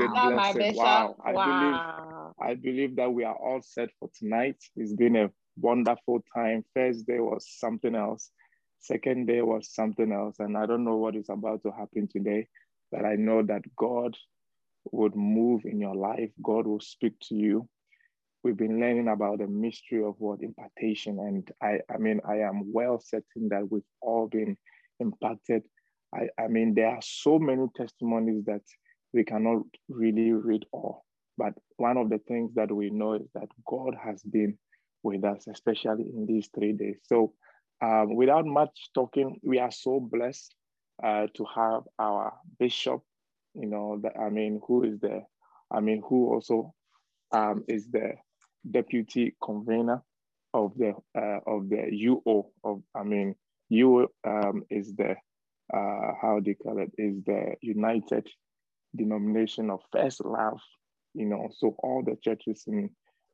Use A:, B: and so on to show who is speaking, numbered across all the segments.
A: a blessing. Wow. I wow. believe I believe that we are all set for tonight. It's been a wonderful time. First day was something else. Second day was something else. And I don't know what is about to happen today, but I know that God would move in your life. God will speak to you. We've been learning about the mystery of what impartation. And I, I mean, I am well certain that we've all been impacted. I, I mean, there are so many testimonies that we cannot really read all. But one of the things that we know is that God has been with us, especially in these three days. So, um, without much talking, we are so blessed uh, to have our bishop, you know, the, I mean, who is the, I mean, who also um, is the deputy convener of the uh, of the UO of, I mean, UO um, is the uh, how do you call it? Is the United Denomination of First Love, you know. So all the churches in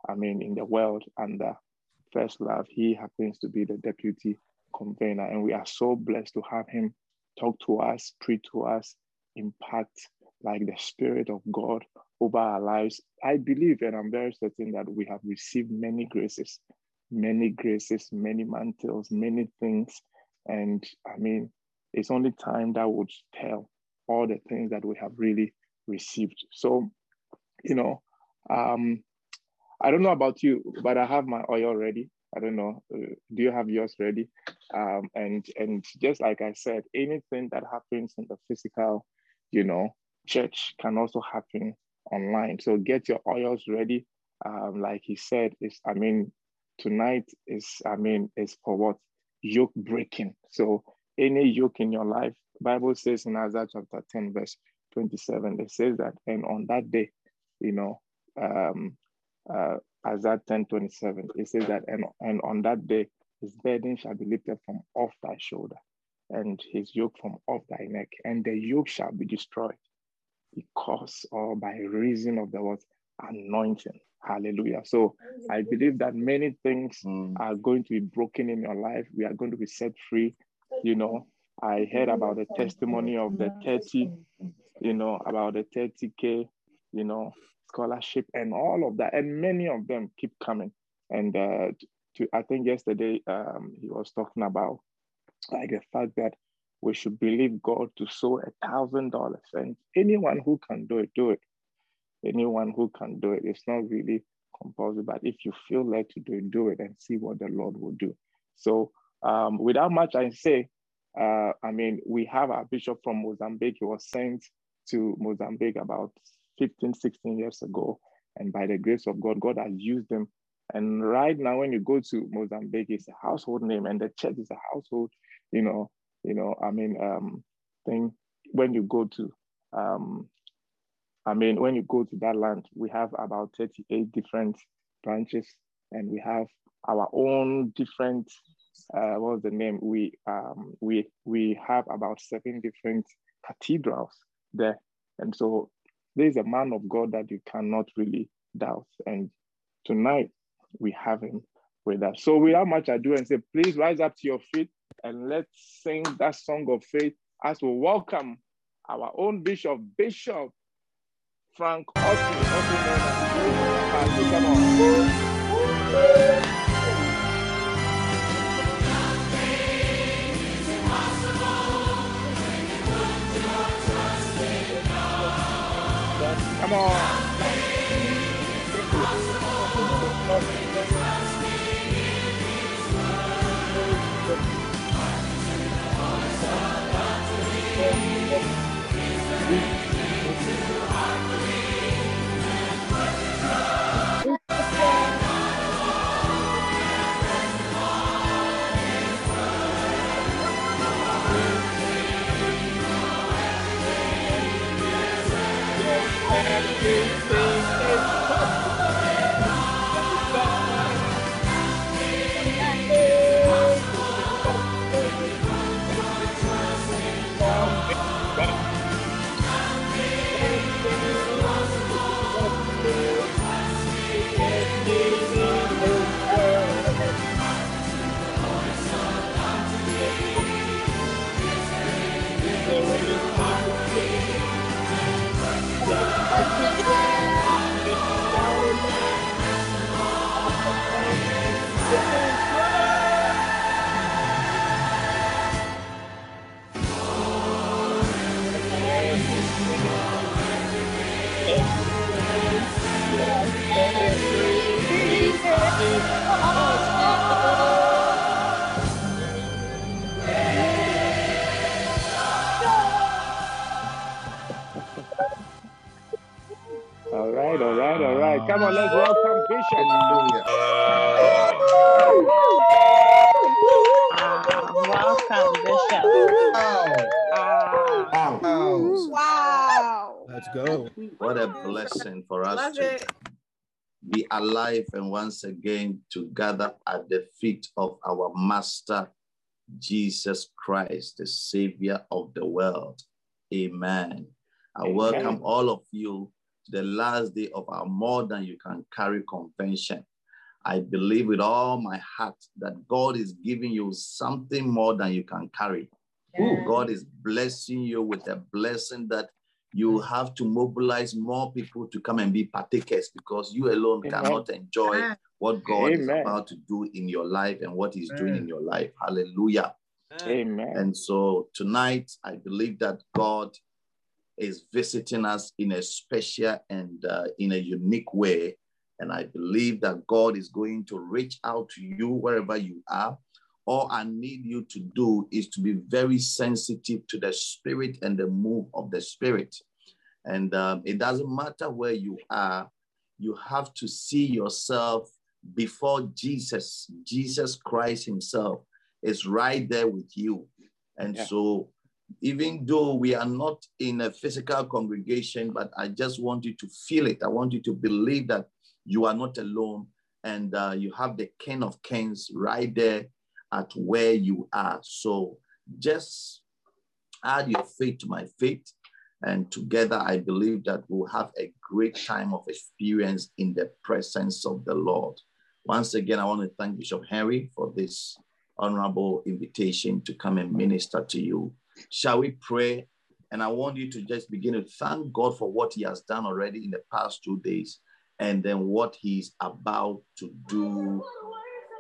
A: I mean, in the world under First Love. He happens to be the deputy convener, and we are so blessed to have him talk to us, preach to us, impact like the Spirit of God over our lives. I believe, and I'm very certain that we have received many graces, many graces, many mantles, many things. And I mean, it's only time that would tell all the things that we have really received. So, you know, um, I don't know about you, but I have my oil ready. I don't know. Uh, do you have yours ready? Um, and and just like I said, anything that happens in the physical, you know, church can also happen online. So get your oils ready. Um, like he said, is I mean, tonight is I mean is for what yoke breaking. So any yoke in your life, Bible says in Isaiah chapter ten verse twenty seven, it says that, and on that day, you know, um, uh, Isaiah 10 27. It says that, and, and on that day, his burden shall be lifted from off thy shoulder, and his yoke from off thy neck, and the yoke shall be destroyed because or by reason of the word anointing. Hallelujah. So I believe that many things mm. are going to be broken in your life. We are going to be set free. You know, I heard about the testimony of the 30, you know, about the 30K, you know, scholarship and all of that. And many of them keep coming. And uh, to, I think yesterday um, he was talking about like the fact that we should believe God to sow a thousand dollars. And anyone who can do it, do it. Anyone who can do it. It's not really compulsory, but if you feel led to do it, do it and see what the Lord will do. So um, without much I say, uh, I mean, we have our bishop from Mozambique. He was sent to Mozambique about 15, 16 years ago. And by the grace of God, God has used them. And right now, when you go to Mozambique, it's a household name, and the church is a household, you know, you know, I mean, um, thing. When you go to, um, I mean, when you go to that land, we have about 38 different branches, and we have our own different. Uh, what's the name? We um, we we have about seven different cathedrals there, and so there is a man of God that you cannot really doubt. And tonight we have him with us. So without much ado and say, please rise up to your feet and let's sing that song of faith as we welcome our own bishop, Bishop Frank Austin. Come on.
B: Be alive and once again to gather at the feet of our Master Jesus Christ, the Savior of the world. Amen. I
A: Amen.
B: welcome all of you to the last day of our More Than You Can Carry convention. I believe with all my heart that God is giving you something more than you can carry. God is blessing you with a blessing that you have to mobilize more people to come and be partakers because you alone
A: Amen.
B: cannot enjoy what God is about to do in your life and what He's doing in your life. Hallelujah.
A: Amen.
B: And so tonight, I believe that God is visiting us in a special and uh, in a unique way. And I believe that God is going to reach out to you wherever you are. All I need you to do is to be very sensitive to the spirit and the move of the spirit. And um, it doesn't matter where you are, you have to see yourself before Jesus, Jesus Christ Himself is right there with you. And
A: Yeah.
B: so, even though we are not in a physical congregation, but I just want you to feel it. I want you to believe that you are not alone and uh, you have the King of Kings right there at where you are. So, just add your faith to my faith. And together, I believe that we'll have a great time of experience in the presence of the Lord. Once again, I want to thank Bishop Henry for this honorable invitation to come and minister to you. Shall we pray? And I want you to just begin to thank God for what He has done already in the past two days and then what He's about to do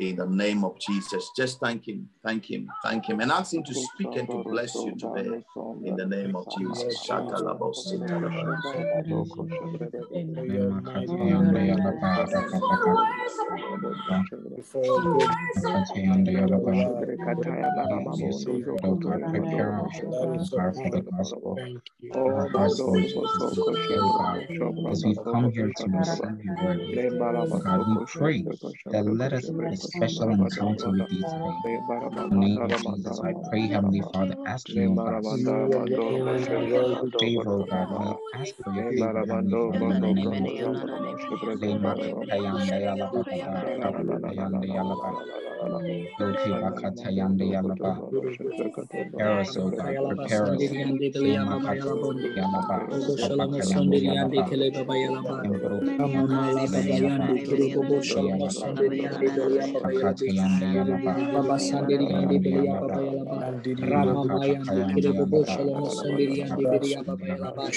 B: in the name of Jesus. Just thank Him, thank Him, thank Him, and ask Him to speak and to bless you today in the name of Jesus.
C: As we've come here to receive your word, God, we pray that let us special encounter with you today. In the name of Jesus, I pray, Heavenly Father, asking, oh God, favor, God. We ask for your favor, Heavenly Father, in the name of Jesus. Lema katayanda yala baba ba, kapayanda yala ba. Yoke bakatayanda yala ba. Prepare us, oh God, prepare us. Lema katayanda yala ba, kapakayanda yala ba. Embro bakatayanda yala ba. Yala ba. Ba.
D: Baba Sandiri and Debelia
C: yala ba.
D: Baba Yalaba,
C: Lema
D: Ramamaya and
C: kapakayanda
D: Kirebo
C: yala ba.
D: Shalom Sandiri and Debelia Baba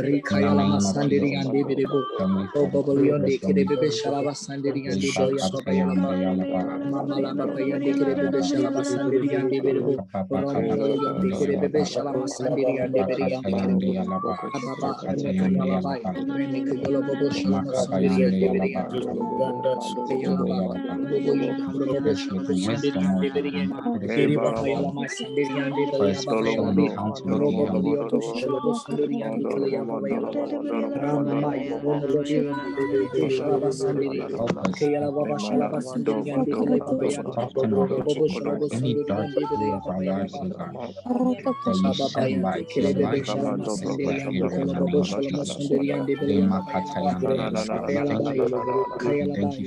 D: Yalaba, Rika
C: In the
D: Yalama
C: name of
D: Sandiri and
C: Jesus,
D: Debebo,
C: Heavenly
D: O
C: Father,
D: Babalion de
C: prepare us,
D: Sandiri and Debelia Baba
C: Bakatayanda
D: Yalaba,
C: yala ba.
D: Mama Lama Payan de Kirebe Shalava Sandiri and Debebo, Romo de Kirebe Shalama Sandiri and Debelia and
C: Bakatayanda
D: Kirebo.
C: yala ba.
D: Baba Remeka
C: Bakatayanda yala
D: Yalaba,
C: ba.
D: Remeka Yolobo Shalom Sandiri
C: Makabayanda
D: and
C: yala
D: Debelia
C: ba.
D: and Kirebo.
C: Yanda
D: Yalaba,
C: yala ba.
D: Bobo Yolobo
C: Bless with
D: Shalom Sandiri and
C: O and
D: Kiri
C: critical
D: Baba
C: wisdom
D: Yalama Sandiri and
C: for a
D: Debelia Baba
C: special
D: Yalabi.
C: encounter with you,
D: Robo
C: Heavenly
D: Bolio to Shalobo Sandiri and Debelia Baba Yalaba. Rama Maya, Romo Bolio and Debeke Shalaba Sandiri.
C: Help us,
D: Kayala Baba Shalaba Sandiri and Dekele Baba Yalaba.
C: soften our hearts,
D: Robo
C: O God.
D: Shalobo
C: Any
D: Sandiri
C: dark
D: and
C: area
D: Debelia
C: of our
D: Baba
C: lives, O
D: Yalaba.
C: God, that you
D: Baba
C: shed
D: Bayan,
C: light, your
D: Kele Bebe
C: light will
D: Shalama
C: reveal that
D: Sandiri and
C: area in the
D: Dekolo Bobo
C: name of
D: Shalama
C: Jesus.
D: Sandiri and Debelia
C: Lema
D: Baba Yalaba.
C: katayanda yala ba. We
D: Kayala
C: thank you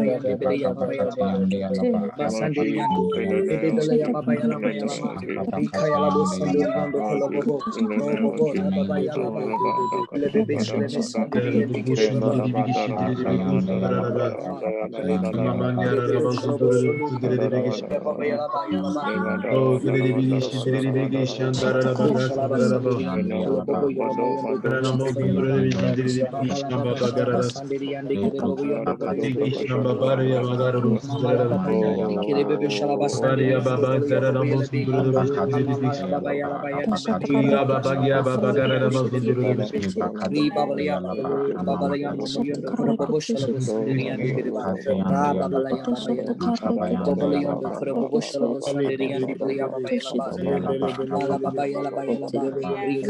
D: Baya.
C: For your favor.
D: Kayala Baya.
C: Yoki baka
D: Rama
C: baka
D: Mayan Dukuro
C: tayanda
D: Bobo
C: yala ba.
D: Shalama.
C: Mamamandi yala
D: Kayala
C: ba
D: Baba
C: baba.
D: Sandiri and Debebe.
C: Yoki
D: Kayala
C: baka
D: Bebe Yalaba
C: tayanda yala
D: Shalaba
C: ba.
D: Sandiri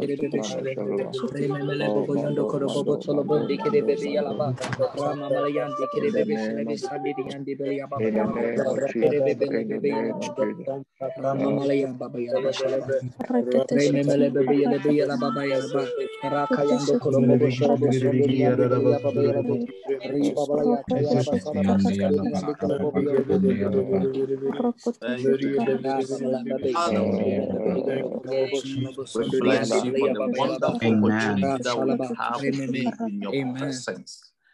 C: Raba
D: and
C: baka
D: Debebe.
C: bakayanda yala ba.
D: Robo and Kele Bebe.
C: Yoki baka
D: Kele
C: kayanda
D: Baba
C: yala
D: Yalaba.
C: ba. Raba
D: Rama
C: baka
D: Baba Yala
C: bakatayanda
D: Baya
C: yala
D: Laba
C: ba.
D: Yala Baya. Reke Yele Mayan
C: Bakatayanda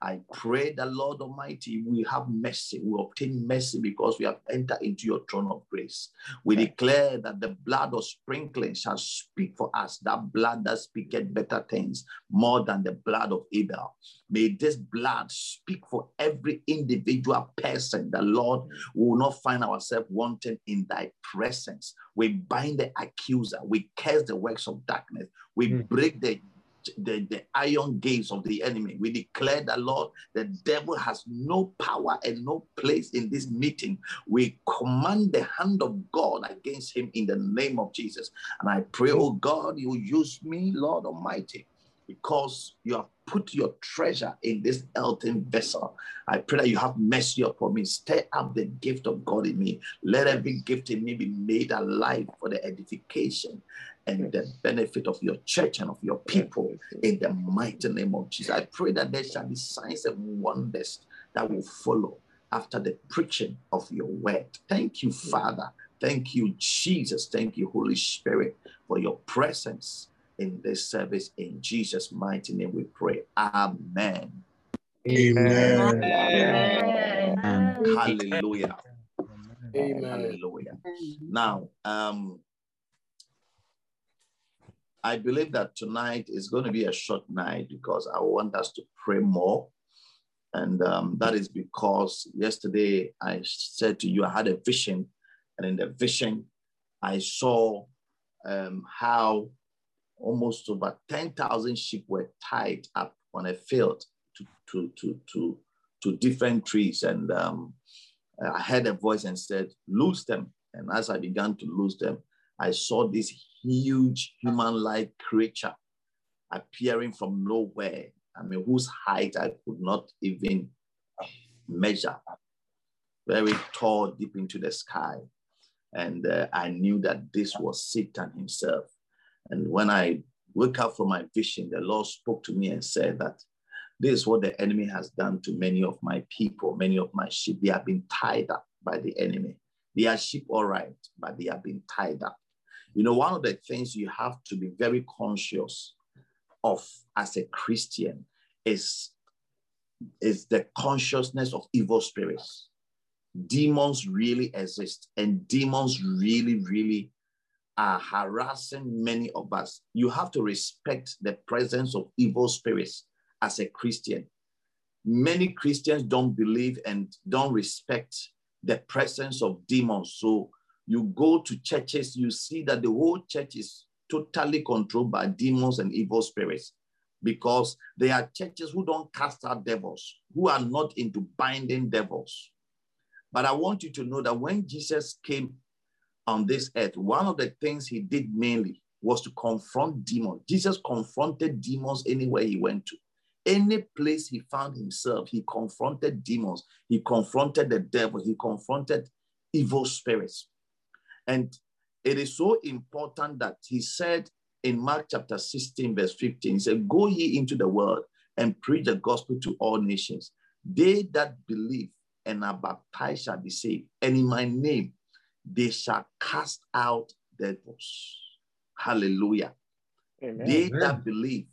B: I pray that Lord Almighty, we have mercy. We obtain mercy because we have entered into your throne of grace. We declare that the blood of sprinkling shall speak for us, that blood that speaketh better things more than the blood of Abel. May this blood speak for every individual person. The Lord will not find ourselves wanting in thy presence. We bind the accuser, we curse the works of darkness, we mm. break the the, the iron gates of the enemy. We declare that, Lord, the devil has no power and no place in this meeting. We command the hand of God against him in the name of Jesus. And I pray, oh God, you use me, Lord Almighty, because you have put your treasure in this earthen vessel. I pray that you have mercy upon me. Stir up the gift of God in me. Let every gift in me be made alive for the edification and the benefit of your church and of your people in the mighty name of Jesus. I pray that there shall be signs and wonders that will follow after the preaching of your word. Thank you, Father. Thank you, Jesus. Thank you, Holy Spirit, for your presence in this service. In Jesus' mighty name we pray. Amen.
E: Amen.
B: Amen. Hallelujah. Amen. Hallelujah. Now, um, I believe that tonight is going to be a short night because I want us to pray more. And um, that is because yesterday I said to you, I had a vision. And in the vision, I saw um, how almost over 10,000 sheep were tied up on a field to, to, to, to, to different trees. And um, I heard a voice and said, Lose them. And as I began to lose them, I saw this huge human-like creature appearing from nowhere. I mean, whose height I could not even measure. Very tall, deep into the sky. And uh, I knew that this was Satan himself. And when I woke up from my vision, the Lord spoke to me and said that this is what the enemy has done to many of my people, many of my sheep. They have been tied up by the enemy. They are sheep, all right, but they have been tied up. You know, one of the things you have to be very conscious of as a Christian is, is the consciousness of evil spirits. Demons really exist, and demons really, really are harassing many of us. You have to respect the presence of evil spirits as a Christian. Many Christians don't believe and don't respect the presence of demons. So you go to churches, you see that the whole church is totally controlled by demons and evil spirits because there are churches who don't cast out devils, who are not into binding devils. But I want you to know that when Jesus came on this earth, one of the things he did mainly was to confront demons. Jesus confronted demons anywhere he went to. Any place he found himself, he confronted demons, he confronted the devil, he confronted evil spirits. And it is so important that he said in Mark chapter 16, verse 15, he said, Go ye into the world and preach the gospel to all nations. They that believe and are baptized shall be saved. And in my name, they shall cast out devils. Hallelujah.
A: Amen.
B: They that believe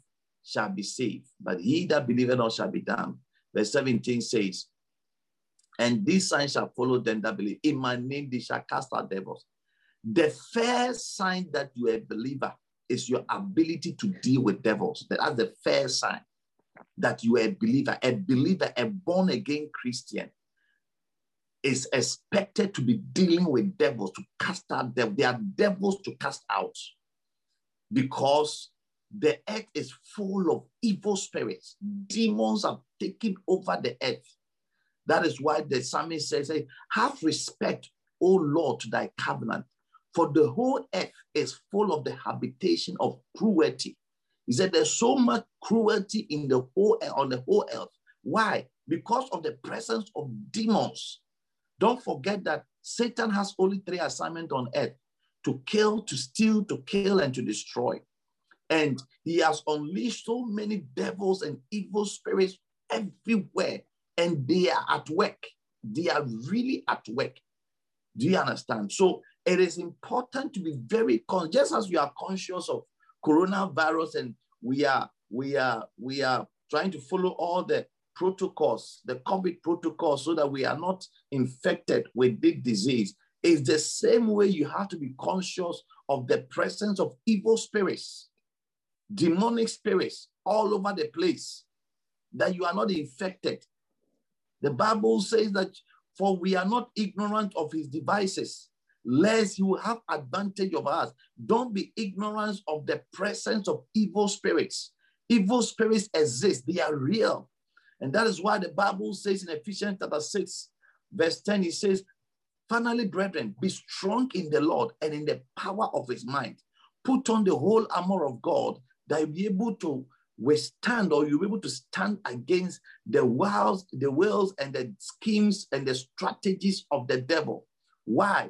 B: shall be saved, but he that believeth not shall be damned. Verse 17 says, And these signs shall follow them that believe. In my name they shall cast out devils. The first sign that you are a believer is your ability to deal with devils. That's the first sign that you are a believer. A believer, a born again Christian, is expected to be dealing with devils, to cast out devils. There are devils to cast out because the earth is full of evil spirits. Demons have taken over the earth. That is why the psalmist says, Have respect, O Lord, to thy covenant, for the whole earth is full of the habitation of cruelty. He said, There's so much cruelty in the whole on the whole earth. Why? Because of the presence of demons. Don't forget that Satan has only three assignments on earth to kill, to steal, to kill, and to destroy. And he has unleashed so many devils and evil spirits everywhere, and they are at work. They are really at work. Do you understand? So it is important to be very conscious, just as we are conscious of coronavirus, and we are we are we are trying to follow all the protocols, the COVID protocols, so that we are not infected with this disease. It's the same way you have to be conscious of the presence of evil spirits, demonic spirits all over the place, that you are not infected. The Bible says that for we are not ignorant of his devices, lest you have advantage of us. Don't be ignorant of the presence of evil spirits. Evil spirits exist, they are real. And that is why the Bible says in Ephesians chapter 6, verse 10, it says, Finally, brethren, be strong in the Lord and in the power of his might. Put on the whole armor of God that you'll be able to withstand or you'll be able to stand against the wiles, the wills and the schemes and the strategies of the devil. Why?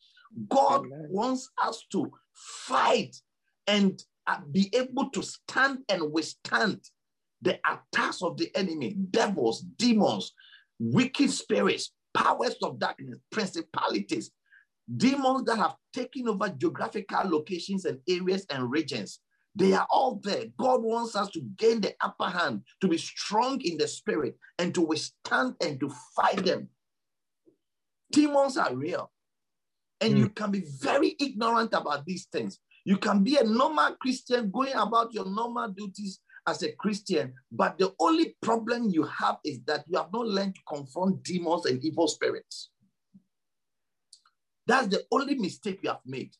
B: God Amen. wants us to fight and uh, be able to stand and withstand the attacks of the enemy, devils, demons, wicked spirits, powers of darkness, principalities, demons that have taken over geographical locations and areas and regions. They are all there. God wants us to gain the upper hand, to be strong in the spirit, and to withstand and to fight them. Demons are real. And mm. you can be very ignorant about these things. You can be a normal Christian going about your normal duties as a Christian, but the only problem you have is that you have not learned to confront demons and evil spirits. That's the only mistake you have made.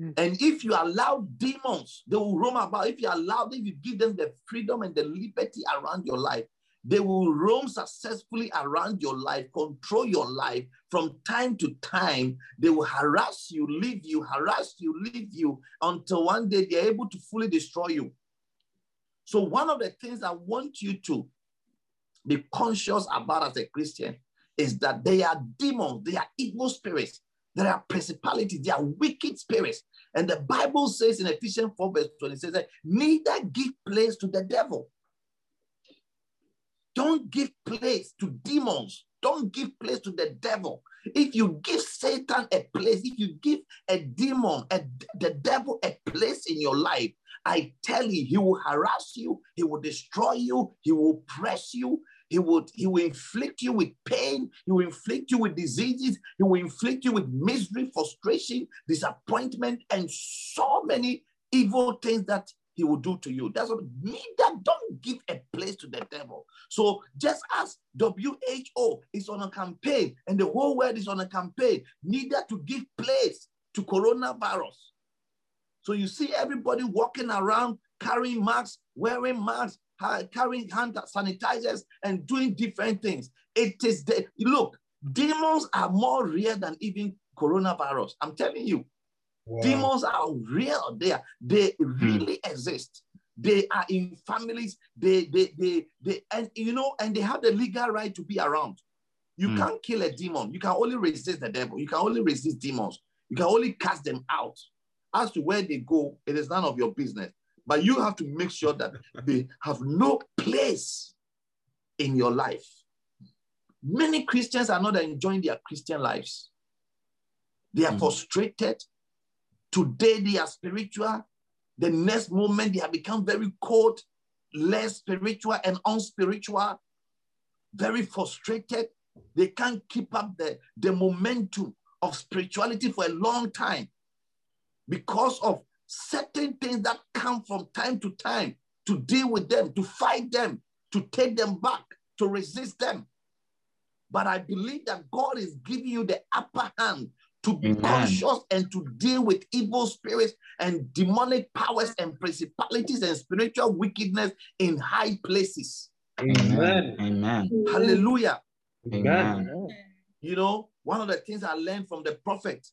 B: Mm. And if you allow demons, they will roam about. If you allow them, if you give them the freedom and the liberty around your life, they will roam successfully around your life, control your life from time to time. They will harass you, leave you, harass you, leave you until one day they're able to fully destroy you. So, one of the things I want you to be conscious about as a Christian is that they are demons, they are evil spirits, there are principalities, they are wicked spirits. And the Bible says in Ephesians 4, verse 20, says that neither give place to the devil. Don't give place to demons. Don't give place to the devil. If you give Satan a place, if you give a demon, a, the devil a place in your life, I tell you, he will harass you, he will destroy you, he will press you, he would he will inflict you with pain he will inflict you with diseases he will inflict you with misery frustration disappointment and so many evil things that he will do to you that's what neither don't give a place to the devil so just as who is on a campaign and the whole world is on a campaign neither to give place to coronavirus so you see everybody walking around carrying masks wearing masks carrying hand sanitizers and doing different things. It is the look, demons are more real than even coronavirus. I'm telling you, wow. demons are real. They are, they really mm. exist. They are in families. They, they, they, they, and you know, and they have the legal right to be around. You mm. can't kill a demon. You can only resist the devil. You can only resist demons. You can only cast them out. As to where they go, it is none of your business. But you have to make sure that they have no place in your life. Many Christians are not enjoying their Christian lives. They are mm. frustrated. Today they are spiritual. The next moment they have become very cold, less spiritual and unspiritual, very frustrated. They can't keep up the, the momentum of spirituality for a long time because of certain things that come from time to time to deal with them, to fight them, to take them back, to resist them. But I believe that God is giving you the upper hand to be Amen. conscious and to deal with evil spirits and demonic powers and principalities and spiritual wickedness in high places.
C: Amen. Amen.
B: Hallelujah.
C: Amen.
B: You know, one of the things I learned from the prophet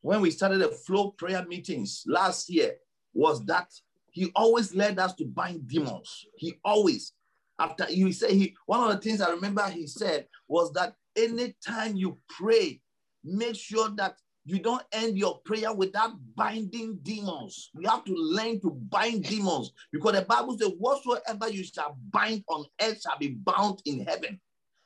B: when we started the flow prayer meetings last year was that he always led us to bind demons. He always, after you say he, one of the things I remember he said was that anytime you pray, make sure that you don't end your prayer without binding demons. You have to learn to bind demons because the Bible says, Whatsoever you shall bind on earth shall be bound in heaven.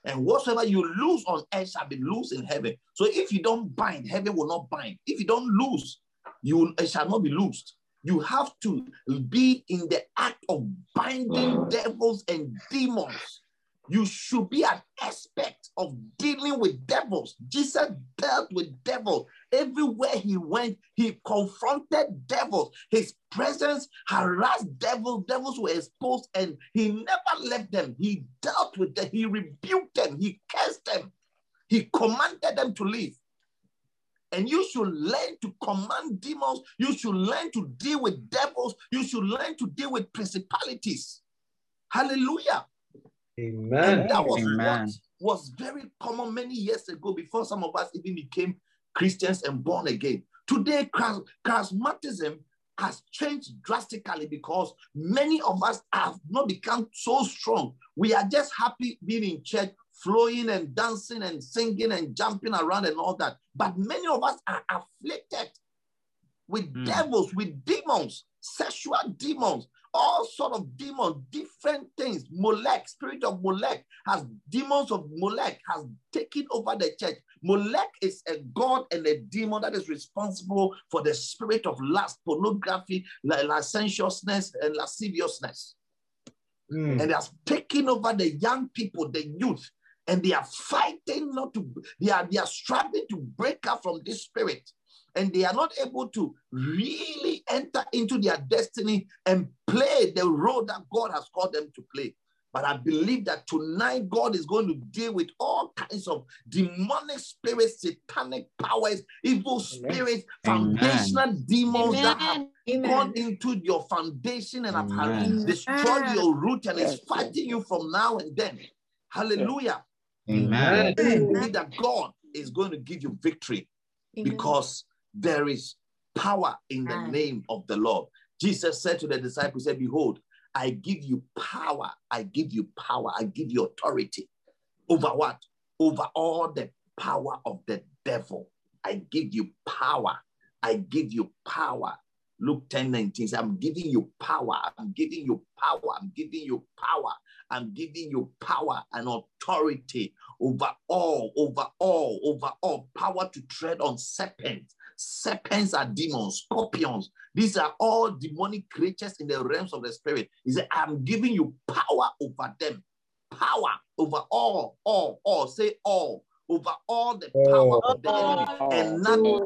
B: And whatsoever you lose on earth shall be loose in heaven. So if you don't bind, heaven will not bind. If you don't lose, you it shall not be loosed. You have to be in the act of binding mm. devils and demons. You should be an expert of dealing with devils. Jesus dealt with devils. Everywhere he went, he confronted devils. His presence harassed devils. Devils were exposed and he never left them. He dealt with them. He rebuked them. He cursed them. He commanded them to leave. And you should learn to command demons. You should learn to deal with devils. You should learn to deal with principalities. Hallelujah.
E: Amen.
B: And that was
C: Amen.
B: what was very common many years ago before some of us even became Christians and born again. Today, charismatism has changed drastically because many of us have not become so strong. We are just happy being in church, flowing and dancing and singing and jumping around and all that. But many of us are afflicted with mm. devils, with demons, sexual demons, all sort of demons, different things. Molech, spirit of Molech, has demons of Molech has taken over the church. Molech is a god and a demon that is responsible for the spirit of lust, pornography, licentiousness, and lasciviousness. Mm. And has taken over the young people, the youth, and they are fighting not to, they are, they are struggling to break out from this spirit and they are not able to really enter into their destiny and play the role that God has called them to play. But I believe that tonight God is going to deal with all kinds of demonic spirits, satanic powers, evil spirits, Amen. foundational demons Amen. that have Amen. gone into your foundation and have destroyed your root and is fighting you from now and then. Hallelujah.
C: Amen.
B: I believe that God is going to give you victory because there is power in the name of the Lord. Jesus said to the disciples, said, Behold, I give you power. I give you power. I give you authority. Over what? Over all the power of the devil. I give you power. I give you power. Luke 10 19 says, I'm giving you power. I'm giving you power. I'm giving you power. I'm giving you power and authority over all, over all, over all. Power to tread on serpents Serpents are demons, scorpions. These are all demonic creatures in the realms of the spirit. He said, I'm giving you power over them. power over all, all, all, say all, over all the power
E: All.
B: of the enemy. And nothing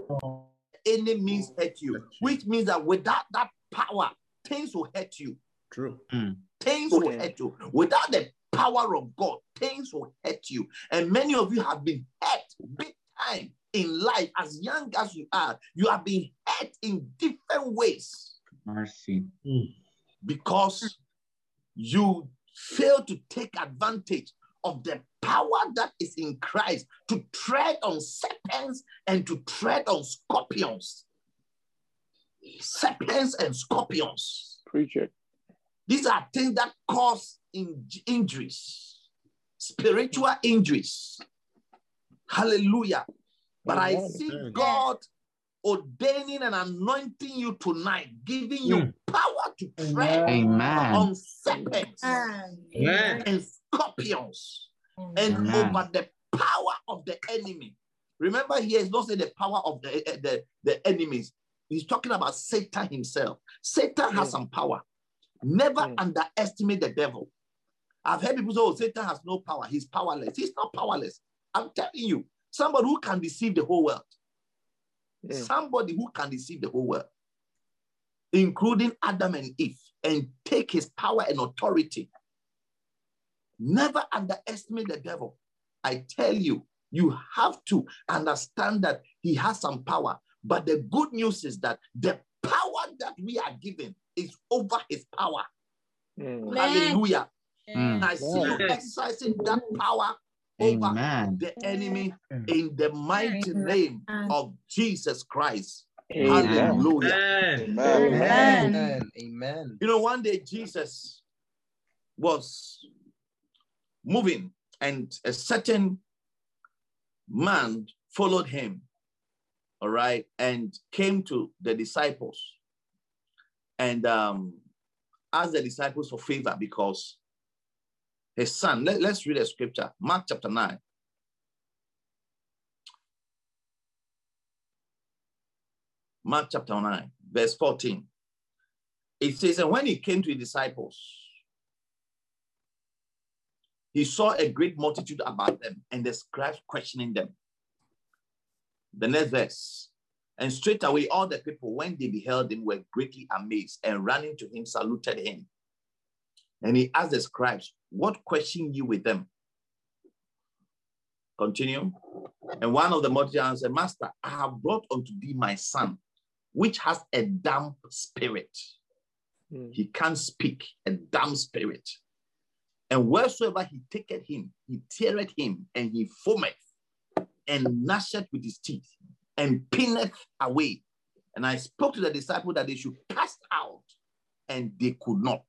B: enemies hurt you, which means that without that power, things will hurt you.
E: True. Mm.
B: Things will hurt you. Without the power of God, things will hurt you. And many of you have been hurt big time in life as young as you are. You have been hurt in different ways
C: Mercy. Mm.
B: because you fail to take advantage of the power that is in Christ to tread on serpents and to tread on scorpions. Serpents and scorpions.
A: Preach it.
B: These are things that cause in- injuries, spiritual injuries. Hallelujah. But I see God ordaining and anointing you tonight, giving you power to tread
C: Amen.
B: on serpents
E: Amen.
B: and scorpions and over the power of the enemy. Remember, here is not saying the power of the, eh, the, the enemies. He's talking about Satan himself. Satan has
A: Mm.
B: some power. Never
A: Mm.
B: underestimate the devil. I've heard people say, oh, Satan has no power. He's powerless. He's not powerless. I'm telling you, somebody who can deceive the whole world.
A: Mm.
B: Somebody who can deceive the whole world, including Adam and Eve, and take his power and authority. Never underestimate the devil. I tell you, you have to understand that he has some power. But the good news is that the power that we are given is over his power.
A: Mm.
B: Hallelujah.
C: Mm.
B: I see you exercising that power over
C: Amen.
B: the enemy in the mighty name of Jesus Christ.
A: Amen.
B: Hallelujah.
E: Amen.
A: Amen.
E: Amen. Amen.
B: You know, one day Jesus was moving and a certain man followed him, all right, and came to the disciples and um, asked the disciples for favor because his son, let, let's read a scripture, Mark chapter 9. Mark chapter 9, verse 14. It says, and when he came to his disciples, he saw a great multitude about them and the scribes questioning them. The next verse. And straightway all the people, when they beheld him, were greatly amazed and running to him, saluted him. And he asked the scribes, What question you with them? Continue. And one of the multitude answered, Master, I have brought unto thee my son, which has a damp spirit.
A: Mm.
B: He can't speak, a dumb spirit. And wheresoever he taketh him, he teareth him, and he foameth, and gnasheth with his teeth, and pinneth away. And I spoke to the disciple that they should cast out, and they could not.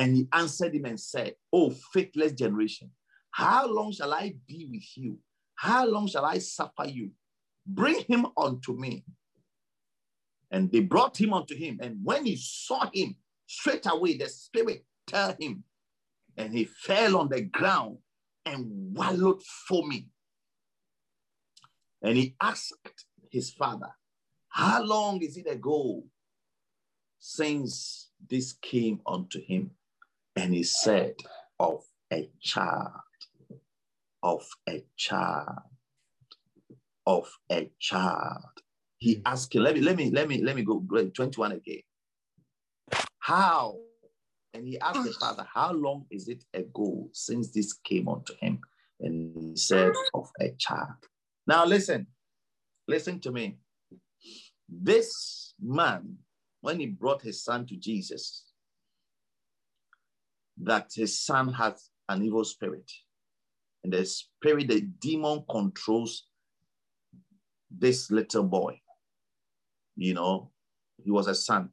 B: And he answered him and said, Oh, faithless generation, how long shall I be with you? How long shall I suffer you? Bring him unto me. And they brought him unto him. And when he saw him, straight away the spirit tell him, and he fell on the ground and wallowed foaming. And he asked his father, How long is it ago since this came unto him? And he said, Of a child, of a child, of a child. He hmm. asked him, let me, let me, let me, let me go 21 again. How? And he asked the father, How long is it ago since this came unto him? And he said, Of a child. Now listen, listen to me. This man, when he brought his son to Jesus, that his son has an evil spirit. And the spirit, the demon controls this little boy. You know, he was a son.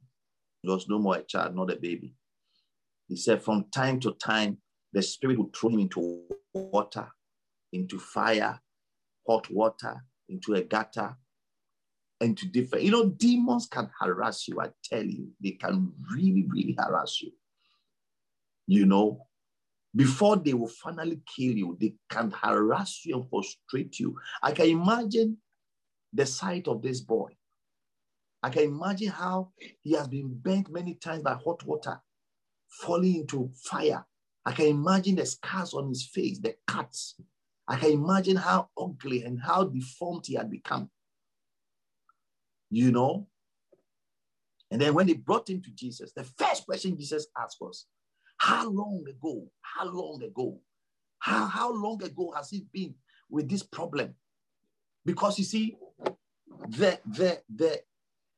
B: He was no more a child, not a baby. He said, from time to time, the spirit would throw him into water, into fire, hot water, into a gutter, into different, you know, demons can harass you. I tell you, they can really, really harass you. You know, before they will finally kill you, they can harass you and frustrate you. I can imagine the sight of this boy. I can imagine how he has been burnt many times by hot water, falling into fire. I can imagine the scars on his face, the cuts. I can imagine how ugly and how deformed he had become. You know? And then when they brought him to Jesus, the first question Jesus asked was, How long ago? How long ago? How, how long ago has it been with this problem? Because you see, the, the, the,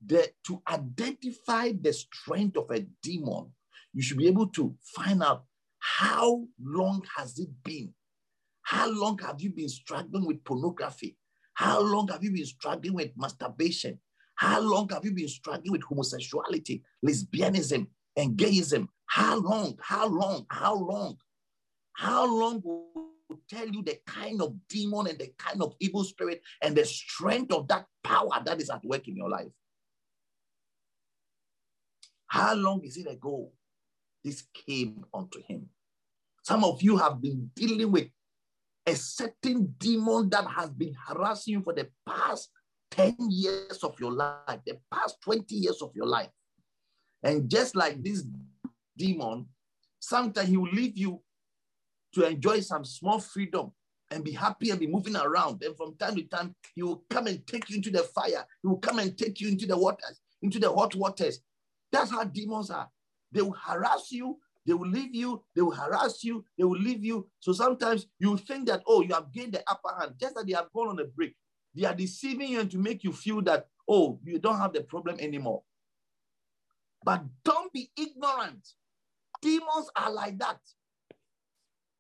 B: the, to identify the strength of a demon, you should be able to find out how long has it been? How long have you been struggling with pornography? How long have you been struggling with masturbation? How long have you been struggling with homosexuality, lesbianism, and gayism? How long? How long? How long? How long will tell you the kind of demon and the kind of evil spirit and the strength of that power that is at work in your life? How long is it ago this came unto him? Some of you have been dealing with a certain demon that has been harassing you for the past 10 years of your life, the past 20 years of your life. And just like this demon, sometimes he will leave you to enjoy some small freedom and be happy and be moving around. And from time to time, he will come and take you into the fire. He will come and take you into the waters, into the hot waters. That's how demons are. They will harass you. They will leave you. They will harass you. They will leave you. So sometimes you think that, oh, you have gained the upper hand, just that they have gone on a break. They are deceiving you and to make you feel that, oh, you don't have the problem anymore. But don't be ignorant. Demons are like that.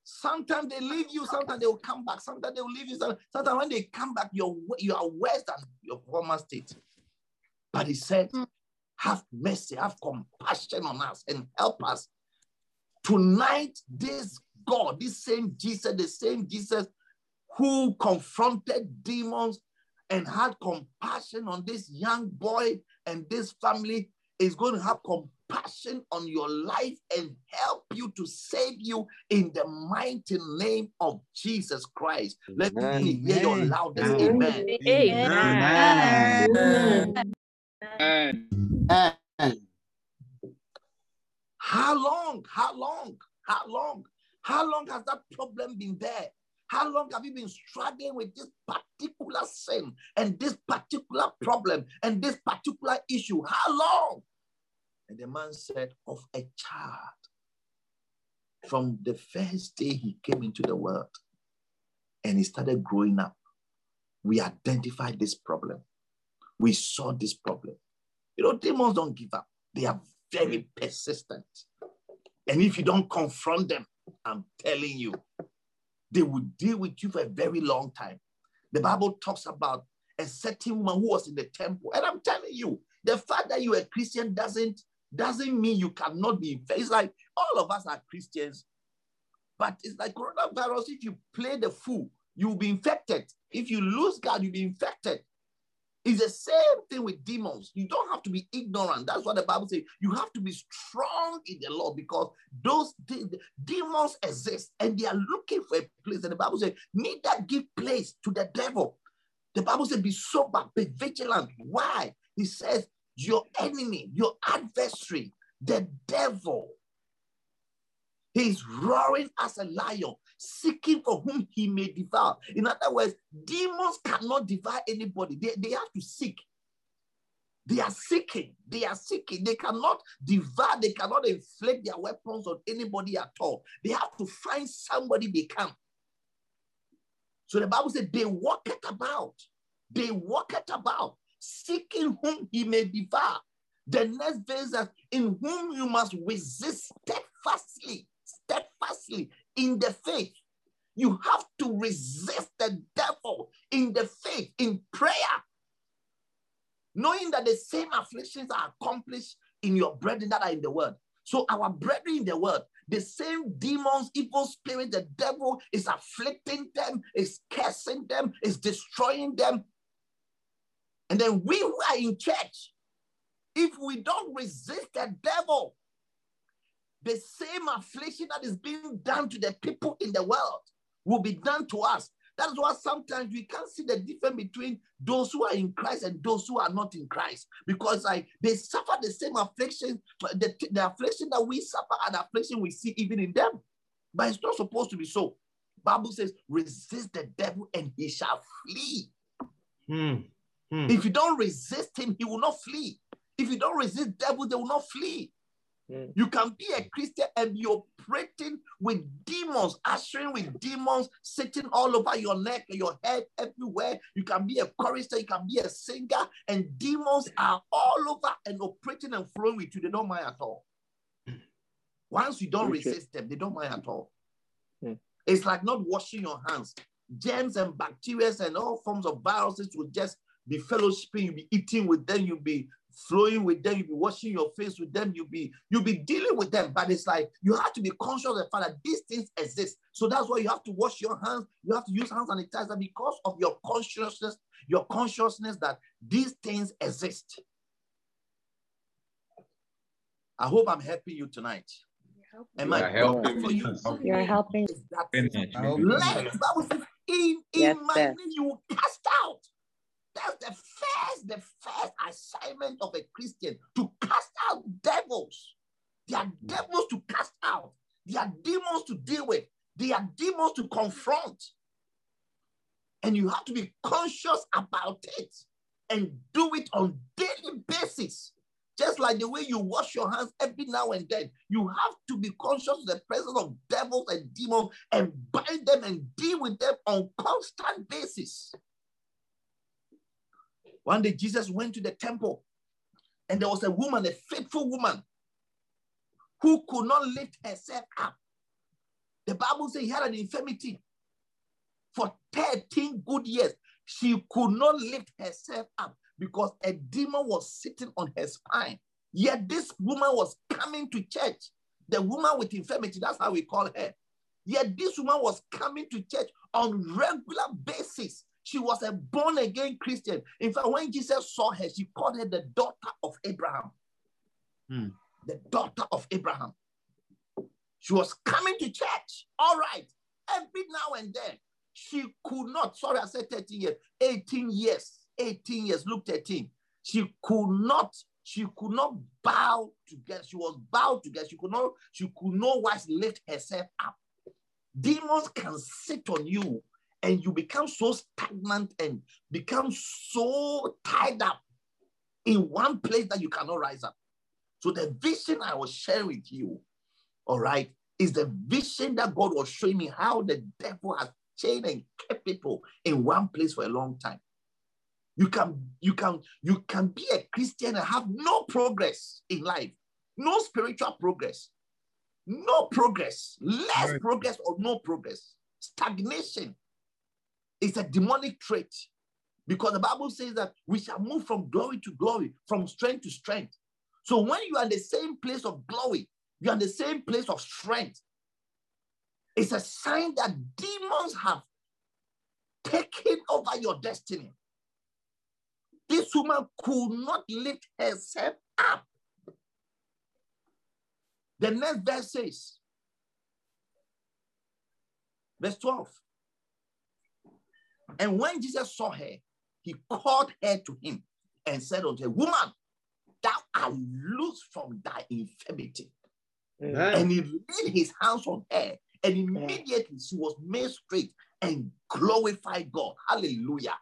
B: Sometimes they leave you, sometimes they will come back, sometimes they will leave you. Sometimes when they come back, you're, you are worse than your former state. But he said, mm. Have mercy, have compassion on us, and help us. Tonight, this God, this same Jesus, the same Jesus who confronted demons and had compassion on this young boy and this family is going to have compassion on your life and help you to save you in the mighty name of Jesus Christ. Let me hear your loudest amen. Amen. amen. amen. How long? How long? How long? How long has that problem been there? How long have you been struggling with this particular sin and this particular problem and this particular issue? How long? And the man said, Of a child. From the first day he came into the world and he started growing up, we identified this problem. We saw this problem. You know, demons don't give up, they are very mm. persistent. And if you don't confront them, I'm telling you, they will deal with you for a very long time. The Bible talks about a certain woman who was in the temple. And I'm telling you, the fact that you're a Christian doesn't, doesn't mean you cannot be infected. It's like all of us are Christians, but it's like coronavirus. If you play the fool, you'll be infected. If you lose God, you'll be infected. It's the same thing with demons. You don't have to be ignorant. That's what the Bible says. You have to be strong in the Lord because those de- demons exist and they are looking for a place. And the Bible says, neither give place to the devil. The Bible says, be sober, be vigilant. Why? He says, your enemy, your adversary, the devil, he's roaring as a lion seeking for whom he may devour. In other words, demons cannot devour anybody, they, they have to seek. They are seeking, they are seeking. They cannot devour, they cannot inflict their weapons on anybody at all. They have to find somebody they can. So the Bible said they walk it about, they walk it about, seeking whom he may devour. The next verse is in whom you must resist steadfastly, steadfastly in the faith. You have to resist the devil in the faith, in prayer, knowing that the same afflictions are accomplished in your brethren that are in the world. So, our brethren in the world, the same demons, evil spirit, the devil is afflicting them, is cursing them, is destroying them. And then we who are in church, if we don't resist the devil, the same affliction that is being done to the people in the world will be done to us. That's why sometimes we can't see the difference between those who are in Christ and those who are not in Christ because like they suffer the same affliction, the, the affliction that we suffer and affliction we see even in them. But it's not supposed to be so. Bible says, resist the devil and he shall flee.
F: Mm. Mm.
B: If you don't resist him, he will not flee. If you don't resist devil, they will not flee.
A: Mm.
B: You can be a Christian and be operating with demons, ushering with demons, sitting all over your neck, your head, everywhere. You can be a chorister, you can be a singer, and demons are all over and operating and flowing with you. They don't mind at all. Once you don't resist them, they don't mind at all.
A: Hmm.
B: It's like not washing your hands. Germs and bacteria and all forms of viruses will just be fellowshipping. You'll be eating with them. You'll be flowing with them. You'll be washing your face with them. You'll be you'll be dealing with them. But it's like you have to be conscious of the fact that these things exist. So that's why you have to wash your hands. You have to use hand sanitizer because of your consciousness, your consciousness that these things exist. I hope I'm helping you tonight. And
C: You
B: my
C: are helping
B: for you
G: You're helping.
B: is that
C: Finish.
E: I hope
C: Maybe.
B: let the Bible says, in, in
G: Yes,
B: my
G: sir.
B: name you will cast out. That's the first, the first assignment of a Christian to cast out devils. They are hmm. devils to cast out. They are demons to deal with. They are demons to confront. And you have to be conscious about it and do it on daily basis. Just like the way you wash your hands every now and then, you have to be conscious of the presence of devils and demons and bind them and deal with them on constant basis. One day Jesus went to the temple and there was a woman, a faithful woman, who could not lift herself up. The Bible says he had an infirmity for 13 good years. She could not lift herself up because a demon was sitting on her spine. Yet this woman was coming to church. The woman with infirmity, that's how we call her. Yet this woman was coming to church on regular basis. She was a born again Christian. In fact, when Jesus saw her, she called her the daughter of Abraham.
F: Hmm.
B: The daughter of Abraham. She was coming to church. All right. Every now and then. She could not, sorry, I said 13 years, 18 years, 18 years, look 13. She could not, she could not bow together. She was bowed together. She could not, she could not wise lift herself up. Demons can sit on you and you become so stagnant and become so tied up in one place that you cannot rise up. So the vision I was sharing with you, all right, is the vision that God was showing me how the devil has chained and kept people in one place for a long time. You can, you can, you can be a Christian and have no progress in life, no spiritual progress, no progress, less
F: Right.
B: progress or no progress, stagnation. It's a demonic trait because the Bible says that we shall move from glory to glory, from strength to strength. So when you are in the same place of glory, you are in the same place of strength. It's a sign that demons have taken over your destiny. This woman could not lift herself up. The next verse says, verse 12. And when Jesus saw her, he called her to him and said unto her, Woman, thou art loose from thy infirmity.
A: Mm.
B: And he laid his hands on her, and immediately she was made straight and glorified God. Hallelujah.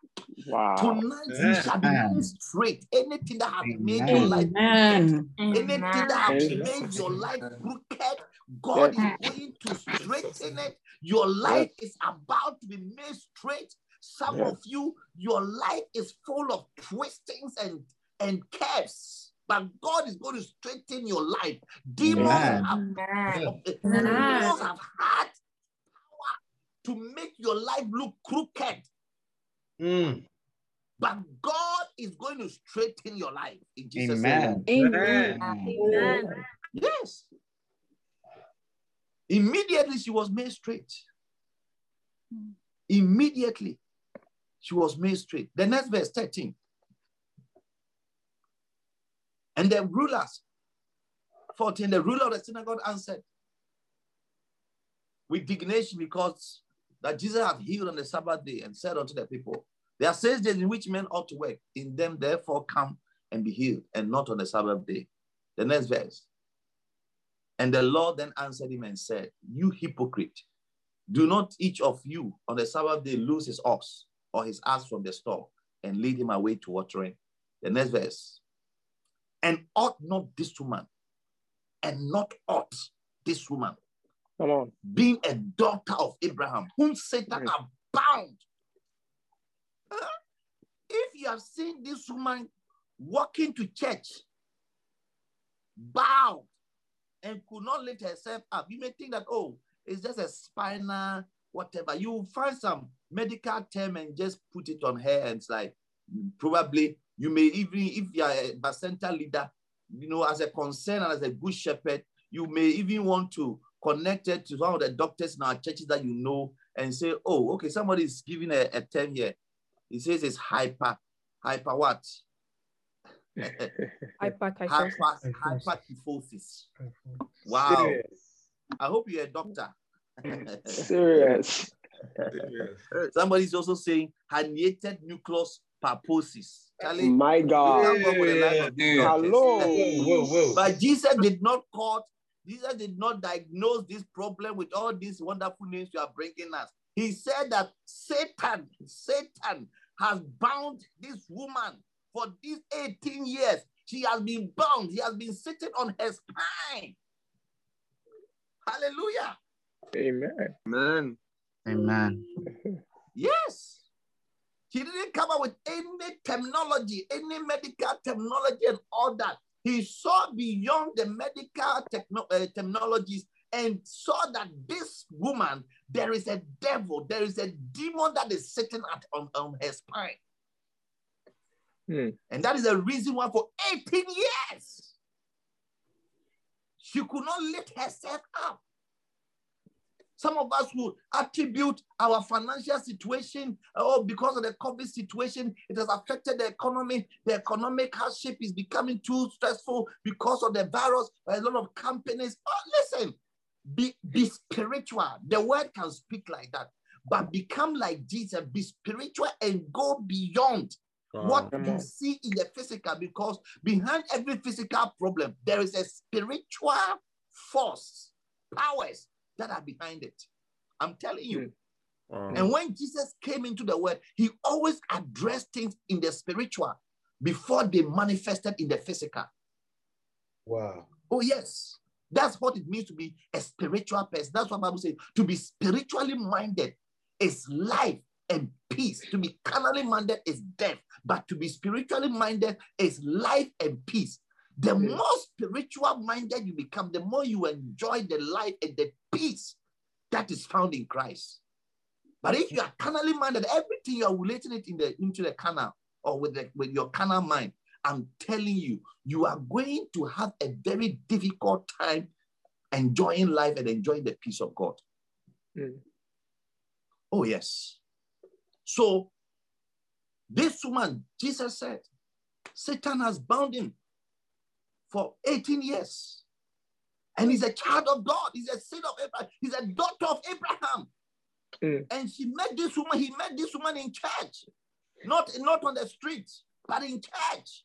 A: Wow.
B: Tonight you shall be made straight. Anything that have made your
E: Amen.
B: life
G: Amen.
B: anything that have
A: Amen.
B: made your life crooked, God is going to straighten it. Your life is about to be made straight. Some
A: Yes.
B: of you, your life is full of twistings and, and curves. But God is going to straighten your life. Demons
E: Amen.
B: have, demons have had power to make your life look crooked.
F: Mm.
B: But God is going to straighten your life in Jesus'
E: Amen.
B: name.
F: Amen.
E: Amen.
B: Yes. Immediately she was made straight. Immediately she was made straight. The next verse 13. And the rulers, 14, the ruler of the synagogue answered with indignation because that Jesus had healed on the Sabbath day and said unto the people, There are six days in which men ought to work. In them, therefore, come and be healed, and not on the Sabbath day. The next verse. And the Lord then answered him and said, You hypocrite, do not each of you on the Sabbath day lose his ox or his ass from the stall and lead him away to watering. The next verse. And ought not this woman, and not ought this woman,
A: Come on.
B: being a daughter of Abraham, whom Satan
A: Yes.
B: bound. Huh? If you have seen this woman walking to church, bound, and could not lift herself up, you may think that, oh, it's just a spinal, whatever. You find some medical term and just put it on her, and it's like, probably, you may even, if you are a Bacenta leader, you know, as a concern and as a good shepherd, you may even want to connect it to one of the doctors in our churches that you know and say, oh, okay, somebody is giving a, a term here. He says it's hyper, hyper what? hyper,
G: Hyperkyphosis.
B: hyperkyphosis. Wow.
A: Serious.
B: I hope you're a doctor.
A: Serious.
B: Somebody's also saying herniated nucleus pulposus. Charlie,
A: My God.
B: can't go with the line of these doctors.
A: Hello.
F: Whoa, whoa.
B: But Jesus did not call, Jesus did not diagnose this problem with all these wonderful names you are bringing us. He said that Satan, Satan has bound this woman for these 18 years. She has been bound. He has been sitting on her spine. Hallelujah.
A: Amen.
H: Amen.
C: Amen.
B: Yes. He didn't come up with any terminology, any medical terminology, and all that. He saw beyond the medical techno- uh, terminologies and saw that this woman, there is a devil, there is a demon that is sitting at, on, on her spine.
A: Hmm.
B: And that is the reason why for 18 years, she could not lift herself up. Some of us will attribute our financial situation, uh, oh, because of the COVID situation, it has affected the economy. The economic hardship is becoming too stressful because of the virus. A lot of companies. Oh, listen, be, be spiritual. The word can speak like that, but become like Jesus, be spiritual and go beyond what you see in the physical, because behind every physical problem, there is a spiritual force, powers that are behind it. I'm telling you.
A: Hmm.
B: And when Jesus came into the world, he always addressed things in the spiritual before they manifested in the physical.
F: Wow.
B: Oh, yes. That's what it means to be a spiritual person. That's what Bible says. To be spiritually minded is life and peace. To be carnally minded is death. But to be spiritually minded is life and peace. The
A: Mm.
B: more spiritual minded you become, the more you enjoy the life and the peace that is found in Christ. But if you are carnally minded, everything you are relating it in the into the carnal or with the, with your carnal mind, I'm telling you, you are going to have a very difficult time enjoying life and enjoying the peace of God.
A: Hmm.
B: Oh, yes. So, this woman, Jesus said, Satan has bound him for 18 years. And he's a child of God. He's a son of Abraham. He's a daughter of Abraham.
A: Mm.
B: And she met this woman. He met this woman in church, not, not on the streets, but in church.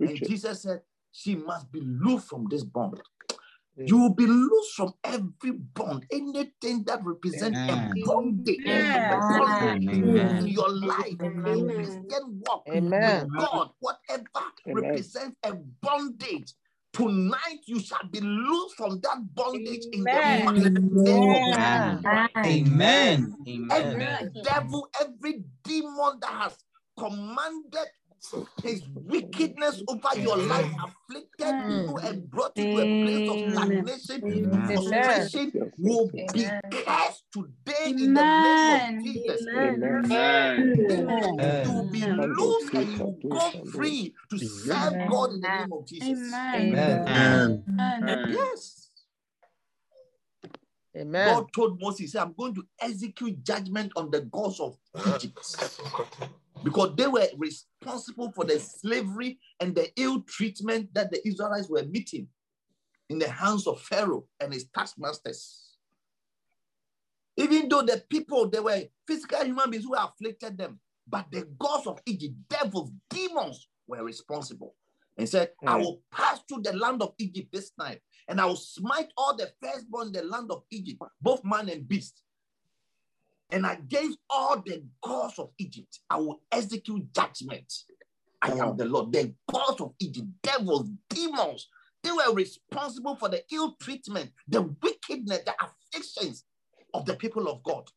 B: And
A: it.
B: Jesus said, She must be loosed from this bond.
A: Mm.
B: You will be loosed from every bond, anything that represents
C: Amen.
B: a bondage,
G: Amen.
B: in your life, in your
I: Amen.
B: Christian walk
G: Amen.
B: with God, whatever
A: Amen.
B: represents a bondage. Tonight you shall be loosed from that bondage in the
G: Amen.
B: mighty name
C: Amen. Amen. Amen.
B: every devil, every demon that has commanded his wickedness over your life, afflicted you and brought you to a place of stagnation,
C: Amen.
B: frustration, will be
G: Amen.
B: cursed today in the name of Jesus.
A: Amen.
H: Amen.
B: You will be
A: Amen.
B: loose and you will go free to serve
G: Amen.
B: God in the name of Jesus.
H: Amen.
B: Yes.
G: Amen.
B: God told Moses, I'm going to execute judgment on the gods of Egypt because they were responsible for the slavery and the ill treatment that the Israelites were meeting in the hands of Pharaoh and his taskmasters. Even though the people, they were physical human beings who afflicted them, but the gods of Egypt, devils, demons were responsible. and said, I
A: Mm.
B: will pass through the land of Egypt this night, and I will smite all the firstborn in the land of Egypt, both man and beast. And against all the gods of Egypt, I will execute judgment. I am the Lord. The gods of Egypt, devils, demons, they were responsible for the ill treatment, the wickedness, the afflictions of the people of God.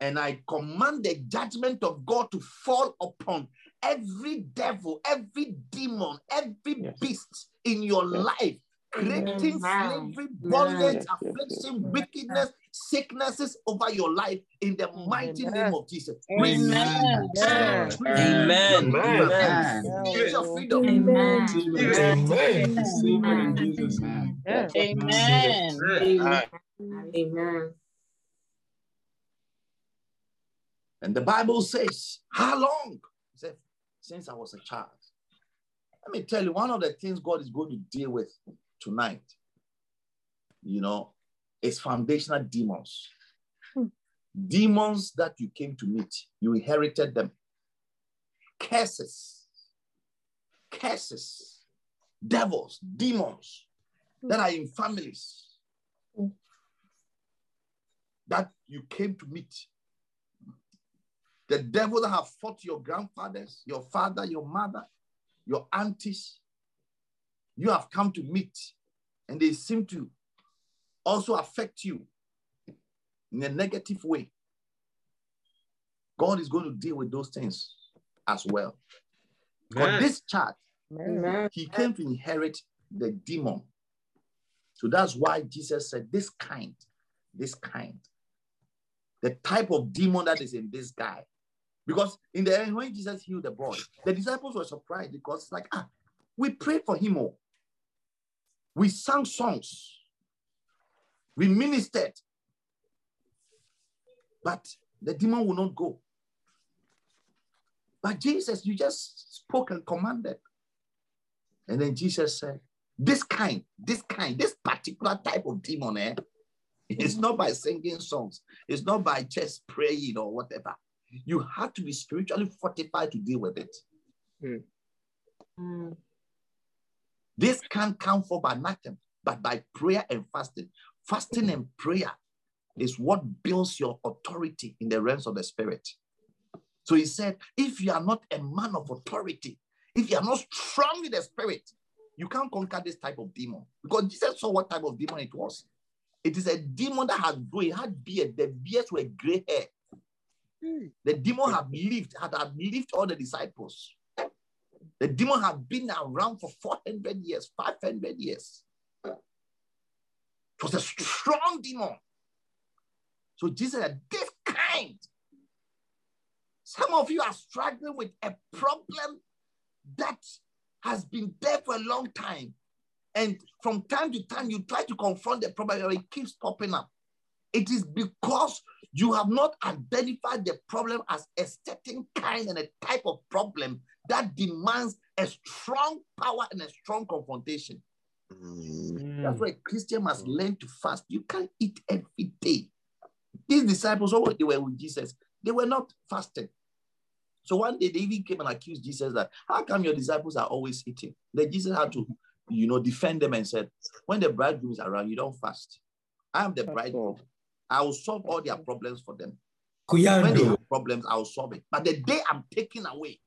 B: And I command the judgment of God to fall upon every devil, every demon, every
A: Yes.
B: beast in your
A: Yes.
B: life, creating
G: Amen.
B: slavery, bondage,
A: Yes, yes, yes.
B: affliction, wickedness, sicknesses over your life in the mighty
G: Amen.
B: name of Jesus.
G: Amen.
B: Receive freedom.
H: Amen.
F: Amen.
B: Your freedom.
G: Amen.
F: Amen.
H: Receive it in Jesus' name.
G: Amen.
F: Amen.
G: Amen.
B: And the Bible says, How long? He said, Since I was a child. Let me tell you, one of the things God is going to deal with tonight, you know, is foundational demons. Hmm. Demons that you came to meet, you inherited them. Curses, curses, devils, demons hmm. that are in families hmm. that you came to meet. The devil that have fought your grandfathers, your father, your mother, your aunties, you have come to meet, and they seem to also affect you in a negative way. God is going to deal with those things as well. For
F: Amen.
B: this chart,
G: Amen.
B: he came to inherit the demon. So that's why Jesus said, This kind, this kind, the type of demon that is in this guy. Because in the end, when Jesus healed the boy, the disciples were surprised because it's like, ah, we prayed for him all. We sang songs. We ministered. But the demon will not go. But Jesus, you just spoke and commanded. And then Jesus said, This kind, this kind, this particular type of demon, eh? It's not by singing songs, it's not by just praying or whatever. You have to be spiritually fortified to deal with it.
G: Mm.
B: This can't come for by nothing, but by prayer and fasting. Fasting and prayer is what builds your authority in the realms of the spirit. So he said, if you are not a man of authority, if you are not strong in the spirit, you can't conquer this type of demon. Because Jesus saw what type of demon it was. It is a demon that had grown, it had beard, the beards were gray hair. Hmm. The demon had lived, had, had lived all the disciples. The demon had been around for 400 years, 500 years. Was a strong demon. So Jesus said, this kind. Some of you are struggling with a problem that has been there for a long time. And from time to time, you try to confront the problem, and it keeps popping up. It is because you have not identified the problem as a certain kind and a type of problem that demands a strong power and a strong confrontation. That's why Christian must learn to fast. You can't eat every day. These disciples, when they were with Jesus, they were not fasting. So one day they even came and accused Jesus that, how come your disciples are always eating? Then Jesus had to, you know, defend them and said, when the bridegroom is around, you don't fast. I am the bridegroom. I will solve all their problems for them. When they have problems, I'll solve it. But the day I'm taken away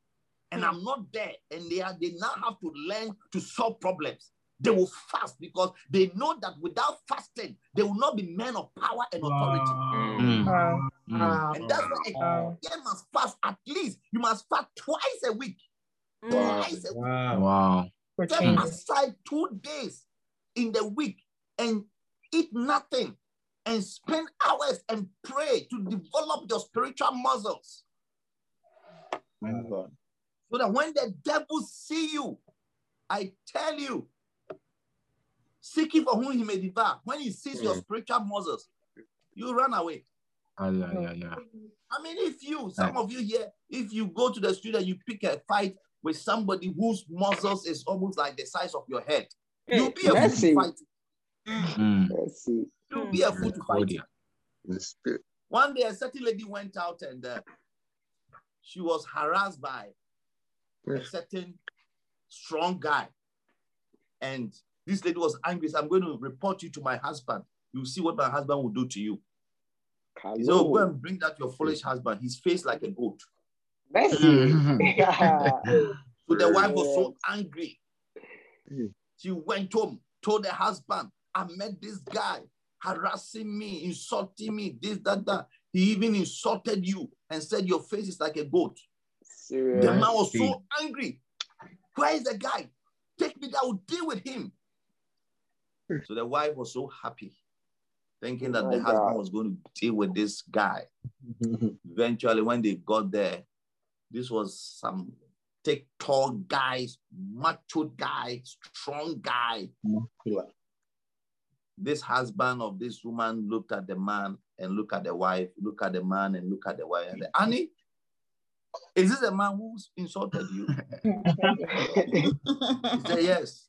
B: and hmm. I'm not there, and they are they now have to learn to solve problems. They will fast because they know that without fasting, they will not be men of power and authority.
C: Mm. Mm.
B: And that's why a
G: Wow.
B: Christian must fast at least. You must fast twice a week.
G: Mm.
B: Twice a week.
F: Wow.
C: Wow.
B: Set
G: changes.
B: aside two days in the week and eat nothing and spend hours and pray to develop your spiritual muscles.
A: My God.
B: So that when the devil see you, I tell you, seeking for whom he may devour. When he sees your spiritual muscles, you run away.
C: Ah, yeah, yeah, yeah.
B: I mean, if you, some of you here, if you go to the street and you pick a fight with somebody whose muscles is almost like the size of your head, you'll be a fool to fight.
C: Mm.
A: Let's see.
B: You'll be a fool to fight.
C: Claudia.
A: The spirit.
B: One day, a certain lady went out and uh, she was harassed by a certain strong guy. And this lady was angry. So I'm going to report you to my husband. You'll see what my husband will do to you. He said, oh, go and bring that your foolish husband. His face like a goat.
A: Mercy.
B: So the wife was so angry. Hmm. She went home, told the husband, I met this guy harassing me, insulting me, this, that, that. He even insulted you and said your face is like a goat.
A: Serious.
B: The man was so angry. Where is the guy? Take me there, I will deal with him. So the wife was so happy, thinking that oh
A: My
B: the husband
A: God.
B: was going to deal with this guy. Eventually, when they got there, this was some thick, tall guys, macho guy, strong guy. This husband of this woman looked at the man and looked at the wife, look at the man and look at the wife and said, Annie, is this the man who's insulted you? he said, Yes.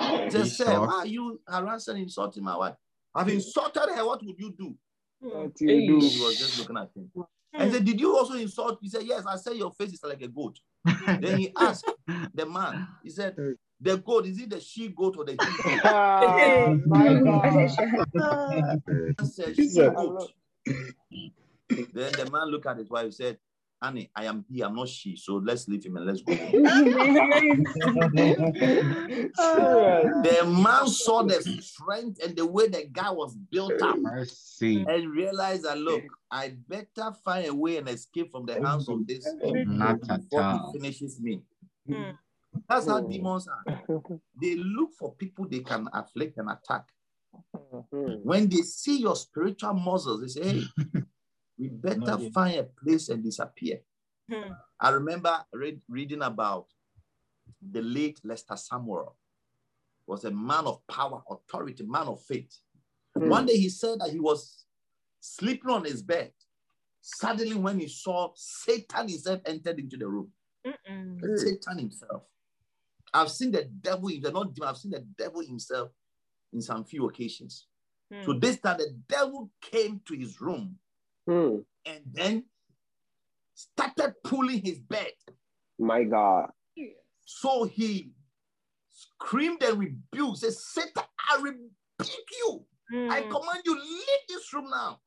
B: He said,
C: He
B: Sir,
C: shocked.
B: why are you harassing and insulting my wife? I've insulted her. What would you do?
A: What do you
B: He was just looking at him. And he said, Did you also insult? He said, Yes, I said your face is like a goat. then he asked the man, he said, The goat, is it the she goat or the he goat?
A: Ah, my God.
B: I said, she goat. then the man looked at his wife and said, Annie, I am he, I'm not she. So let's leave him and let's go. The man saw the strength and the way the guy was built up
C: Mercy.
B: and realized that look, I better find a way and escape from the hands of this
C: Not
B: before he finishes me.
G: Mm.
B: That's how
A: Mm.
B: demons are. They look for people they can afflict and attack.
A: Mhm.
B: When they see your spiritual muscles, they say, hey, we better find a place and disappear.
G: Hmm.
B: I remember read, reading about the late Lester Sumrall was a man of power, authority, man of faith. One day he said that he was sleeping on his bed. Suddenly, when he saw Satan himself entered into the room,
G: Mm-mm.
B: Satan himself. I've seen the devil, if they're not demon, I've seen the devil himself in some few occasions. So
G: Mm.
B: this time the devil came to his room
A: Hmm.
B: and then started pulling his bed.
A: My God.
B: So he screamed and rebuked, said, Satan, I rebuke you. I
G: Mm.
B: command you, leave this room now.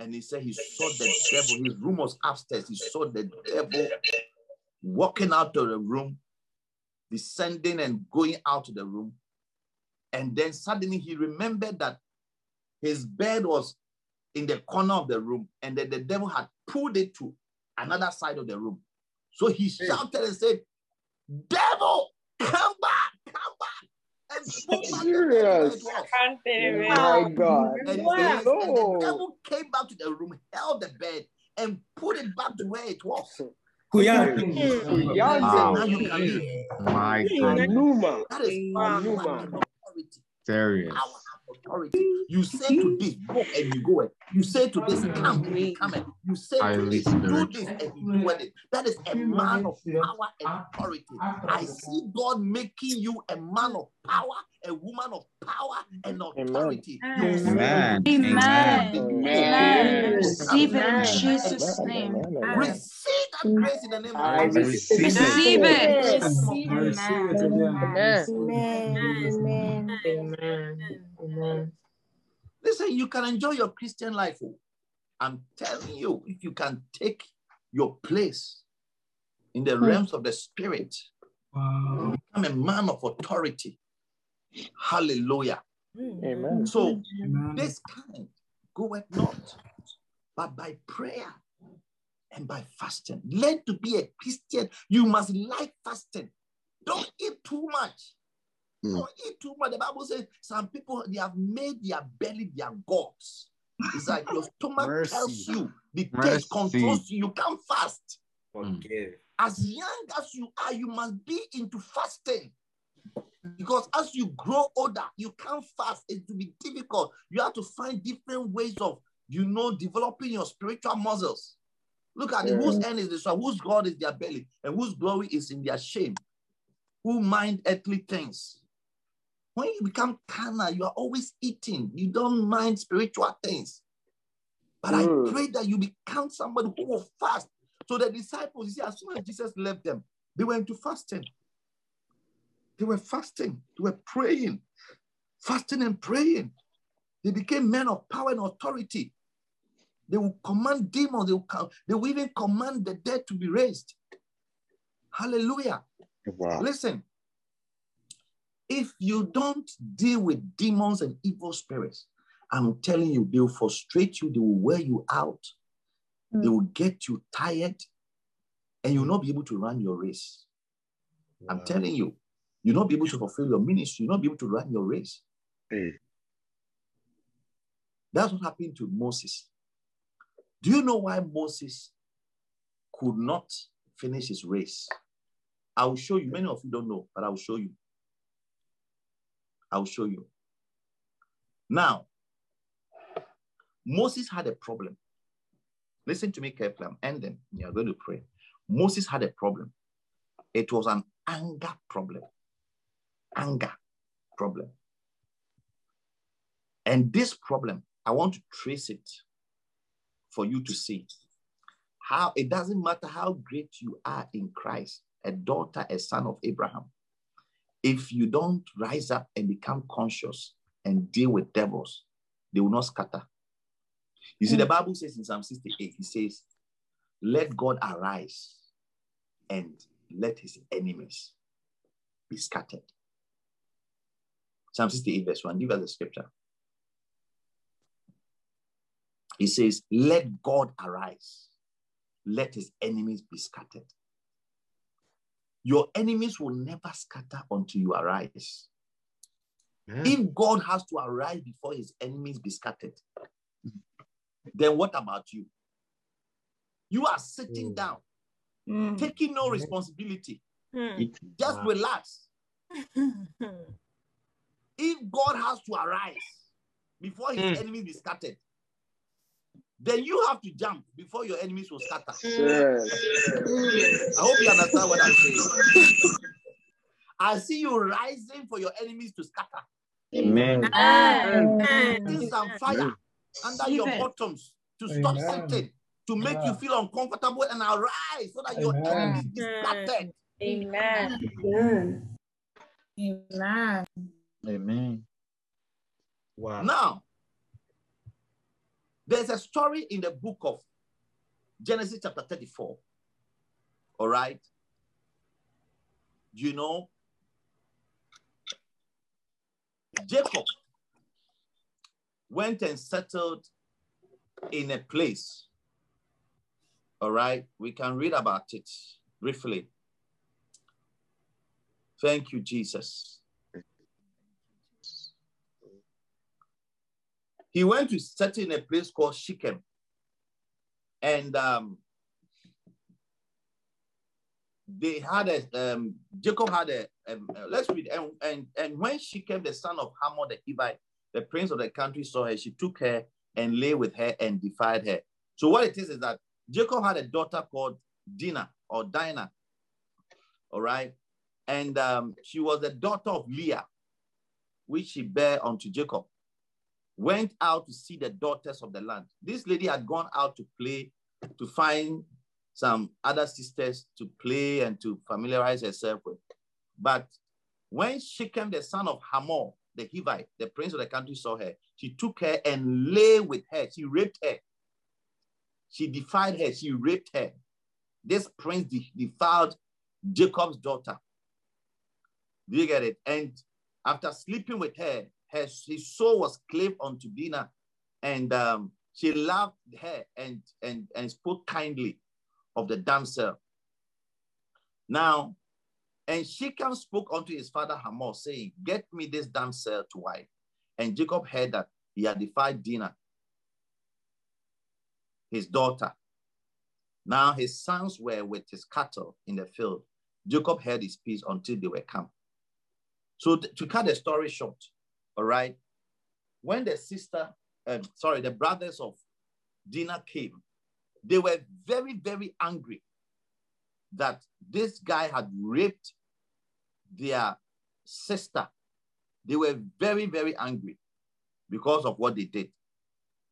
B: And he said he saw the devil. His room was upstairs. He saw the devil walking out of the room, descending and going out of the room. And then suddenly he remembered that his bed was in the corner of the room and that the devil had pulled it to another side of the room. So he shouted and said, Devil, come back, come back. And pull back the bed where it
A: Serious.
B: was.
A: My God.
B: And, he
G: Wow.
B: says, and the devil came back to the room, held the bed, and put it back to where it was. Now
A: Yande.
B: you can live.
C: My goodness.
A: Anuma.
B: That is
G: Wow.
B: power and authority.
C: Serious.
B: Power and authority. You say to this, go and you go. it. You say to this, come and you come. it. You say to this, do this and you do it. That is a man of power and authority. I see God making you a man of power, a woman of power and authority. You
G: Amen.
B: say
C: Amen. Amen.
I: Amen. Receive it in Jesus' name.
B: Receive that grace in the name of Jesus.
C: receive it.
I: Receive it.
G: Receive it.
I: Amen.
G: Amen. Amen. Amen.
B: Listen, you can enjoy your Christian life. I'm telling you, if you can take your place in the hmm. realms of the spirit,
H: Wow.
B: become a man of authority. Hallelujah. Hmm.
A: Amen.
B: So
H: Amen.
B: this kind goeth not, but by prayer and by fasting. Learn to be a Christian. You must like fasting. Don't eat too much.
J: Mm.
B: Don't eat too much. The Bible says some people they have made their belly their gods. It's like your stomach
E: Mercy.
B: tells you the taste
C: Mercy.
B: controls you. You can't fast.
E: Forgive.
B: As young as you are, you must be into fasting. Because as you grow older, you can't fast. It will be difficult. You have to find different ways of, you know, developing your spiritual muscles. Look at it. Whose end is this one? Whose God is their belly? And whose glory is in their shame? Who mind earthly things? When you become carnal, you are always eating. You don't mind spiritual things. But
A: Mm.
B: I pray that you become somebody who will fast. So the disciples, you see, as soon as Jesus left them, they went to fasting. They were fasting, they were praying, fasting and praying. They became men of power and authority. They will command demons, they will, they will even command the dead to be raised. Hallelujah.
A: Wow.
B: Listen, if you don't deal with demons and evil spirits, I'm telling you, they will frustrate you, they will wear you out, they mm. will get you tired, and you'll not be able to run your race. I'm telling you, you'll not be able to fulfill your ministry, you'll not be able to run your race.
A: Hey.
B: That's what happened to Moses. Do you know why Moses could not finish his race? I will show you. Many of you don't know, but I will show you. I will show you. Now, Moses had a problem. Listen to me carefully. I'm ending. You're going to pray. Moses had a problem. It was an anger problem. Anger problem. And this problem, I want to trace it for you to see how it doesn't matter how great you are in Christ, a daughter, a son of Abraham. If you don't rise up and become conscious and deal with devils, they will not scatter. You see, the hmm. Bible says in Psalm 68, he says, Let God arise and let his enemies be scattered. Psalm 68, verse 1. Give us the scripture. He says, Let God arise, let his enemies be scattered. Your enemies will never scatter until you arise. If God has to arise before his enemies be scattered, then what about you? You are sitting hmm. down, hmm. taking no hmm. responsibility. Just ah. relax. If God has to arise before his enemies be scattered, then you have to jump before your enemies will scatter.
A: Yes.
B: I hope you understand what I'm saying. I see you rising for your enemies to scatter.
C: Amen.
B: Putting some fire under your bottoms to stop
H: Amen.
B: something, to make you feel uncomfortable and arise so that your
H: Amen.
B: enemies be scattered.
G: Amen.
I: Amen.
C: Amen.
F: Wow.
B: Now, there's a story in the book of Genesis chapter 34. All right. Do you know, Jacob went and settled in a place. All right. We can read about it briefly. Thank you, Jesus. He went to settle in a place called Shechem. And um, they had a, um, Jacob had a, um, uh, let's read, and, and, and when Shechem, the son of Hamor the Hivite, the prince of the country, saw her, she took her and lay with her and defied her. So what it is is that Jacob had a daughter called Dinah or Dinah, all right? And um, she was the daughter of Leah, which she bare unto Jacob went out to see the daughters of the land. This lady had gone out to play, to find some other sisters to play and to familiarize herself with. But when Shechem, the son of Hamor, the Hivite, the prince of the country, saw her, she took her and lay with her. She raped her. She defied her. She raped her. This prince defiled Jacob's daughter. Do you get it? And after sleeping with her, her his soul was clave unto Dinah, and um, she loved her and, and, and spoke kindly of the damsel. Now, and Shechem spoke unto his father Hamor, saying, Get me this damsel to wife. And Jacob heard that he had defied Dinah, his daughter. Now his sons were with his cattle in the field. Jacob held his peace until they were come. So to cut the story short, all right, when the sister, um, sorry, the brothers of Dinah came, they were very, very angry that this guy had raped their sister. They were very, very angry because of what they did.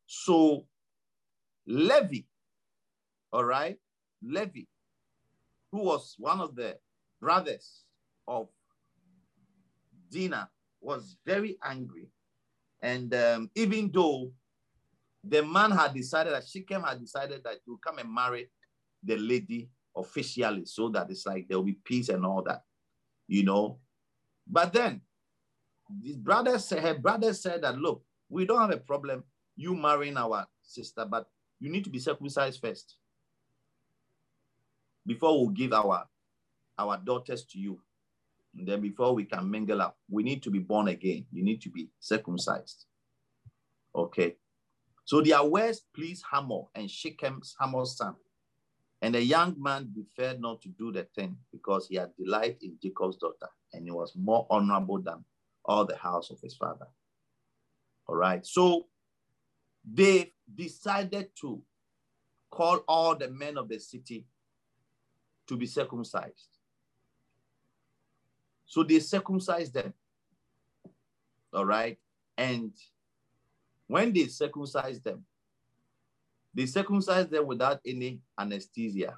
B: So Levi, all right, Levi, who was one of the brothers of Dinah was very angry. And um, even though the man had decided that Shechem had decided that would come and marry the lady officially so that it's like there will be peace and all that, you know. But then his brother said, her brother said that, look, we don't have a problem you marrying our sister, but you need to be circumcised first before we give our our daughters to you. Then before we can mingle up, we need to be born again. You need to be circumcised. Okay. So their words pleased Hamor and Shechem's Hamor's son. And the young man preferred not to do the thing because he had delight in Jacob's daughter and he was more honorable than all the house of his father. All right. So they decided to call all the men of the city to be circumcised. So they circumcised them. All right. And when they circumcised them, they circumcised them without any anesthesia.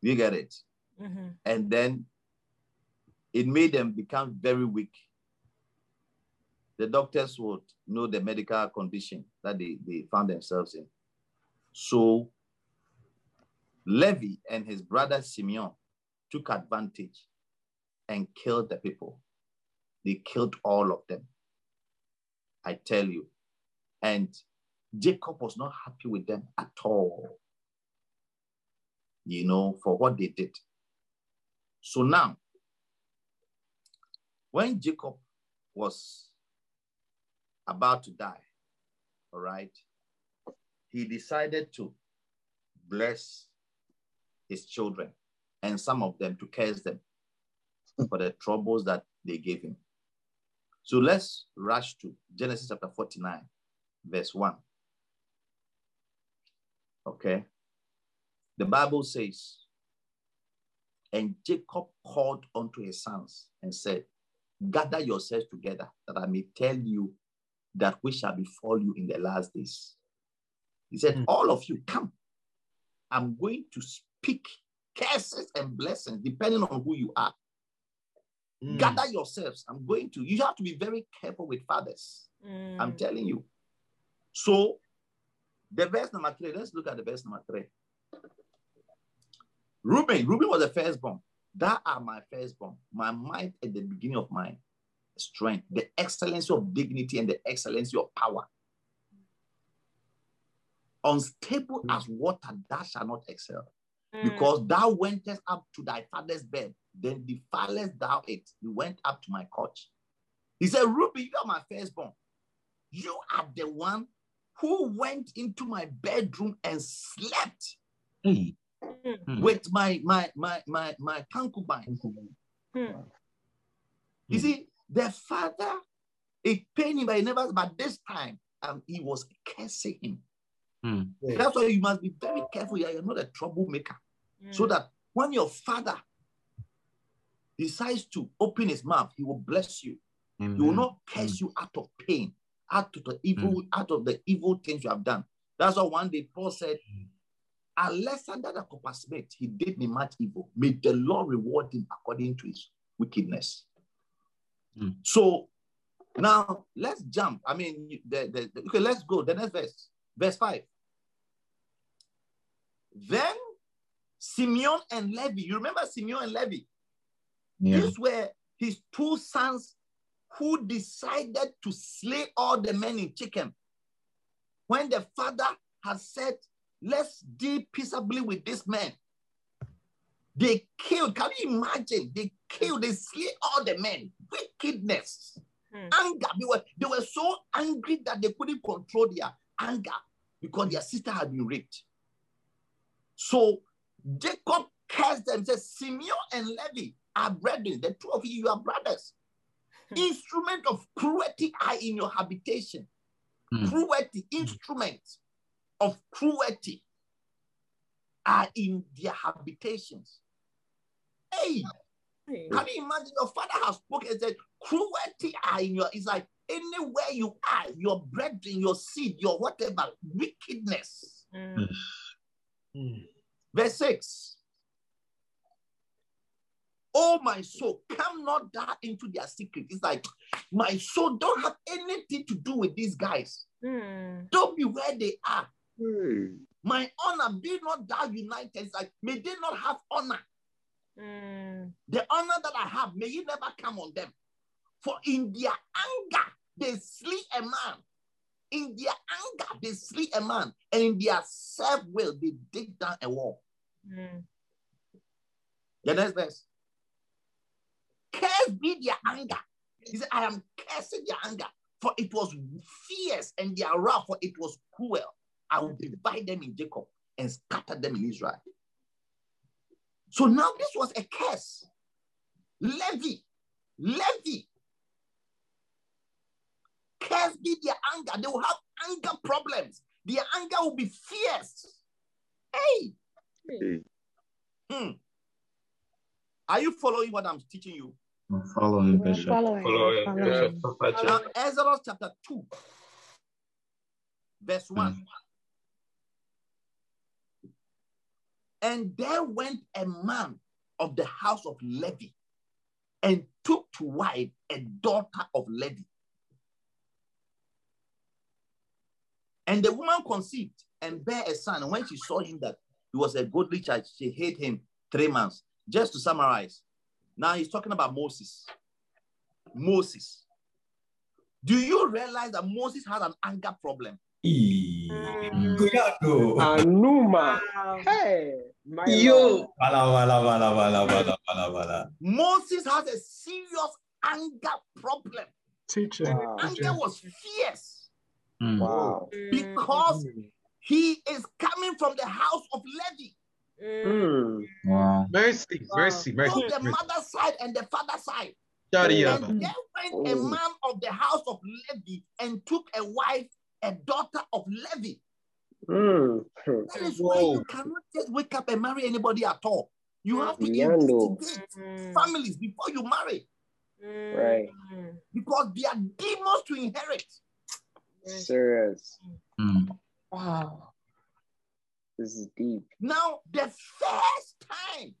B: You get it? Mm-hmm. And then it made them become very weak. The doctors would know the medical condition that they, they found themselves in. So Levi and his brother Simeon took advantage and killed the people. They killed all of them. I tell you. And Jacob was not happy with them at all, you know, for what they did. So now, when Jacob was about to die, all right, he decided to bless his children and some of them to curse them for the troubles that they gave him. So let's rush to Genesis chapter 49, verse 1. Okay. The Bible says, and Jacob called unto his sons and said, Gather yourselves together, that I may tell you that which shall befall you in the last days. He said, mm. All of you, come. I'm going to speak curses and blessings depending on who you are. Mm. Gather yourselves. I'm going to. You have to be very careful with fathers. Mm. I'm telling you. So, the verse number three, let's look at the verse number three. Reuben, Reuben was the firstborn. That are my firstborn, my might at the beginning of my strength, the excellency of dignity and the excellency of power. Unstable mm. as water, thou shall not excel. Mm. Because thou wentest up to thy father's bed, then defilest thou it. He went up to my couch. He said, Ruby, you are my firstborn. You are the one who went into my bedroom and slept mm. with my my my my my concubine. Mm. You see, the father, it pained him, but he never, but this time um, he was cursing him. Mm. That's why you must be very careful. You're not a troublemaker. So that when your father decides to open his mouth, he will bless you. Amen. He will not curse mm. you out of pain, out of the evil, mm. out of the evil things you have done. That's why one day Paul said, Alexander the coppersmith, he did me much evil. May the Lord reward him according to his wickedness. Mm. So now let's jump. I mean, the, the, the, okay, let's go. The next verse, verse 5. Then Simeon and Levi, you remember Simeon and Levi? Yeah. These were his two sons who decided to slay all the men in Shechem. When the father had said, Let's deal peaceably with this man. They killed, can you imagine? They killed, they slay all the men. Wickedness, hmm. anger. They were, they were so angry that they couldn't control their anger because their sister had been raped. So Jacob cursed them, said, Simeon and Levi are brethren. The two of you, you are brothers. Hmm. Instrument of cruelty are in your habitation. Mm. Cruelty, instruments of cruelty are in their habitations. Hey, can you imagine your father has spoken and said, cruelty are in your, it's like anywhere you are, your brethren, your seed, your whatever, wickedness. Mm. Verse 6. Oh, my soul, come not thou into their secret. It's like, my soul don't have anything to do with these guys.
G: Mm.
B: Don't be where they are.
A: Hey.
B: My honor, be not thou united. It's like, may they not have honor.
G: Mm.
B: The honor that I have, may it never come on them. For in their anger, they slay a man. In their anger, they slay a man. And in their self will, they dig down a wall.
G: Mm.
B: The next verse. Curse be their anger. He said, I am cursing their anger, for it was fierce, and their wrath, for it was cruel. I will divide them in Jacob and scatter them in Israel. So now this was a curse. Levy, Levy. Curse be their anger. They will have anger problems. Their anger will be fierce. Hey.
A: Hey.
B: Hmm. Are you following what I'm teaching you?
C: I'm following
G: We're
C: Bishop.
G: following.
F: Follow
G: we're following.
F: Bishop
B: Now, Exodus chapter 2, verse 1. And there went a man of the house of Levi and took to wife a daughter of Levi. And the woman conceived and bare a son. And when she saw him that he was a goodly child, she hid him three months. Just to summarize, now he's talking about Moses. Moses. Do you realize that Moses had an anger problem?
E: Cuidado.
A: Anuma. Hey.
E: Yo.
A: Lord.
E: Bala, bala, bala, bala, bala, bala, bala.
B: Moses has a serious anger problem.
H: Teacher.
A: Wow.
B: Anger was fierce
C: Mm.
A: Wow.
B: Because he is coming from the house of Levi,
G: Mm.
C: Wow.
F: Mercy, mercy, mercy.
B: both the
F: mercy.
B: mother's side and the father's side.
F: Shadiaba.
B: And there went a
A: Oh.
B: man of the house of Levi and took a wife, a daughter of Levi.
A: Mm.
B: That is why
F: Whoa.
B: you cannot just wake up and marry anybody at all. You have to
A: Yando.
B: investigate
G: Mm.
B: families before you marry
G: Mm.
A: Right.
B: because they are demons to inherit.
A: Serious.
C: Mm.
G: Wow.
A: This is deep.
B: Now, the first time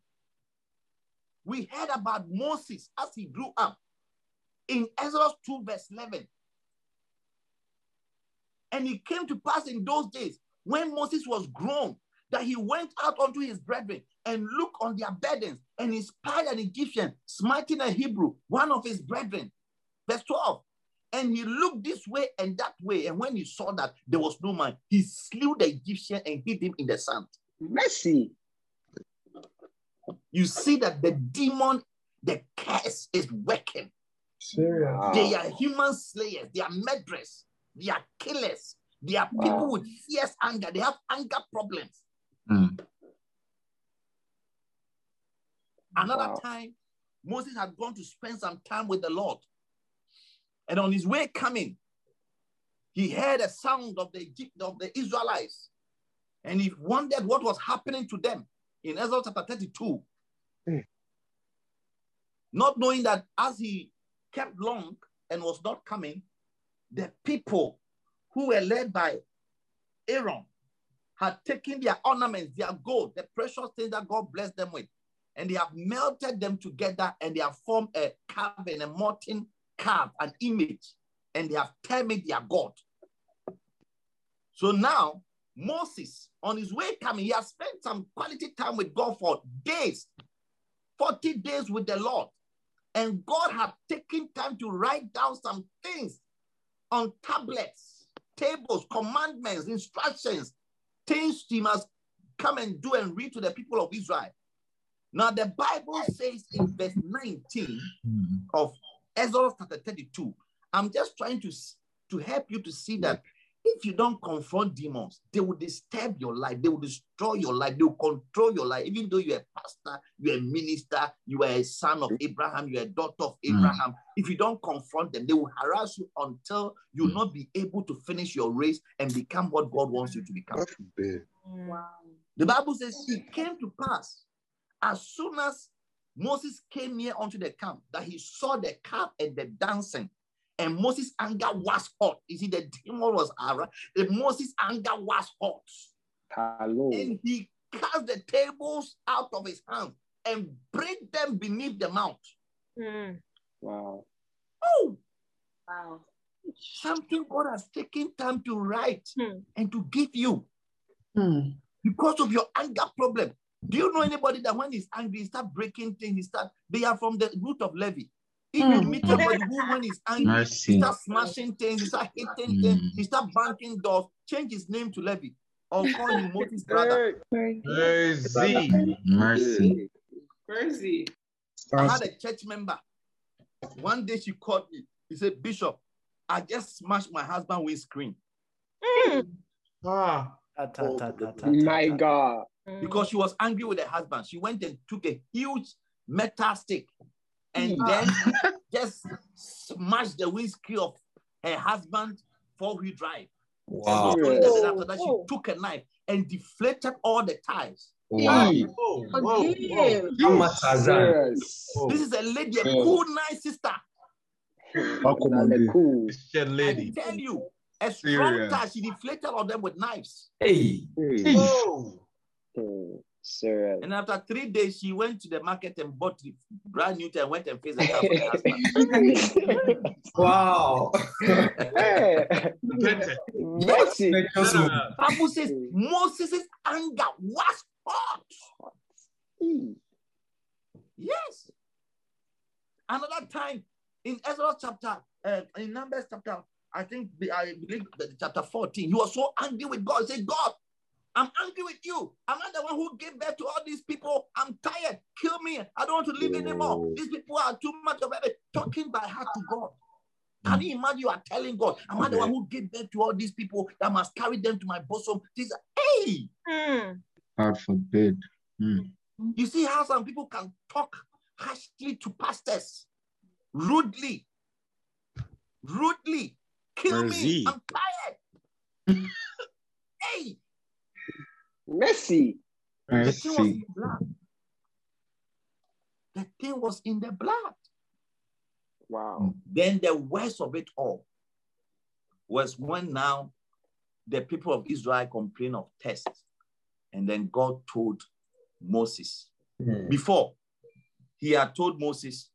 B: we heard about Moses as he grew up in Exodus 2, verse 11. And it came to pass in those days when Moses was grown that he went out unto his brethren and looked on their burdens and he spied an Egyptian smiting a Hebrew, one of his brethren. Verse 12. And he looked this way and that way. And when he saw that there was no man, he slew the Egyptian and hid him in the sand.
A: Mercy.
B: You see that the demon, the curse is working.
H: Serious.
B: They are human slayers, they are murderers, they are killers, they are people
A: Wow.
B: with fierce anger, they have anger problems.
C: Mm.
B: Another
A: Wow.
B: time, Moses had gone to spend some time with the Lord. And on his way coming, he heard a sound of the Egypt, of the Israelites. And he wondered what was happening to them in Exodus chapter 32.
A: Hmm.
B: Not knowing that as he kept long and was not coming, the people who were led by Aaron had taken their ornaments, their gold, the precious things that God blessed them with, and they have melted them together and they have formed a carving, a molten calf, an image, and they have termed their God. So now, Moses, on his way coming, he has spent some quality time with God for days, 40 days with the Lord. And God had taken time to write down some things on tablets, tables, commandments, instructions, things he must come and do and read to the people of Israel. Now, the Bible says in verse 19
C: Mm.
B: of Exodus chapter 32, I'm just trying to, to help you to see that if you don't confront demons, they will disturb your life, they will destroy your life, they will control your life. Even though you're a pastor, you're a minister, you are a son of Abraham, you're a daughter of
C: Mm.
B: Abraham. If you don't confront them, they will harass you until you will
C: Mm.
B: not be able to finish your race and become what God wants you to become.
G: Wow.
B: The Bible says it came to pass as soon as Moses came near unto the camp that he saw the calf and the dancing. And Moses' anger was hot. You see, the demon was around. The Moses' anger was hot.
A: Hello.
B: And he cast the tables out of his hand and break them beneath the mount.
G: Mm.
A: Wow.
B: Oh,
G: Wow.
B: something God has taken time to write
G: Hmm.
B: and to give you
E: Mm.
B: because of your anger problem. Do you know anybody that when he's angry, he start breaking things? He start. They are from the root of Levi. If you
E: Hmm.
B: meet somebody who, when he's angry,
C: Mercy.
B: he start smashing things, he start hitting things,
C: Hmm.
B: he start banking doors, change his name to Levi, or call him Moses' brother.
F: Mercy.
C: Mercy.
H: Mercy.
B: I had a church member. One day she called me. He said, Bishop, I just smashed my husband windscreen
G: Mm.
F: Ah.
J: Ta, ta, ta, ta, ta,
A: My
J: ta.
A: God.
B: because she was angry with her husband. She went and took a huge metal stick and
A: Hmm.
B: then just smashed the windscreen of her husband four-wheel drive.
C: Wow.
B: And that, then after that, she
G: Oh.
B: took a knife and deflated all the tires.
C: Wow.
A: Hey,
F: Whoa, whoa, whoa.
I: Forgive.
H: Tamatazan.
A: serious.
F: whoa.
B: This is a lady, a cool, nice sister.
A: Nale cool.
F: This shed
B: I
F: lady.
B: tell you, a strong
F: Serious.
B: tie. She deflated all them with knives.
H: Hey.
A: Hey,
F: Whoa.
A: Hey, Serious.
B: And after three days, she went to the market and bought the brand new and went and faced the car for her husband.
H: Wow.
A: Hey,
F: Repented.
A: mercy.
H: Make us move.
B: Bible says Moses' anger was hot.
A: Hey,
B: Yes. Another time in Ezra chapter, uh, in Numbers chapter, I think I believe chapter 14, he was so angry with God. He said, God, I'm angry with you. I'm not the one who gave birth to all these people. I'm tired. Kill me. I don't want to live anymore. These people are too much of it. Talking by heart to God. Can you imagine you are telling God, I'm not the one who gave birth to all these people that must carry them to my bosom? This, are, hey,
G: Mm.
C: God forbid. Mm.
B: You see how some people can talk harshly to pastors, rudely, rudely. Kill me. I'm tired. hey,
A: mercy.
B: the thing was
C: Mercy.
B: in the blood. The thing was in the blood.
A: Wow.
B: Then the worst of it all was when now the people of Israel complained of tests. And then God told Moses,
H: Hmm.
B: before he had told Moses,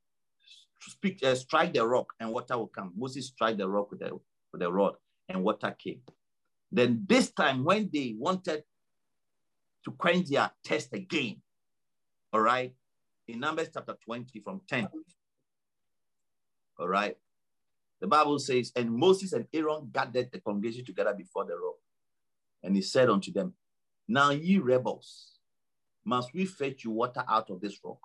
B: speak, uh, strike the rock and water will come. Moses struck the rock with the, with the rod and water came. Then this time when they wanted to quench their test again, all right, in Numbers chapter 20 from 10, all right, the Bible says, and Moses and Aaron gathered the congregation together before the rock. And he said unto them, Now ye rebels, must we fetch you water out of this rock?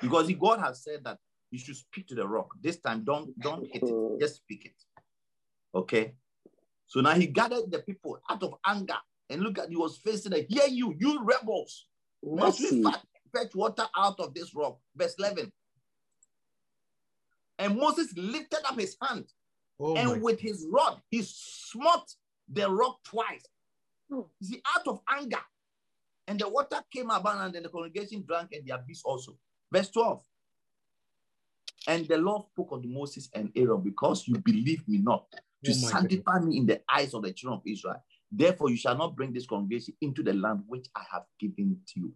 B: Because God has said that you should speak to the rock. This time, don't don't hit it, mm. just speak it. Okay. So now he gathered the people out of anger and look at he was facing it. Hear you, you rebels. Must we
A: Mercy.
B: fetch, fetch water out of this rock? Verse 11. And Moses lifted up his hand
F: Oh
B: and with his rod, he smote the rock twice.
G: Oh.
B: You see, out of anger. And the water came abundant, and the congregation drank, and the abyss also. Verse 12. And the Lord spoke unto Moses and Aaron, because you believe me not, to
F: Oh my
B: sanctify me in the eyes of the children of Israel. Therefore, you shall not bring this congregation into the land which I have given to you.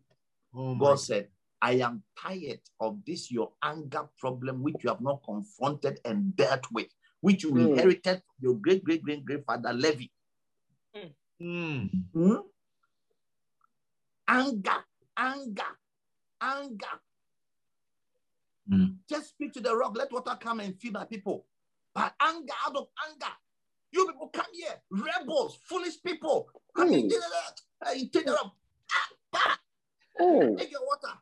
F: Oh
B: God said, I am tired of this your anger problem, which you have not confronted and dealt with, which you
A: Hmm.
B: inherited from your great great great grandfather Levi.
F: Mm.
B: Hmm? Anger, anger, anger.
C: Hmm.
B: Just speak to the rock, let water come and feed my people. But anger, out of anger, you people come here, rebels, foolish people. I mean,
A: Hmm.
B: hey, take it up. Ah,
A: Oh,
B: take your water.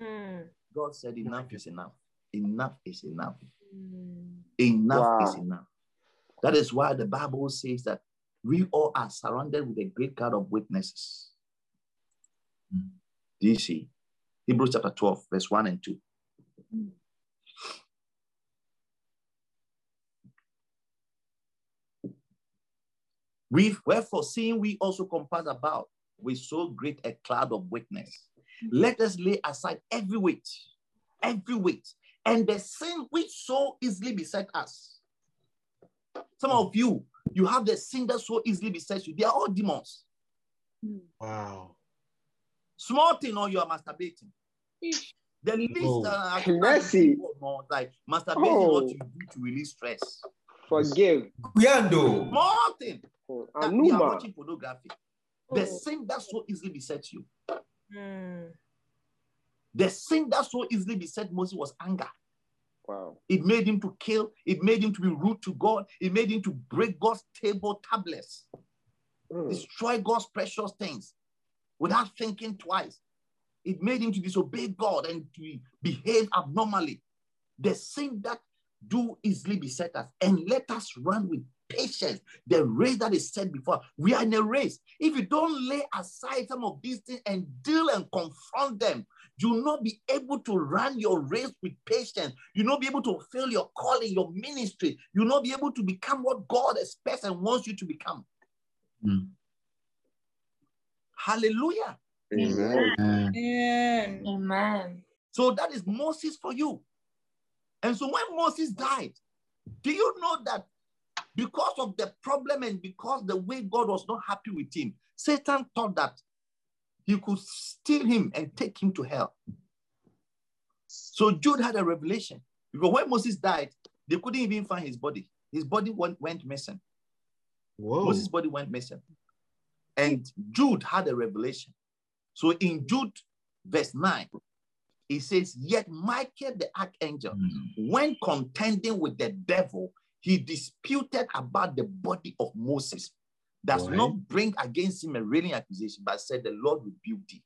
G: Mm.
B: God said, enough is enough. Enough is enough.
G: Mm.
B: Enough is enough. That is why the Bible says that we all are surrounded with a great cloud of witnesses.
C: Mm.
B: Do you see? Hebrews chapter 12, verse 1 and 2. We wherefore seeing we also compass about with so great a cloud of witness, let us lay aside every weight, every weight, and the sin which so easily beset us. Some of you, you have the sin that so easily besets you. They are all demons.
F: Wow.
B: Small thing or you are masturbating. The least
A: Oh.
B: uh,
A: Mercy.
B: people more like masturbation is what
A: Oh.
B: you do to release stress.
A: Forgive.
H: Kuyando.
B: More thing.
A: Oh,
B: That we are watching pornography. The sin that so easily beset you.
G: Mm.
B: The sin that so easily beset Moses was anger.
A: Wow.
B: It made him to kill. It made him to be rude to God. It made him to break God's table tablets,
A: Mm.
B: destroy God's precious things without thinking twice. It made him to disobey God and to behave abnormally. The sin that do easily beset us, and let us run with patience the race that is set before. We are in a race. If you don't lay aside some of these things and deal and confront them, you will not be able to run your race with patience. You'll not be able to fulfill your calling, your ministry. You'll not be able to become what God expects and wants you to become. Hmm. Hallelujah.
A: Amen.
I: Amen.
G: Amen.
B: So that is Moses for you. And so when Moses died, do you know that because of the problem and because the way God was not happy with him, Satan thought that he could steal him and take him to hell. So Jude had a revelation because when Moses died, they couldn't even find his body. His body went, went missing.
F: Whoa.
B: Moses' body went missing. And Jude had a revelation. So in Jude, verse 9, it says, Yet Michael the archangel, hmm. when contending with the devil, he disputed about the body of Moses. Does
F: Right.
B: not bring against him a railing accusation, but said, The Lord rebuked thee.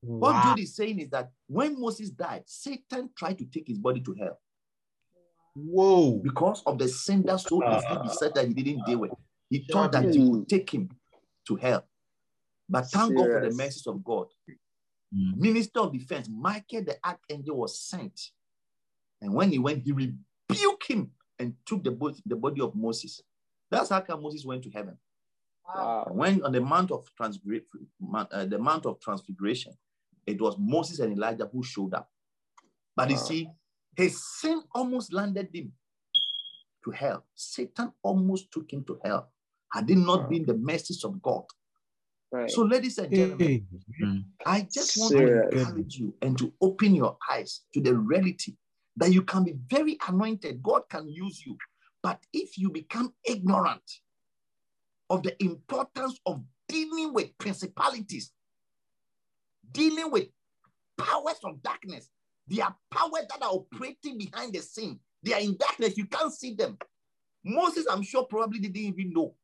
B: What Jude is saying is that when Moses died, Satan tried to take his body to hell
F: Whoa.
B: because of the sin that so easily ah. beset that he didn't deal with. He thought that he would take him to hell. But thank God for the
A: Serious.
B: mercies of God. Hmm. Minister of Defense, Michael the archangel was sent. And when he went, he rebuked him and took the body, the body of Moses. That's how come Moses went to heaven.
A: Wow.
B: When on the Mount of Transfiguration, uh, the Mount of Transfiguration, it was Moses and Elijah who showed up. But you see, his sin almost landed him to hell. Satan almost took him to hell. Had it not
A: Wow.
B: been the mercies of God.
A: Right.
B: So, ladies and gentlemen. I just want
A: Serious.
B: to encourage you and to open your eyes to the reality that you can be very anointed. God can use you. But if you become ignorant of the importance of dealing with principalities, dealing with powers of darkness, they are powers that are operating behind the scene. They are in darkness. You can't see them. Moses, I'm sure, probably didn't even know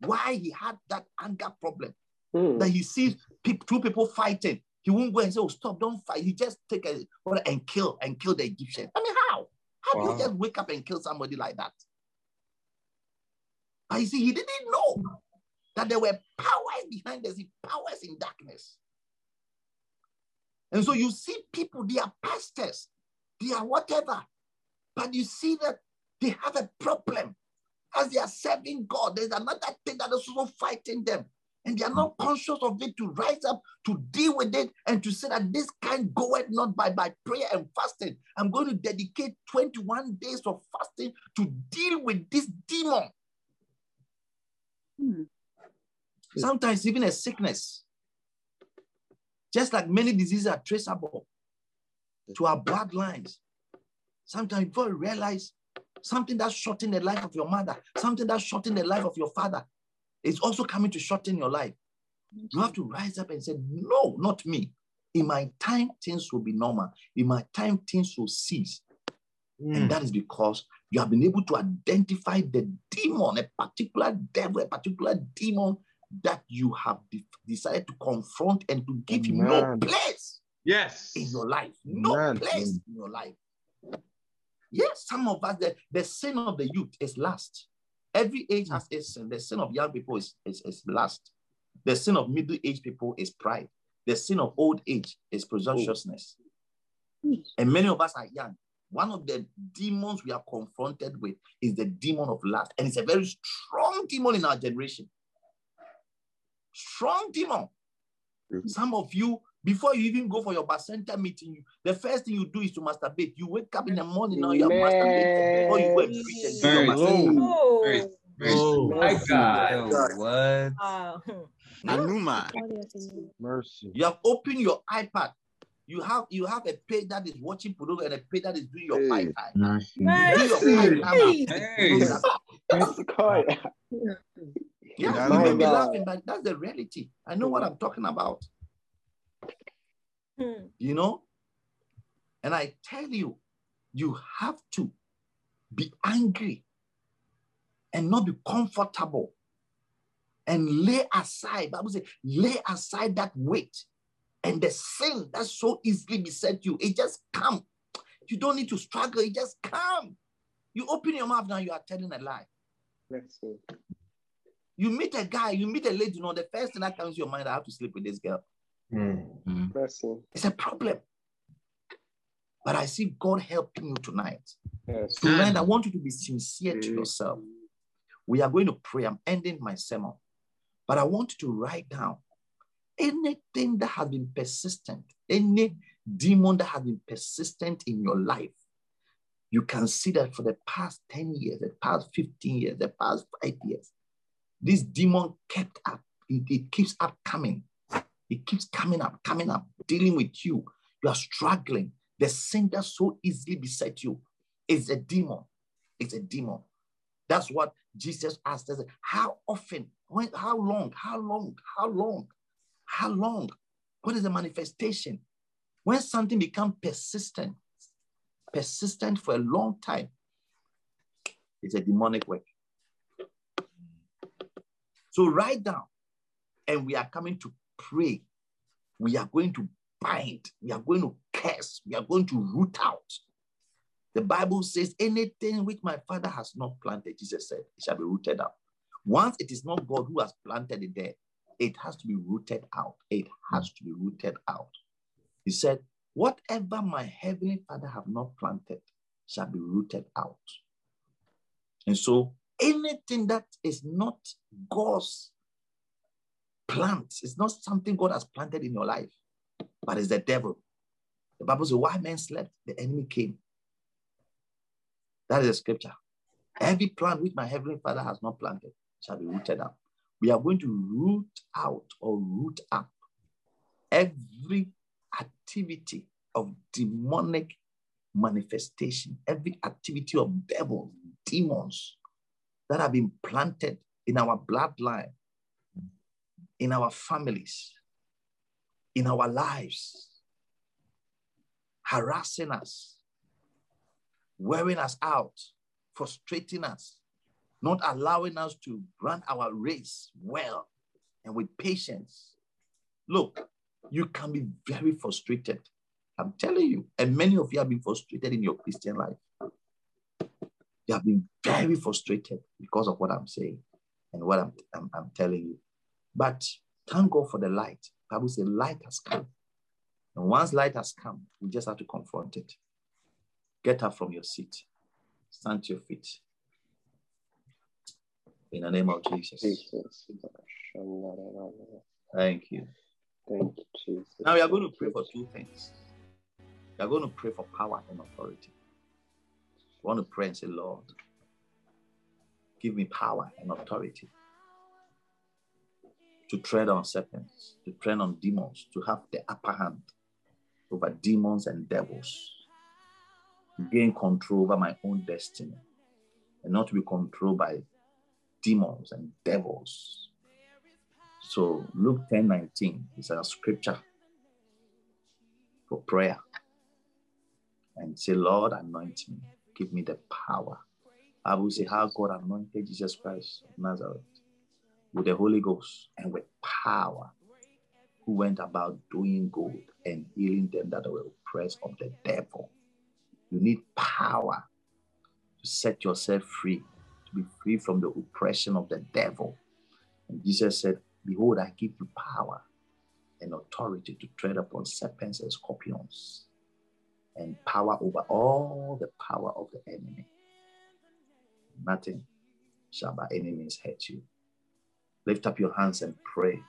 B: why he had that anger problem
A: Mm.
B: that he sees peop two people fighting, he won't go and say, "Oh, stop! Don't fight." He just take a and kill and kill the Egyptian. I mean, how? How do you just wake up and kill somebody like that? But you see, he didn't know that there were powers behind us, powers in darkness. And so you see people, they are pastors, they are whatever, but you see that they have a problem as they are serving God. There's another thing that is also fighting them and they are not conscious of it to rise up to deal with it and to say that this kind goeth not by by prayer and fasting. I'm going to dedicate 21 days of fasting to deal with this demon. Hmm. Sometimes even a sickness, just like many diseases are traceable to our bloodlines. Sometimes before you realize something that shortened the life of your mother, something that shortened the life of your father, is also coming to shorten your life. You have to rise up and say, No, not me. In my time, things will be normal. In my time, things will cease. And hmm. that is because you have been able to identify the demon, a particular devil, a particular demon that you have de- decided to confront and to give him no place
F: Yes.
B: in your life. No
A: Amen.
B: place in your life. Yes, some of us, the, the sin of the youth is lust. Every age hmm. has its sin. The sin of young people is, is, is lust. The sin of middle-aged people is pride. The sin of old age is presumptuousness. Hmm. And many of us are young. One of the demons we are confronted with is the demon of lust. And it's a very strong demon in our generation. Strong demon. Hmm. Some of you, before you even go for your center meeting, the first thing you do is to masturbate. You wake up in the morning now, you're masturbating before you go and preach and do your
H: Mercy.
B: masturbation.
G: Oh.
H: Oh, my God.
E: Yo, what?
G: Wow.
J: Anuma.
F: Mercy.
B: You have opened your iPad. You have you have a page that is watching pornography and a page that is doing your
F: Hey.
B: fight.
C: Mercy.
B: Do your
I: Mercy.
J: Hey.
A: That's.
B: Yeah,
J: Yeah,
B: you may be laughing, but that's the reality. I know what I'm talking about.
G: Hmm.
B: You know? And I tell you, you have to be angry and not be comfortable and lay aside. Bible says, lay aside that weight and the sin that so easily beset you. It just come. You don't need to struggle. It just come. You open your mouth now, you are telling a lie.
A: Let's see.
B: You meet a guy, you meet a lady, you know, the first thing that comes to your mind, I have to sleep with this girl.
C: Mm.
A: Let's.
B: It's a problem. But I see God helping you tonight.
A: Yes.
B: Tonight, I want you to be sincere to
A: Mm.
B: yourself. We are going to pray. I'm ending my sermon. But I want you to write down anything that has been persistent, any demon that has been persistent in your life. You can see that for the past 10 years, the past 15 years, the past five years, this demon kept up. It, it keeps up coming. It keeps coming up, coming up, dealing with you. You are struggling. The sin that so easily beset you is a demon. It's a demon. That's what Jesus asked us. How often? When? How long? How long? How long? How long? What is the manifestation? When something becomes persistent, persistent for a long time, it's a demonic work. So write down, and we are coming to pray. We are going to bind. We are going to curse. We are going to root out. The Bible says, anything which my father has not planted, Jesus said, it shall be rooted out. Once it is not God who has planted it there, it has to be rooted out. It has to be rooted out. He said, whatever my heavenly father have not planted shall be rooted out. And so anything that is not God's plant, it's not something God has planted in your life, but it's the devil. The Bible says, why men slept, the enemy came. That is the scripture. Every plant which my heavenly father has not planted shall be rooted up. We are going to root out or root up every activity of demonic manifestation, every activity of devils, demons that have been planted in our bloodline, in our families, in our lives, harassing us, wearing us out, frustrating us, not allowing us to run our race well and with patience. Look, you can be very frustrated. I'm telling you, and many of you have been frustrated in your Christian life. You have been very frustrated because of what I'm saying and what I'm, I'm, I'm telling you. But thank God for the light. Bible says light has come. And once light has come, we just have to confront it. Get up from your seat. Stand to your feet. In the name of Jesus.
A: Jesus.
B: Thank you.
A: Thank you, Jesus.
B: Now we are going to pray for two things. We are going to pray for power and authority. We want to pray and say, Lord, give me power and authority to tread on serpents, to tread on demons, to have the upper hand over demons and devils, gain control over my own destiny, and not to be controlled by demons and devils. So Luke 10 19 is a scripture for prayer. And say, Lord, anoint me. Give me the power. I will say how God anointed Jesus Christ of Nazareth with the Holy Ghost and with power, who went about doing good and healing them that were oppressed of the devil. You need power to set yourself free, to be free from the oppression of the devil. And Jesus said, Behold, I give you power and authority to tread upon serpents and scorpions, and power over all the power of the enemy. Nothing shall by any means hurt you. Lift up your hands and pray.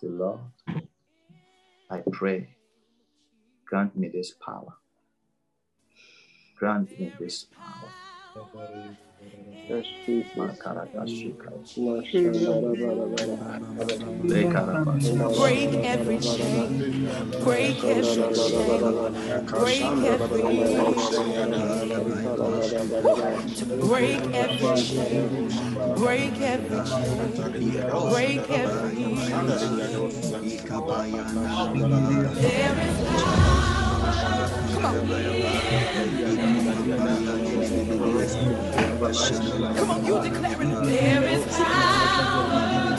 B: Say, Lord, I pray, grant me this power. Grant me this power.
J: Break every chain, break every chain, break every chain, break every chain, break every chain, break every chain. There is power. Come on. Come on, you declaring there is power.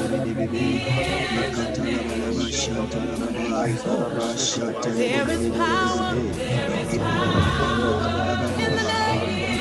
J: There is power. There is power.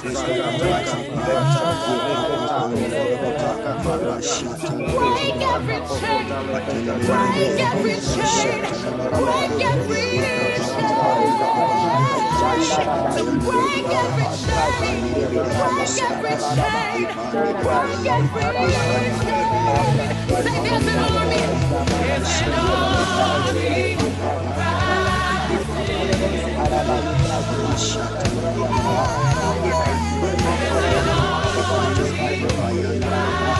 G: Say
J: there's an army, there's an army. Shut up.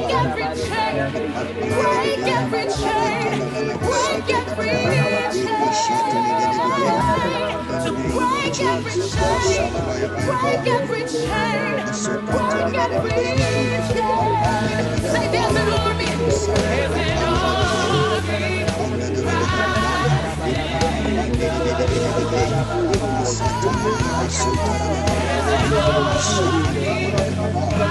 J: every chain, break every chain, break every chain. Break every chain, break every chain. Say there's an army, there's an army. Every chain, break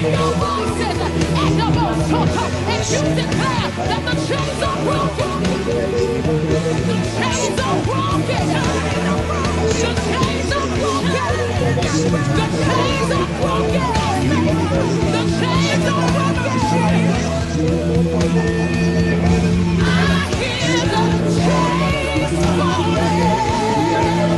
J: and you the chains are broken. The chains are broken. The chains are broken. The chains are broken. The chains are broken. I hear the chains falling.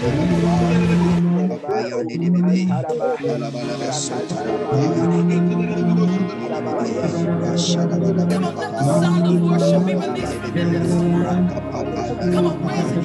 J: Come on, let the sound of worship be released within this room. Come on, raise it.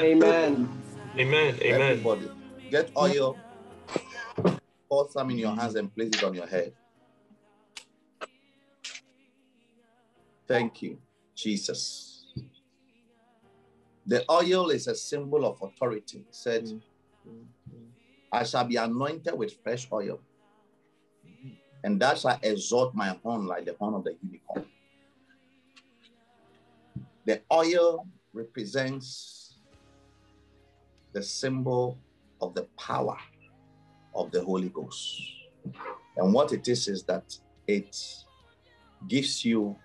H: Amen.
K: Amen. Amen.
B: Everybody, get oil, pour some in your hands and place it on your head. Thank you, Jesus. The oil is a symbol of authority. It said, I shall be anointed with fresh oil, and that shall exalt my horn like the horn of the unicorn. The oil represents the symbol of the power of the Holy Ghost. And what it is is that it gives you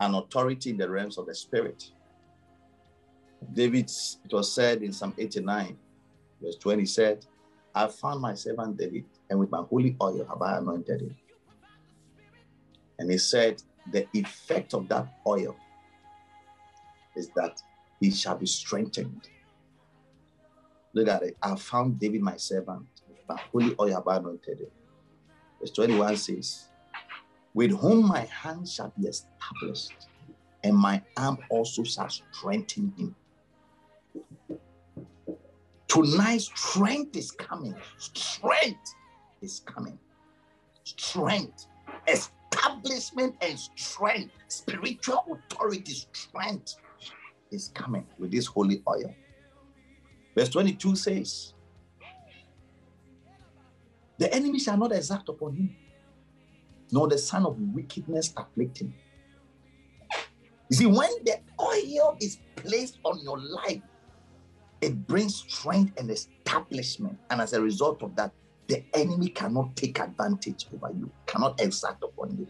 B: an authority in the realms of the spirit. David, it was said in Psalm 89, verse 20, said, I found my servant David, and with my holy oil have I anointed him. And he said, the effect of that oil is that he shall be strengthened. Look at it. I found David, my servant, the holy oil have anointed him. Verse 21 says, With whom my hand shall be established, and my arm also shall strengthen him. Tonight, strength is coming. Strength is coming. Strength, establishment, and strength, spiritual authority, strength is coming with this holy oil. Verse 22 says, The enemy shall not exact upon him, nor the son of wickedness afflict him. You see, when the oil is placed on your life, it brings strength and establishment. And as a result of that, the enemy cannot take advantage over you, cannot exact upon you,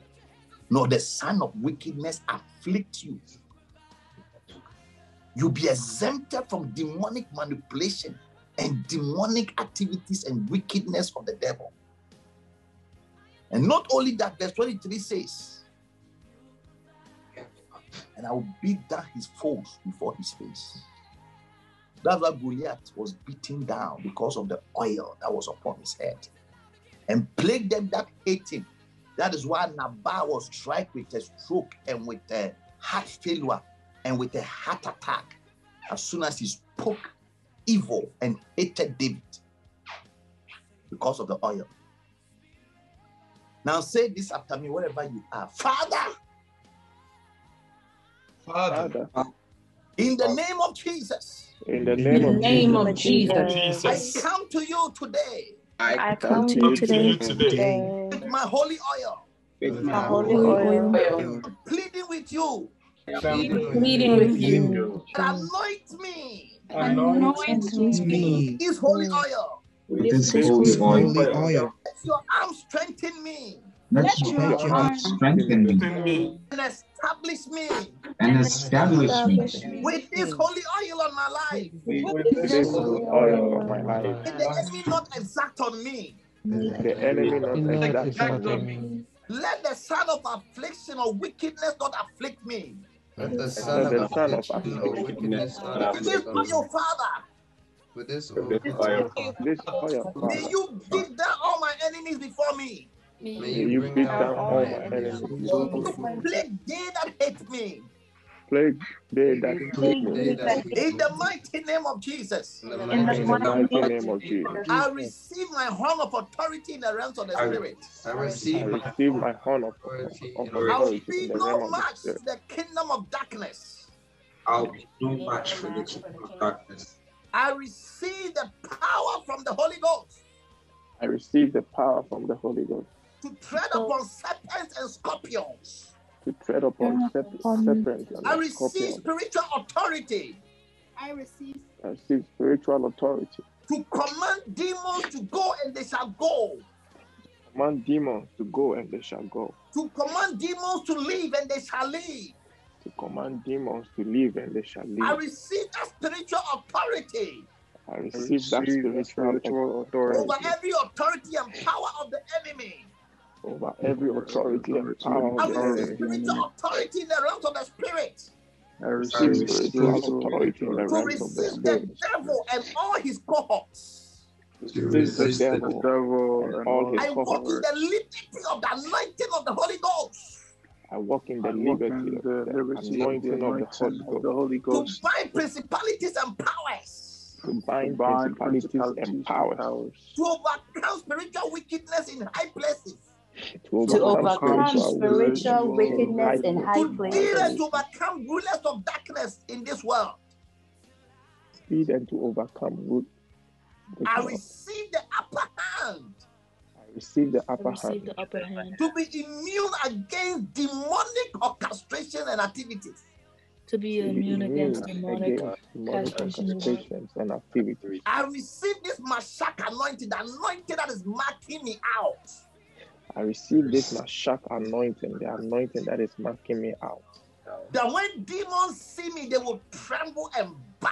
B: nor the son of wickedness afflict you. You'll be exempted from demonic manipulation and demonic activities and wickedness of the devil. And not only that, verse 23 says, and I will beat down his foes before his face. That's why Goliath was beaten down because of the oil that was upon his head and plagued them that hate him. That is why Nabal was struck with a stroke and with a heart failure and with a heart attack as soon as he spoke evil and hated David because of the oil. Now say this after me, wherever you are. Father,
F: Father,
B: in the name of Jesus,
A: In the
I: In
A: name
I: the
A: of
I: name of
A: Jesus,
I: Jesus,
B: I come to you today.
G: I
A: come
G: come
A: to
G: to
A: you
G: you
F: today.
G: today.
B: With my holy oil,
E: With
G: a
E: my
G: holy
E: holy
G: oil,
B: pleading with you
I: pleading with you,
B: that anoint me
E: anoint me
B: this holy oil.
E: with
I: this
E: this
I: holy
E: holy oil.
B: Let your arm strengthen me
C: Let
E: Let
C: your
E: your
C: arm strengthen me
F: in me
B: and establish me
C: and establish me
B: with this holy oil on my life.
E: With
G: this
A: this
G: holy
A: oil of my life.
B: May the enemy not exact on me.
A: The enemy not exact
F: exact
A: on
F: on
A: me.
F: me.
B: Let the son of affliction or wickedness not afflict me.
K: Let the
A: Let
K: son
A: the
K: of
A: son of
K: affliction or
A: affliction
K: wickedness not
B: With this
K: afflict me.
B: oil, Father,
K: With this
A: this
K: oil,
A: oil, this oil,
B: may
A: Father.
B: you beat down all my enemies before me.
K: may
A: May
K: you
A: you beat
K: down
A: down
K: all
A: all
K: my
A: my
K: enemies.
A: enemies.
B: You plague they that hate me.
A: Plague they that hate me.
K: They that hate
B: In the mighty name of Jesus,
K: in the mighty name of
A: Jesus,
B: I receive my horn of authority in the realms of the spirit.
K: I
A: I
K: receive my
A: receive my horn of,
K: authority
B: I'll
A: authority
B: be
A: in the
B: no
A: realm of the
B: match to the kingdom of darkness.
K: I'll be no match for the kingdom of darkness.
B: I receive the power from the Holy Ghost
A: I receive the power from the Holy Ghost
B: to tread upon serpents and scorpions.
A: To tread upon serp- serpents and
B: I receive
A: scorpions.
B: spiritual authority
I: I receive
A: I receive spiritual authority.
B: to command demons to go and they shall go,
A: Command demons to go and they shall go.
B: to command demons to leave and they shall leave.
A: To command demons to leave and they shall leave.
B: I receive that spiritual authority
A: I receive that spiritual authority
B: over every authority and power of the enemy.
A: Over every authority and power.
B: I
A: of the
B: receive
A: enemy.
B: spiritual authority in the realms of the spirit.
A: I receive spiritual authority in the
B: to
A: realms of the
B: resist the devil. and all his cohorts.
A: To resist the devil and all his
B: I walk in the liberty of the anointing of the Holy Ghost.
A: I walk in the liberty of the anointing of the Holy Ghost.
B: To bind principalities and powers,
A: to bind principalities and powers,
B: to overcome spiritual wickedness in high places,
A: to
G: To
A: overcome
G: overcome
A: spiritual
G: spiritual wickedness in high
B: to deal and
G: places,
B: to overcome rulers of darkness in this world.
A: speed and to overcome root.
B: I receive the upper hand
A: I receive the upper
I: receive
A: hand
I: the upper hand
B: to be immune against demonic orchestration and activities.
I: to be
A: to be
I: immune against
A: immune
I: demonic
A: against demonic
I: castrations.
A: orchestrations and activities.
B: I receive this Mashak anointing, the anointing that is marking me out.
A: I receive this Mashak anointing, the anointing that is marking me out.
B: That when demons see me, they will tremble and bow.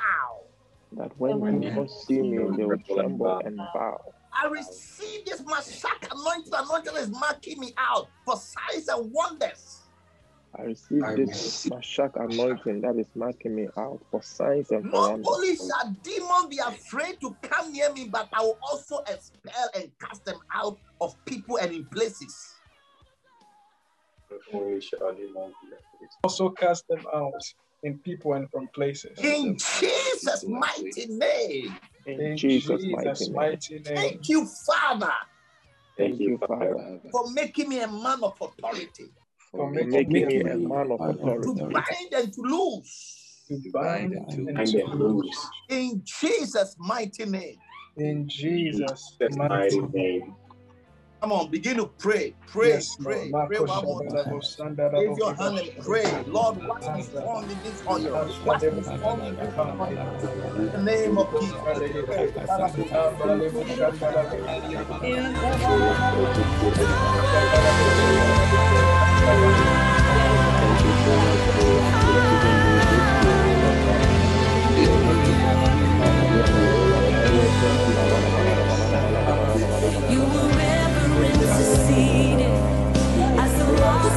A: That when
I: And when
A: demons see me, they will tremble and bow.
B: I receive this Mashak anointing, the anointing that is marking me out for signs and wonders.
A: I receive
K: I
A: this
K: receive.
A: Mashak anointing that is marking me out for signs and for
B: Not
A: wonders.
B: only shall demons be afraid to come near me, but I will also expel and cast them out of people and in places.
K: Only shall demons be afraid.
L: Also cast them out in people and from places.
B: In Jesus' mighty name.
A: In
L: In
A: Jesus'
L: Jesus'
A: mighty name.
L: mighty name.
B: Thank you, Father,
A: Thank you, Father,
B: for making me a man of authority
L: For
A: for
L: making
A: making
L: me
A: me a man of
B: to
A: authority.
B: bind and to loose.
L: to bind and
K: And
L: to
K: the
L: loose.
K: loose.
B: In Jesus' mighty name.
L: In Jesus' mighty
K: mighty name.
B: Come on, begin to pray. Pray,
L: Yes,
B: pray,
L: Lord.
B: pray one more time. Raise your hand and pray. Lord, wash me strong in this oil. Wash me strong in this oil. In the name of
M: You were ever interceded as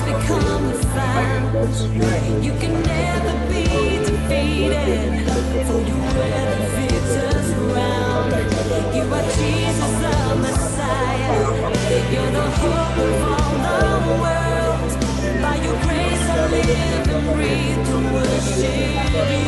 M: become the. You can never be defeated, for you wear the victor's crown. You are Jesus the Messiah. You're the hope of all the world. By your grace I live and breathe to worship you.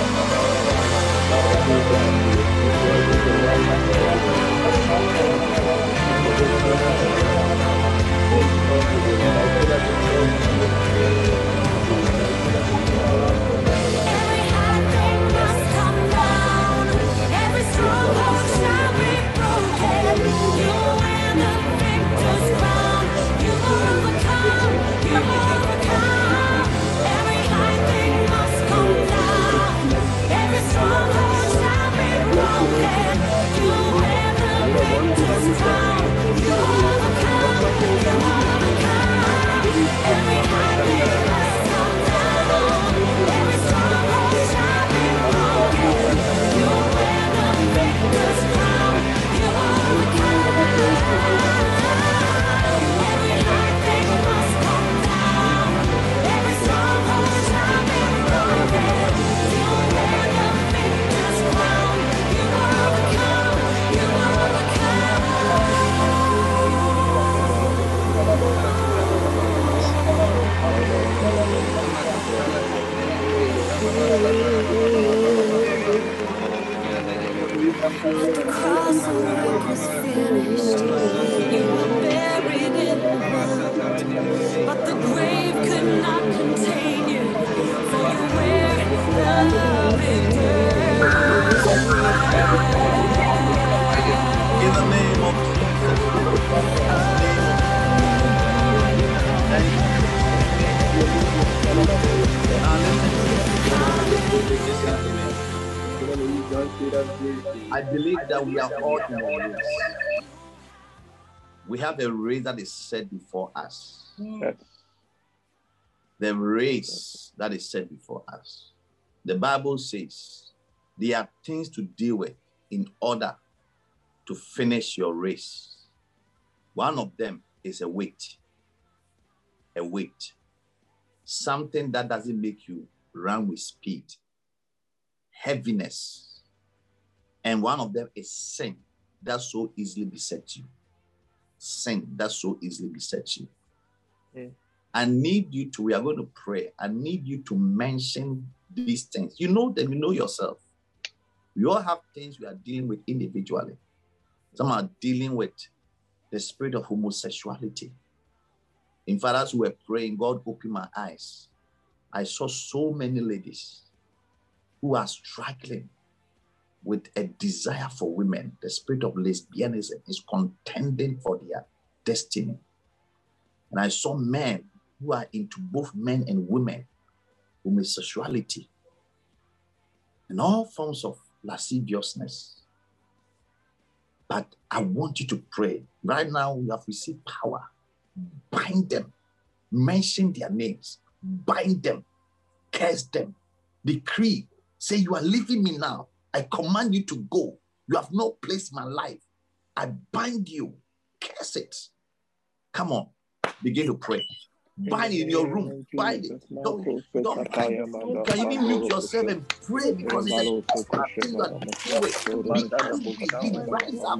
M: Every
B: race that is set before us.
A: Yes.
B: The race that is set before us. The Bible says there are things to deal with in order to finish your race. One of them is a weight. A weight. Something that doesn't make you run with speed. Heaviness. And one of them is sin that so easily besets you. Sin that so easily besets you.
A: Mm.
B: I need you to, we are going to pray. I need you to mention these things. You know them, you know yourself. We all have things we are dealing with individually. Some are dealing with the spirit of homosexuality. In fact, as we were praying, God opened my eyes. I saw so many ladies who are struggling with a desire for women. The spirit of lesbianism is contending for their destiny. And I saw men who are into both men and women, homosexuality, and all forms of lasciviousness. But I want you to pray. Right now, you have received power. Bind them, mention their names, bind them, curse them, decree, say, You are leaving me now. I command you to go. You have no place in my life. I bind you, curse it. Come on, begin to pray. Bind in your room. Bind it. Don't, don't, don't can you even mute yourself and pray because it's a thing that do it. Rise up.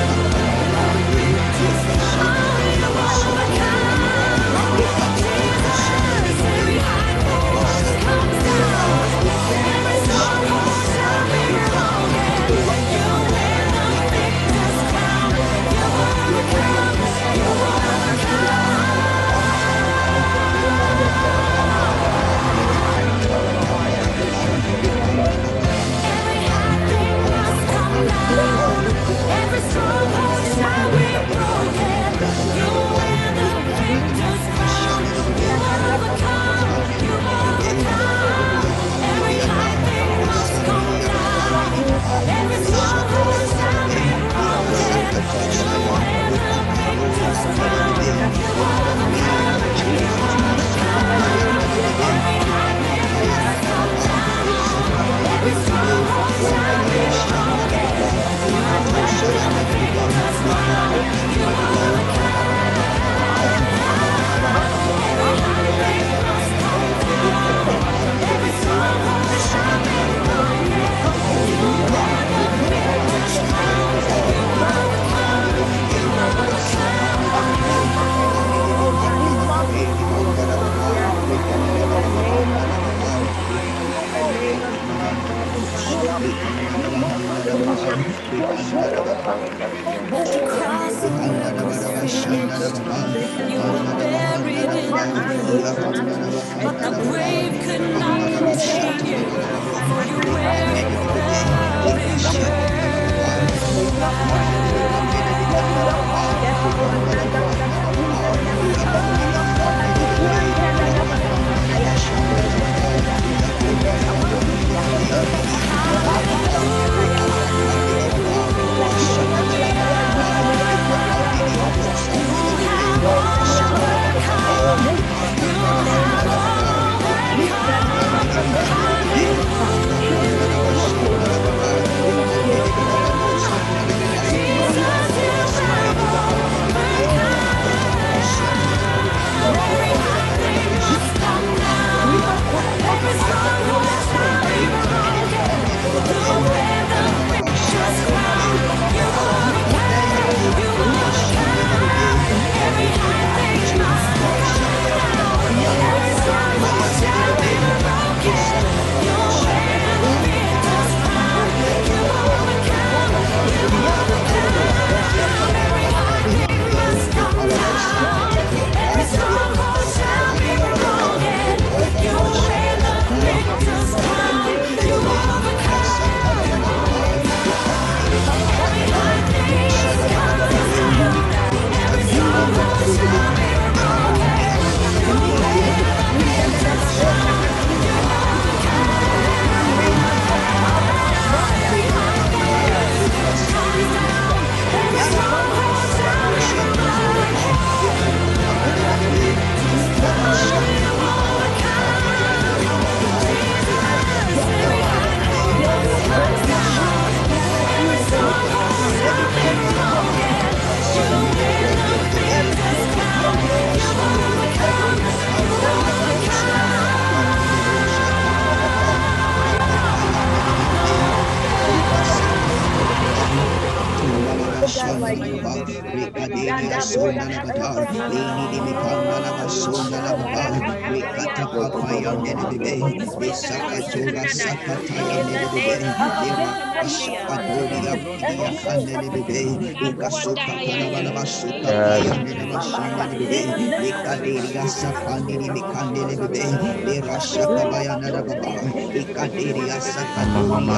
B: Have
J: overcome.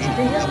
J: Together,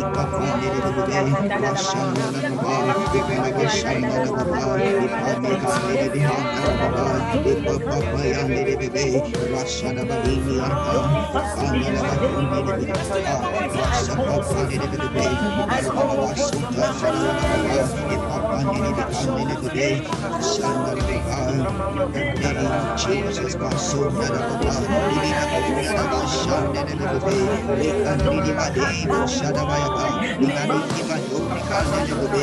J: ikavandiri kude Jesus vashandara kude da bayaba inani ibando mikasa de gobe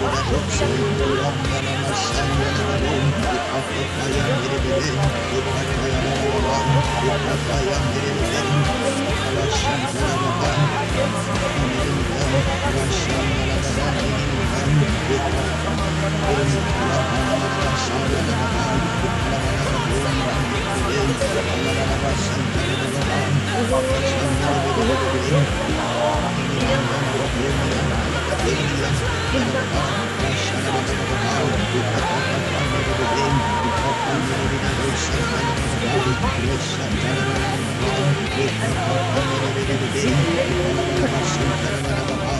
J: Çok şey duyan yanına sen yanarım Dikkat kayan biri bilim Dikkat kayan olan Dikkat kayan biri bilim Ulaşan karabadan Elimden Ulaşan karabadan Elimden Dikkat Benim kulağıma Ulaşan karabadan Kulağıma Ulaşan karabadan Ulaşan karabadan Ulaşan karabadan I'm gonna be Thank yang diberikan, buktikan yang diberikan oleh selain anggota baru, berusia dan yang diberikan oleh anggota baru, dan buktikan anggota yang diberikan dengan anggota baru.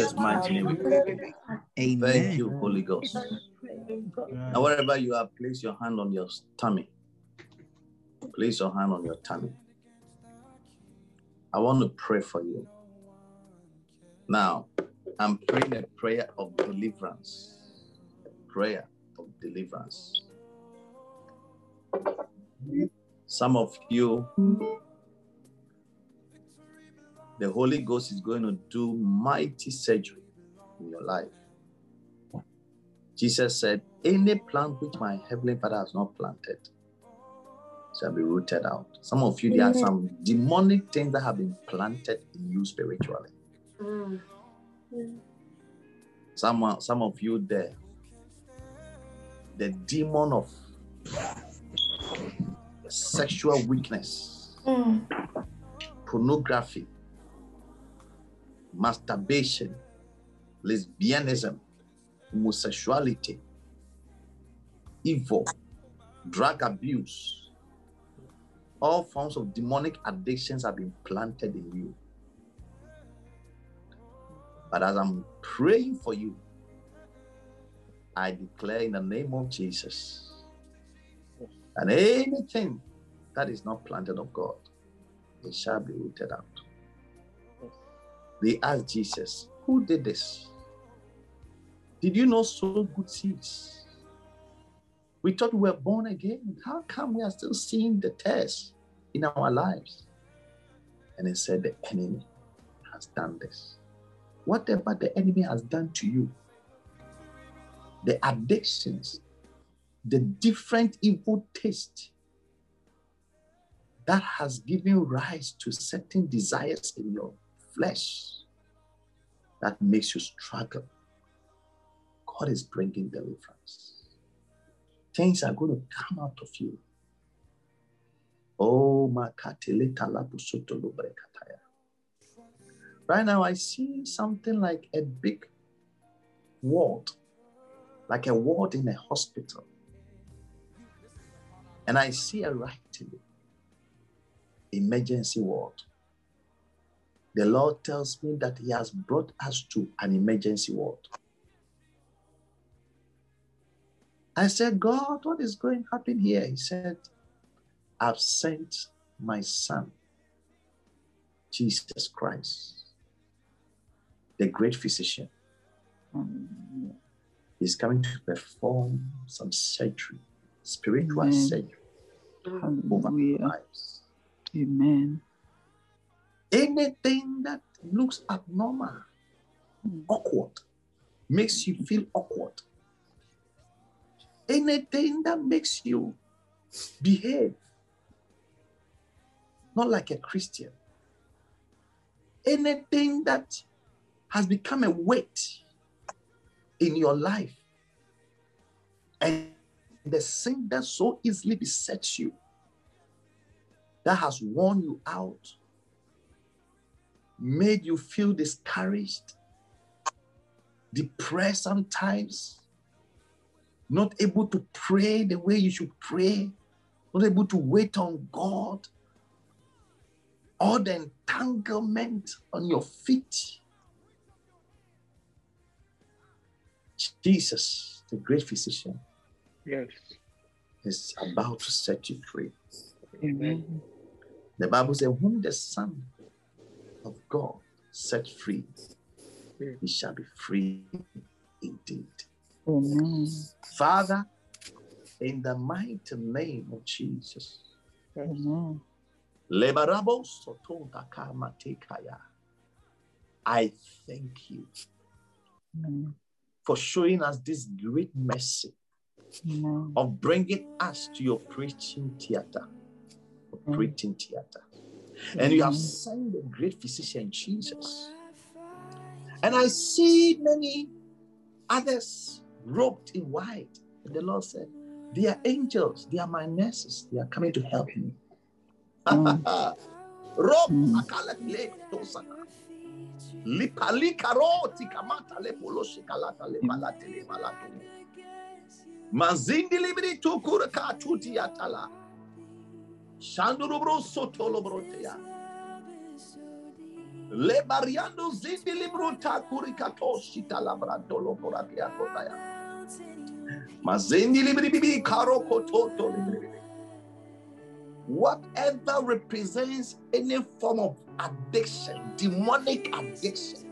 J: Jesus'
B: mighty name we pray. Thank you, Holy Ghost. Now, wherever you are, place your hand on your tummy. Place your hand on your tummy. I want to pray for you. Now, I'm praying a prayer of deliverance. Prayer of deliverance. Some of you, the Holy Ghost is going to do mighty surgery in your life. Jesus said, Any plant which my heavenly Father has not planted shall be rooted out. Some of you, there are some demonic things that have been planted in you spiritually. Mm. Some, some of you there, the demon of sexual weakness, hmm. pornography, masturbation, lesbianism, homosexuality, evil, drug abuse, all forms of demonic addictions have been planted in you. But as I'm praying for you, I declare in the name of Jesus and anything that is not planted of God, it shall be rooted out. They asked Jesus, Who did this? Did you not sow good seeds? We thought we were born again. How come we are still seeing the test in our lives? And he said, The enemy has done this. Whatever the enemy has done to you, the addictions, the different evil taste that has given rise to certain desires in your flesh that makes you struggle. God is bringing deliverance. Things are going to come out of you. Oh. Right now, I see something like a big ward, like a ward in a hospital. And I see a writing, emergency ward. The Lord tells me that He has brought us to an emergency ward. I said, God, what is going to happen here? He said, I've sent my son, Jesus Christ, the great physician. Mm. He's coming to perform some surgery, spiritual
N: Amen.
B: surgery over our lives.
N: Amen.
B: Anything that looks abnormal, hmm. awkward, makes you feel awkward. Anything that makes you behave not like a Christian. Anything that has become a weight in your life and the sin that so easily besets you, that has worn you out, made you feel discouraged, depressed sometimes, not able to pray the way you should pray, not able to wait on God, all the entanglement on your feet. Jesus, the great physician,
A: Yes.
B: is about to set you free.
N: Amen.
B: The Bible says, Whom the Son of God set free, he shall be free indeed.
N: Amen.
B: Father, in the mighty name of Jesus.
N: Amen.
B: Lebarabo sotonda kamatekaya. I thank you
N: Amen.
B: For showing us this great mercy
N: Amen.
B: of bringing us to your preaching theater. Your preaching theater. And you have sent the great physician Jesus. And I see many others robed in white. And the Lord said, They are angels, they are my nurses, they are coming to help me. Rob akala le tosana. Lipali karoti kamata le poloshi kalata le balate le balato. Mazindi libri tukura ka tuti atala. Shanduru bro sotolo brotea. Le bariando zindi libro takuri katoshi talabrandolo poratia kotaya. Mazindi libri bibi karo kototo libri bibi. Whatever represents any form of addiction, demonic addiction,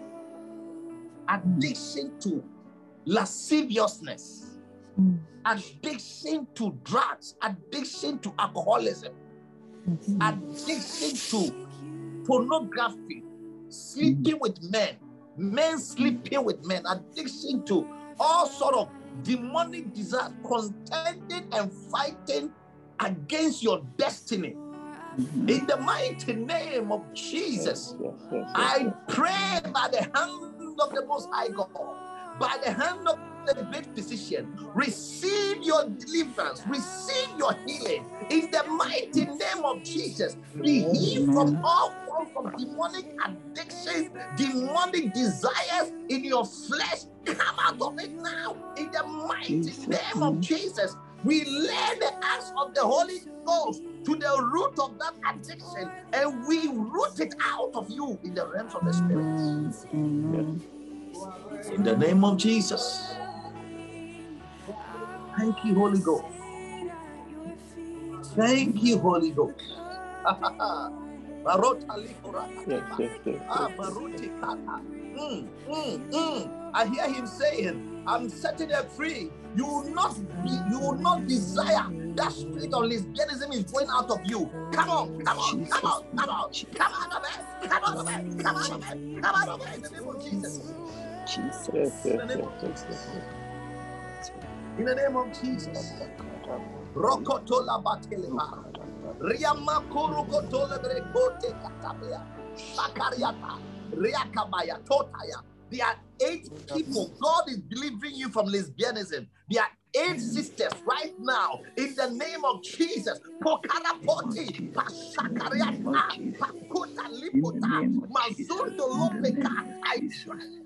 B: addiction to lasciviousness, mm. addiction to drugs, addiction to alcoholism, mm-hmm. addiction to pornography, sleeping mm. with men, men sleeping with men, addiction to all sort of demonic desires, contending and fighting against your destiny. Mm-hmm. In the mighty name of Jesus, I pray by the hand of the Most High God, by the hand of the great physician, receive your deliverance, receive your healing. In the mighty name of Jesus, be healed from all forms of demonic addictions, demonic desires in your flesh. Come out of it now. In the mighty name of Jesus, we lay the hands of the Holy Ghost to the root of that addiction and we root it out of you in the realms of the spirit. In the name of Jesus. Thank you, Holy Ghost. Thank you, Holy Ghost. Barota likora kateba. Ah. Mm, mm, mm. I hear him saying, I'm setting her free. You will not be, you will not desire that spirit of lesbianism is going out of you. Come on, come on, come on, come on, come out of it, come out of it, come out of it, come out of it in the name of Jesus.
N: Jesus.
B: In the name of Jesus. In the name of Jesus. Rokotola bateleba. Riyama kurukotola brekote katabia. Shakariata. Riakabaya totaya. There are eight people. God is delivering you from lesbianism. There are eight sisters right now in the name of Jesus. Pokarapoti, Pasakariata, Pakuta Lipota, Mazundo Lopeka. I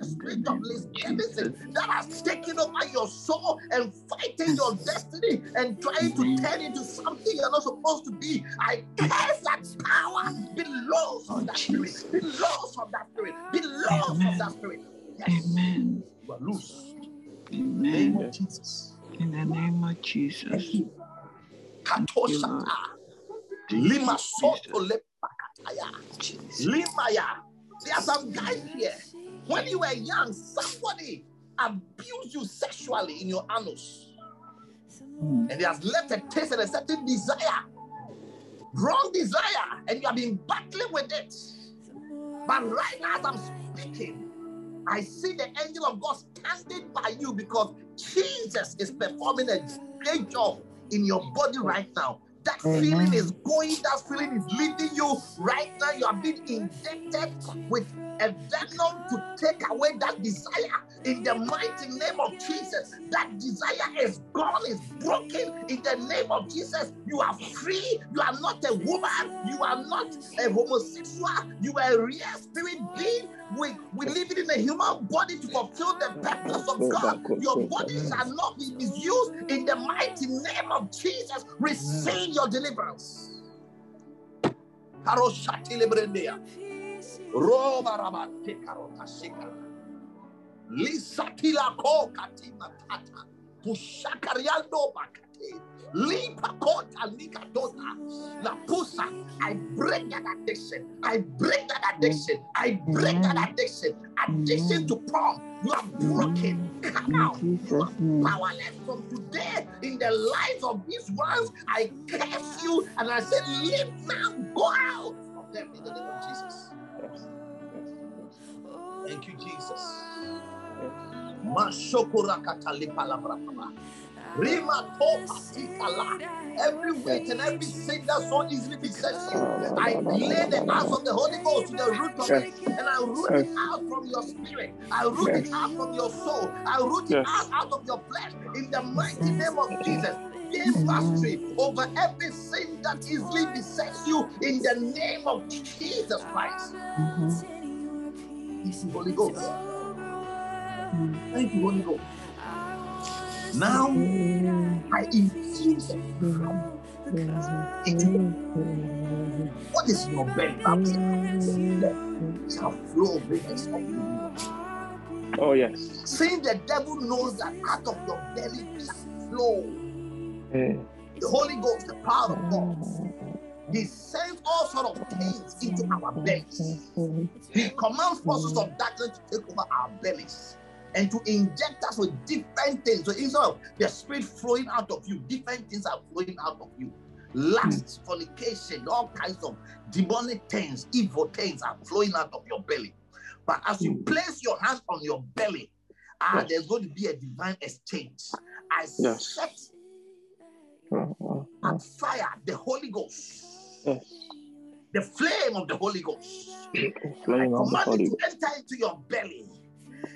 B: the spirit of lesbianism that has taken over your soul and fighting your destiny and trying to turn into something you're not supposed to be. I curse that power. Be lost that spirit. Be lost that spirit. Be lost that spirit.
N: Amen.
B: You are loose. In the name of Jesus.
N: In the name of Jesus.
B: Katoshata. Lima soto lepakataya. Limaya. There are some guys here. When you were young, somebody abused you sexually in your anus. Hmm. And it has left a taste and a certain desire. Wrong desire. And you have been battling with it. But right now, as I'm speaking, I see the angel of God standing by you because Jesus is performing a great job in your body right now. That feeling is going, that feeling is leaving you right now. You are being injected with a venom to take away that desire in the mighty name of Jesus. That desire is gone, is broken in the name of Jesus. You are free. You are not a woman. You are not a homosexual. You are a real spirit being. We, we live in a human body to fulfill the purpose of God. Your body shall not be misused in the mighty name of Jesus. Receive your deliverance. Karoshati lebrendea. Roba rabate. Lisatila ko katima tata. Pushakariando bakate. Tota. Lapusa. I break that addiction. I break that addiction. I break that addiction. Addiction to porn. You are broken. Come out. You are powerless from today in the lives of these ones. I curse you and I say, leave now. Go out of them in the name of Jesus. Thank you, Jesus. Mashokorakatalipalavrakaba. Rima topa tikala. Every weight and every sin that so easily besets you, I lay the hands of the Holy Ghost to the root of it, and I root it out from your spirit. I root it out from your soul. I root it out, out of your flesh in the mighty name of Jesus. Gain mastery over every sin that easily besets you in the name of Jesus Christ. You, Holy Ghost. Thank you, Holy Ghost. Now I infuse it into what is your belly shall flow rivers of water.
A: Oh, yes.
B: Saying the devil knows that out of your belly shall flow
A: Mm.
B: the Holy Ghost, the power of God. He sends all sort of things into our bellies. He commands forces of darkness to take over our bellies and to inject us with different things. So instead of the spirit flowing out of you, different things are flowing out of you. Lust, hmm. fornication, all kinds of demonic things, evil things are flowing out of your belly. But as you hmm. place your hands on your belly, ah,
A: Yes.
B: there's going to be a divine exchange. I
A: Yes.
B: set
A: Oh, oh,
B: on fire the Holy Ghost,
A: yes.
B: the flame of the Holy Ghost.
A: Flame of the
B: Command it to enter into your belly.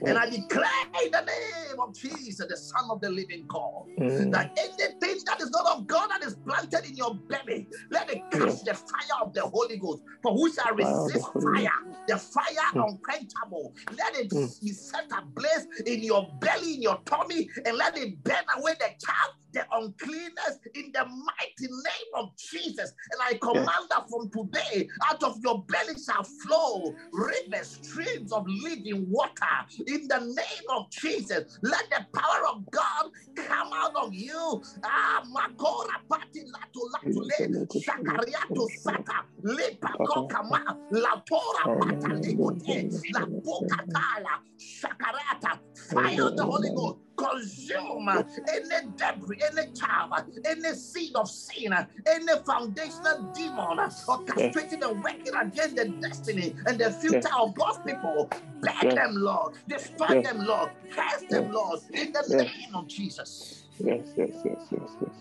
B: And I declare in the name of Jesus, the Son of the Living God,
A: Mm.
B: that anything that is not of God that is planted in your belly, let it catch the fire of the Holy Ghost. For who shall
A: Fire of the
B: resist fire? The fire
A: Mm.
B: unquenchable. Let it
A: Mm.
B: be set ablaze in your belly, in your tummy, and let it burn away the chaff, the uncleanness in the mighty name of Jesus. And I command that from today, out of your belly shall flow rivers, streams of living water in the name of Jesus. Let the power of God come out of you. Ah, Makora Pati Latu Latule, Shakariato Sata, Lepako Kama, Latora Pata Likote, La Pokatala, Shakarata, fire of the Holy Ghost. Consume any debris, any chaff, any seed of sin, any foundational demon orchestrating and working against the destiny and the future of God's people. Burn them, Lord. Destroy them, Lord. Curse them, Lord. In the name of Jesus.
A: Yes, yes, yes, yes, yes.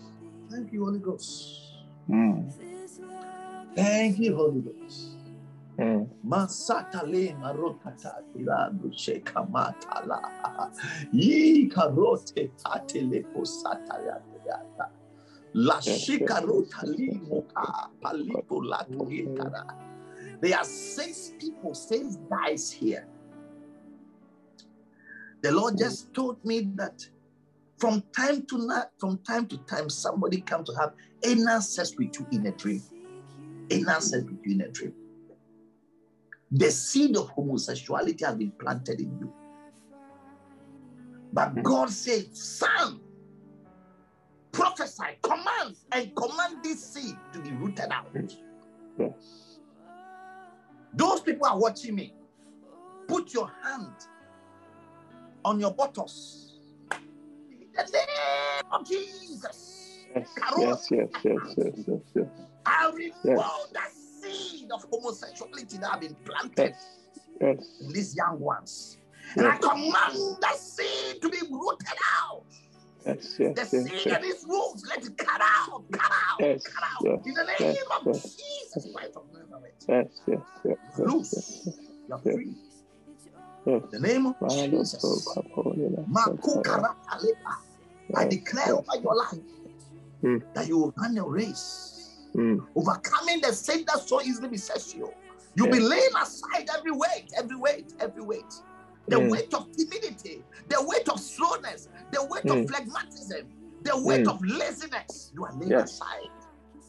B: Thank you, Holy Ghost.
A: Mm.
B: Thank you, Holy Ghost.
A: Mm.
B: Masatale marokata ilando shekamatala. Yi karote tatele posata yata. La
A: Yes, yes,
B: shikarota
A: yes, yes, yes.
B: limoka palipo lato yetara. There are six people, six guys here. The Lord just told me that from time to night, from time to time, somebody comes to have anal sex with you in a dream. Anal sex with you in a dream. The seed of homosexuality has been planted in you. But mm-hmm. God said, Son, prophesy, command, and command this seed to be rooted out. Mm.
A: Yes.
B: Those people are watching me. Put your hand on your buttocks. In the name of Jesus.
A: Yes, yes, yes, yes, yes, yes, yes.
B: I remove
A: Yes.
B: that seed of homosexuality that have been planted
A: Yes,
B: in these young ones. And I command that seed to be rooted out.
A: yes,
B: The
A: yes, yes,
B: seed
A: yes.
B: and its roots, let it cut out, cut out, cut out. In the name of. Jesus Christ of Nazareth.
A: Yes, yes, yes, yes,
B: Loose. You're free.
A: Yes.
B: In the name of Jesus.
A: so kapolina sataya.
B: I declare over your life
A: Mm.
B: that you will run a race,
A: Mm.
B: overcoming the sin that so easily besets you. You'll be laying aside every weight, every weight, every weight. The
A: Mm.
B: weight of timidity, the weight of slowness, the weight of phlegmatism, the weight of laziness. You are laying
A: Yes.
B: aside.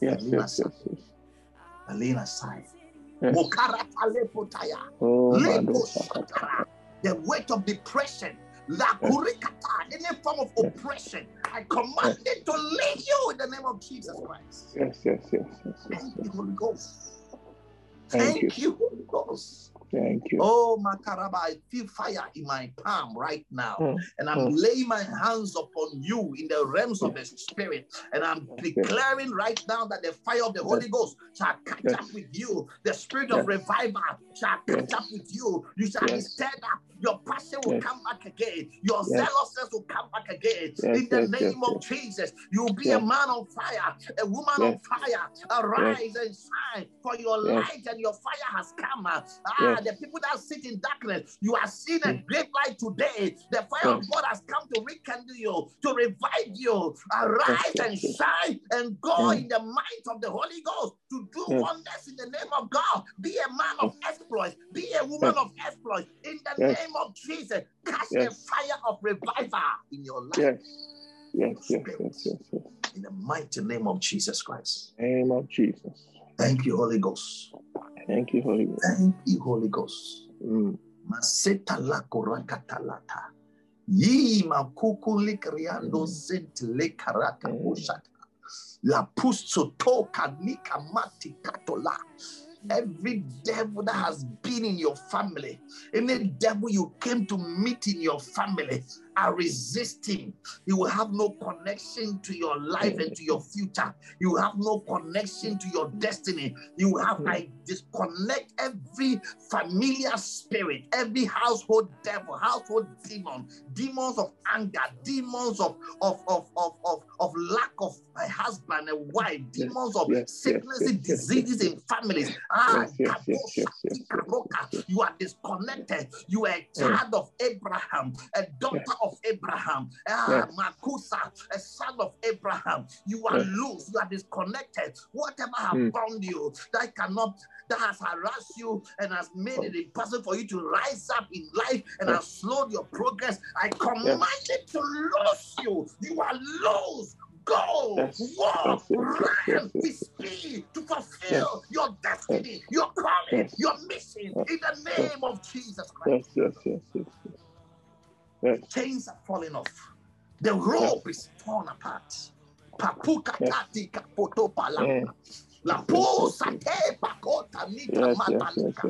A: Yes,
B: You are laying
A: yes, yes, yes.
B: Laying aside.
A: Yes. Oh,
B: Lepo
A: Mando
B: shatara. The weight of depression, La kurikata, any form of oppression, I command it to leave you in the name of Jesus Christ.
A: Yes, yes, yes, yes, yes.
B: Thank you, Holy Ghost.
A: Thank
B: Thank you, Holy Ghost.
A: Thank you.
B: Oh, Makaraba, I feel fire in my palm right now.
A: Mm,
B: And I'm
A: mm.
B: laying my hands upon you in the realms of the spirit. And I'm declaring right now that the fire of the Holy Ghost shall catch
A: Yes.
B: up with you. The spirit of revival shall catch
A: Yes.
B: up with you. You shall be
A: Yes.
B: stirred up. Your passion will
A: Yes.
B: come back again. Your
A: Yes.
B: zealousness will come back again.
A: Yes,
B: in the name of. Jesus, you'll be a man on fire, a woman on fire. Arise and shine, for your light and your fire has come. Ah, the people that sit in darkness, you are seeing a great light today. The fire of God has come to rekindle you, to revive you. Arise and shine and go
A: Yes.
B: in the might of the Holy Ghost to do wonders in the name of God. Be a man of exploits, be a woman of exploits in the
A: Yes.
B: Name of Jesus. Catch
A: Yes.
B: the fire of revival in your life
A: Yes. Yes, yes, yes, yes, yes.
B: in the mighty name of Jesus Christ.
A: Name of Jesus.
B: Thank you, Holy Ghost.
A: Thank you, Holy Ghost.
B: Thank you, Holy Ghost.
A: Mm.
B: Maseta la korakatalata. Yi makuku likriando sent le karaka poshata. La pusto toka nika mati katola. Every devil that has been in your family, any devil you came to meet in your family, I resist him. He will have no connection to your life and to your future. You have no connection to your destiny. You have, I disconnect every familiar spirit, every household devil, household demon, demons of anger, demons of, of, of, of, of, of lack of a husband, a wife, demons of sicknesses, diseases in families. Ah,
A: Yes, yes, yes, yes, yes, yes,
B: Karoka, you are disconnected. You are a child of Abraham, a daughter of Abraham, ah,
A: Yes.
B: Makusa, a son of Abraham. You are
A: Yes.
B: loose. You are disconnected. Whatever has
A: Mm.
B: bound you, that cannot, that has harassed you and has made it impossible for you to rise up in life and has slowed your progress. I command it to lose you. You are loose. Go,
A: Yes,
B: walk,
A: yes, yes, yes,
B: run
A: yes,
B: with speed to fulfill your destiny, your calling,
A: Yes.
B: your mission
A: Yes.
B: in the
A: Yes.
B: name of Jesus Christ.
A: Yes, yes, yes, yes,
B: Chains are falling off. The rope is torn apart. Papuka tati kapoto pala.
A: Mm.
B: La posa te pakota matalika.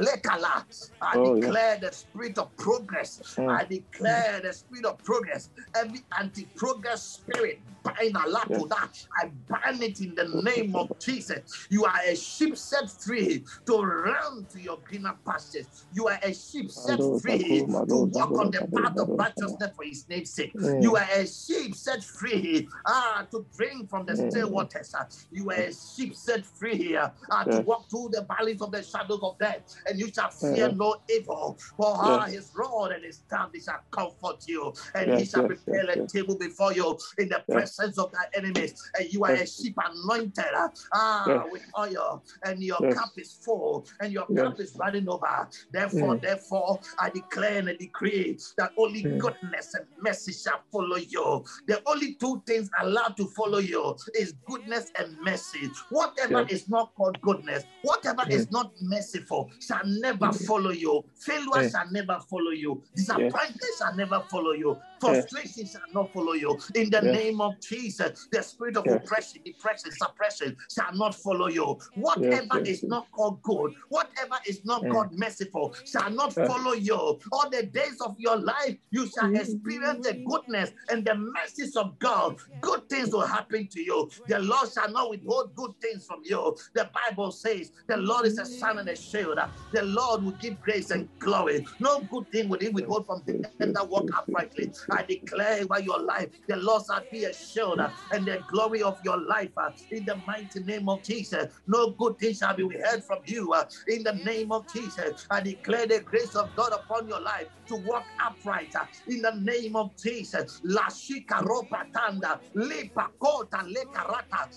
B: lekala. I
A: Oh,
B: declare the spirit of progress.
A: Mm.
B: I declare the spirit of progress. Every anti-progress spirit, bind Allah to
A: Yes.
B: that. I bind it in the name of Jesus. You are a sheep set free to run to your greener pastures. You are a sheep set free to walk on the path of righteousness for His name's sake.
A: Mm.
B: You are a sheep set free ah, to drink from the still
A: Mm.
B: waters. You are a sheep set free here ah, to walk through the valleys of the shadows of death, and you shall fear
A: Yes.
B: no evil. For His rod and His staff they shall comfort you, and He shall prepare a table before you in the presence of thy enemies. And you are a sheep anointed
A: Yes.
B: with oil, and your cup is full, and your cup is running over. Therefore,
A: Mm.
B: therefore, I declare and I decree that only
A: Mm.
B: goodness and mercy shall follow you. The only two things allowed to follow you is goodness and mercy. Whatever
A: Yes.
B: is not called goodness, whatever is not merciful, shall never follow you. Failure shall never follow you. Disappointment shall never follow you. Frustration shall not follow you. In the name of Jesus, the spirit of oppression, depression, suppression shall not follow you. Whatever is not called good, whatever is not called merciful, shall not follow you. All the days of your life, you shall experience the goodness and the mercies of God. Good things will happen to you. The Lord shall not withhold good things from you. The Bible says, The Lord is a sun and a shield. The Lord will give grace and glory. No good thing will He withhold from them that walk uprightly. I declare by your life, the Lord shall be a shield and the glory of your life uh, in the mighty name of Jesus. No good thing shall be withheld from you uh, in the name of Jesus. I declare the grace of God upon your life to walk upright uh, in the name of Jesus. La shika ropa tanda, lipa kota.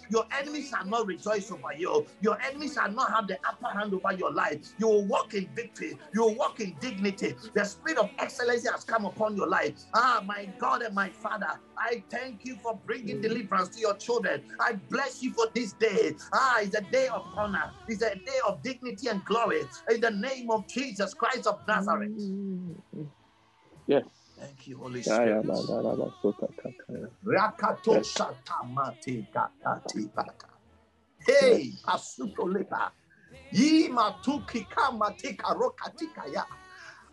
B: Your enemies shall not rejoice over you. Your enemies shall not have the upper hand over your life. You will walk in victory. You will walk in dignity. The spirit of excellency has come upon your life. Ah, my God and my Father, I thank you for bringing deliverance to your children. I bless you for this day. Ah, it's a day of honor. It's a day of dignity and glory. In the name of Jesus Christ of Nazareth.
A: Yes.
B: Thank you, Holy Spirit. Rakato
A: Yes.
B: shata mate. Hey, asuto lepa. Yi matuki kama tika rokatika ya.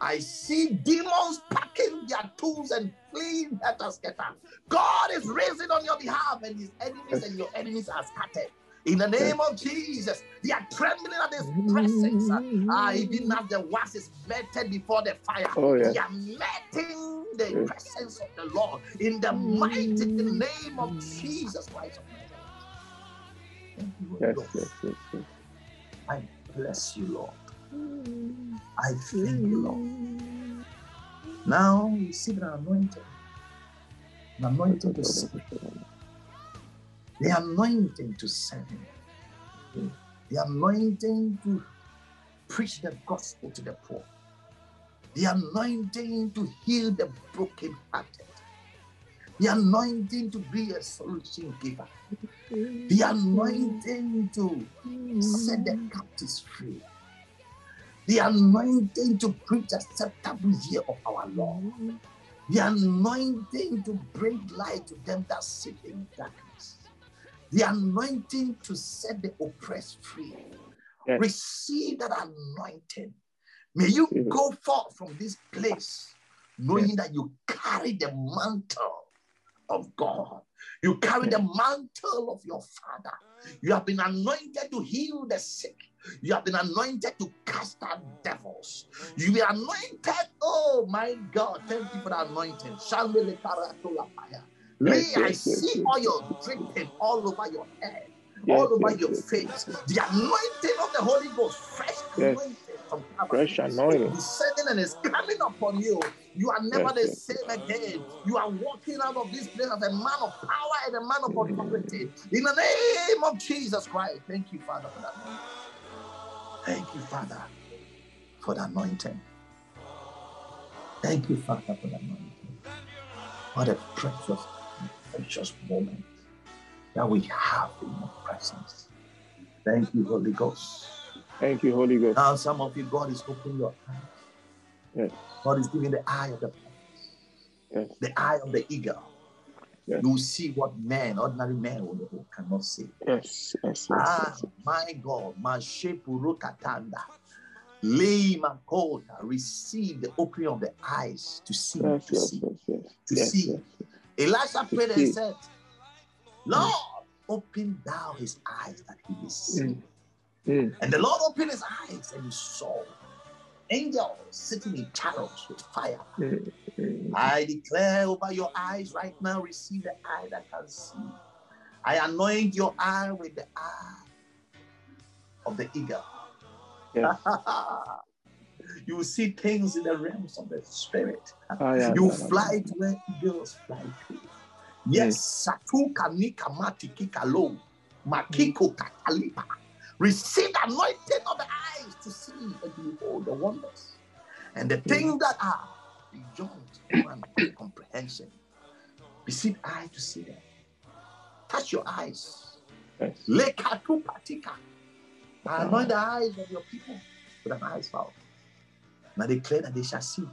B: I see demons packing their tools and fleeing helter skelter. God is raising on your behalf, and his enemies and your enemies are scattered. In the name of Jesus, they are trembling at his presence. Ah, even as the wax is melted before the fire,
A: Oh,
B: they are melting the presence of the Lord in the mighty name of Jesus Christ. Thank you, Holy
A: Yes, yes, yes, yes.
B: I bless you, Lord. I thank you, Lord. Now you see the anointing. The anointing serve. The anointing to serve Him. The anointing to preach the gospel to the poor. The anointing to heal the brokenhearted. The anointing to be a solution giver. The anointing to set the captives free. The anointing to preach acceptable year of our Lord. The anointing to bring light to them that sit in darkness. The anointing to set the oppressed free.
A: Yes.
B: Receive that anointing. May you go forth from this place knowing that you carry the mantle of God. You carry the mantle of your Father. You have been anointed to heal the sick. You have been anointed to cast out devils. You are anointed. Oh my God. Thank you for the anointing. Paratolapaya.
A: Yes,
B: I see
A: yes.
B: oil dripping all over your head, all over your face. The anointing of the Holy Ghost, fresh anointing from heaven
A: Fresh anointing.
B: descending and is coming upon you. You are never the same again. You are walking out of this place as a man of power and a man of authority. In the name of Jesus Christ. Thank you, Father, for that. anointing. Thank you, Father, for the anointing. Thank you, Father, for the anointing. What a precious, precious moment that we have in your presence. Thank you, Holy Ghost.
A: Thank you, Holy Ghost.
B: Now, some of you, God is opening your eyes.
A: Yes.
B: God is giving the eye of the
A: Yes.
B: the eye of the eagle.
A: Yes.
B: You see what men, ordinary men, will- cannot see.
A: Yes. Yes. Yes.
B: Ah,
A: yes.
B: my God, Mashepurukatanda. Leimakota, receive the opening of the eyes to see, to see, to see. Elisha prayed and said, Lord, open thou his eyes that he may see.
A: Mm. Mm.
B: And the Lord opened his eyes and he saw angels sitting in chariots with fire.
A: Mm. Mm.
B: I declare over your eyes right now, receive the eye that can see. I anoint your eye with the eye of the eagle.
A: Yes.
B: you see things in the realms of the spirit.
A: Ah, yeah,
B: you
A: yeah, yeah,
B: fly to where eagles fly to. Yes, Satu Nika Mati Kikalo, Makiko mm. Kakalipa. Receive the anointing of the eyes to see and behold the wonders and the things mm. that are beyond human comprehension. Receive eye to see them. Touch your eyes.
A: Yes.
B: Lekatu patika. Anoint the ah. eyes of your people with an eyes power. I declare that they shall see.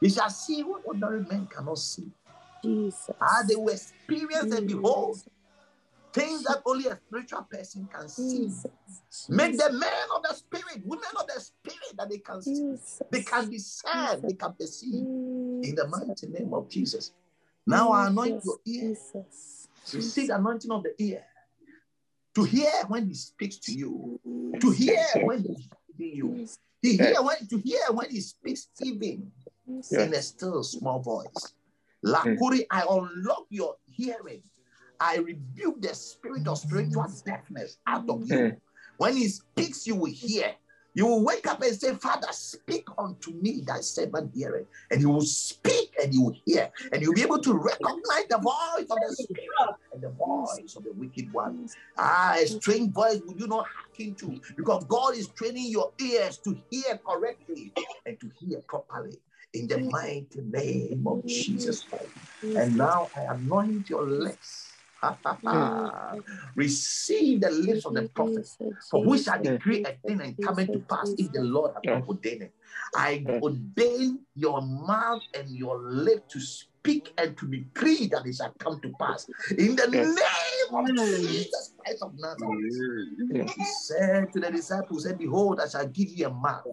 B: They shall see what ordinary men cannot see.
G: Jesus.
B: Ah, they will experience and behold things that only a spiritual person can see.
G: Jesus.
B: Make them men of the spirit, women of the spirit that they can see.
G: Jesus.
B: They can discern, they can perceive in the mighty name of Jesus. Now I anoint your ear.
G: Jesus.
B: Receive the anointing of the ear to hear when he speaks to you, to hear when he's feeding you, to hear when to hear when he speaks even in a still small voice. Lakuri, I unlock your hearing. I rebuke the spirit of spiritual deafness out of you. When he speaks, you will hear. You will wake up and say, Father, speak unto me, thy servant heareth. And you will speak and you will hear. And you'll be able to recognize the voice of the spirit and the voice of the wicked one. Ah, a strange voice would you not hearken to? Because God is training your ears to hear correctly and to hear properly. In the mighty name of Jesus Christ. And now I anoint your lips Mm. Receive the lips of the prophet, for which I decree a thing and come to pass if the Lord has not ordained it. I ordain your mouth and your lip to speak and to decree that it shall come to pass. In the name of Jesus Christ of Nazareth. He said to the disciples, said, Behold, I shall give you a mouth.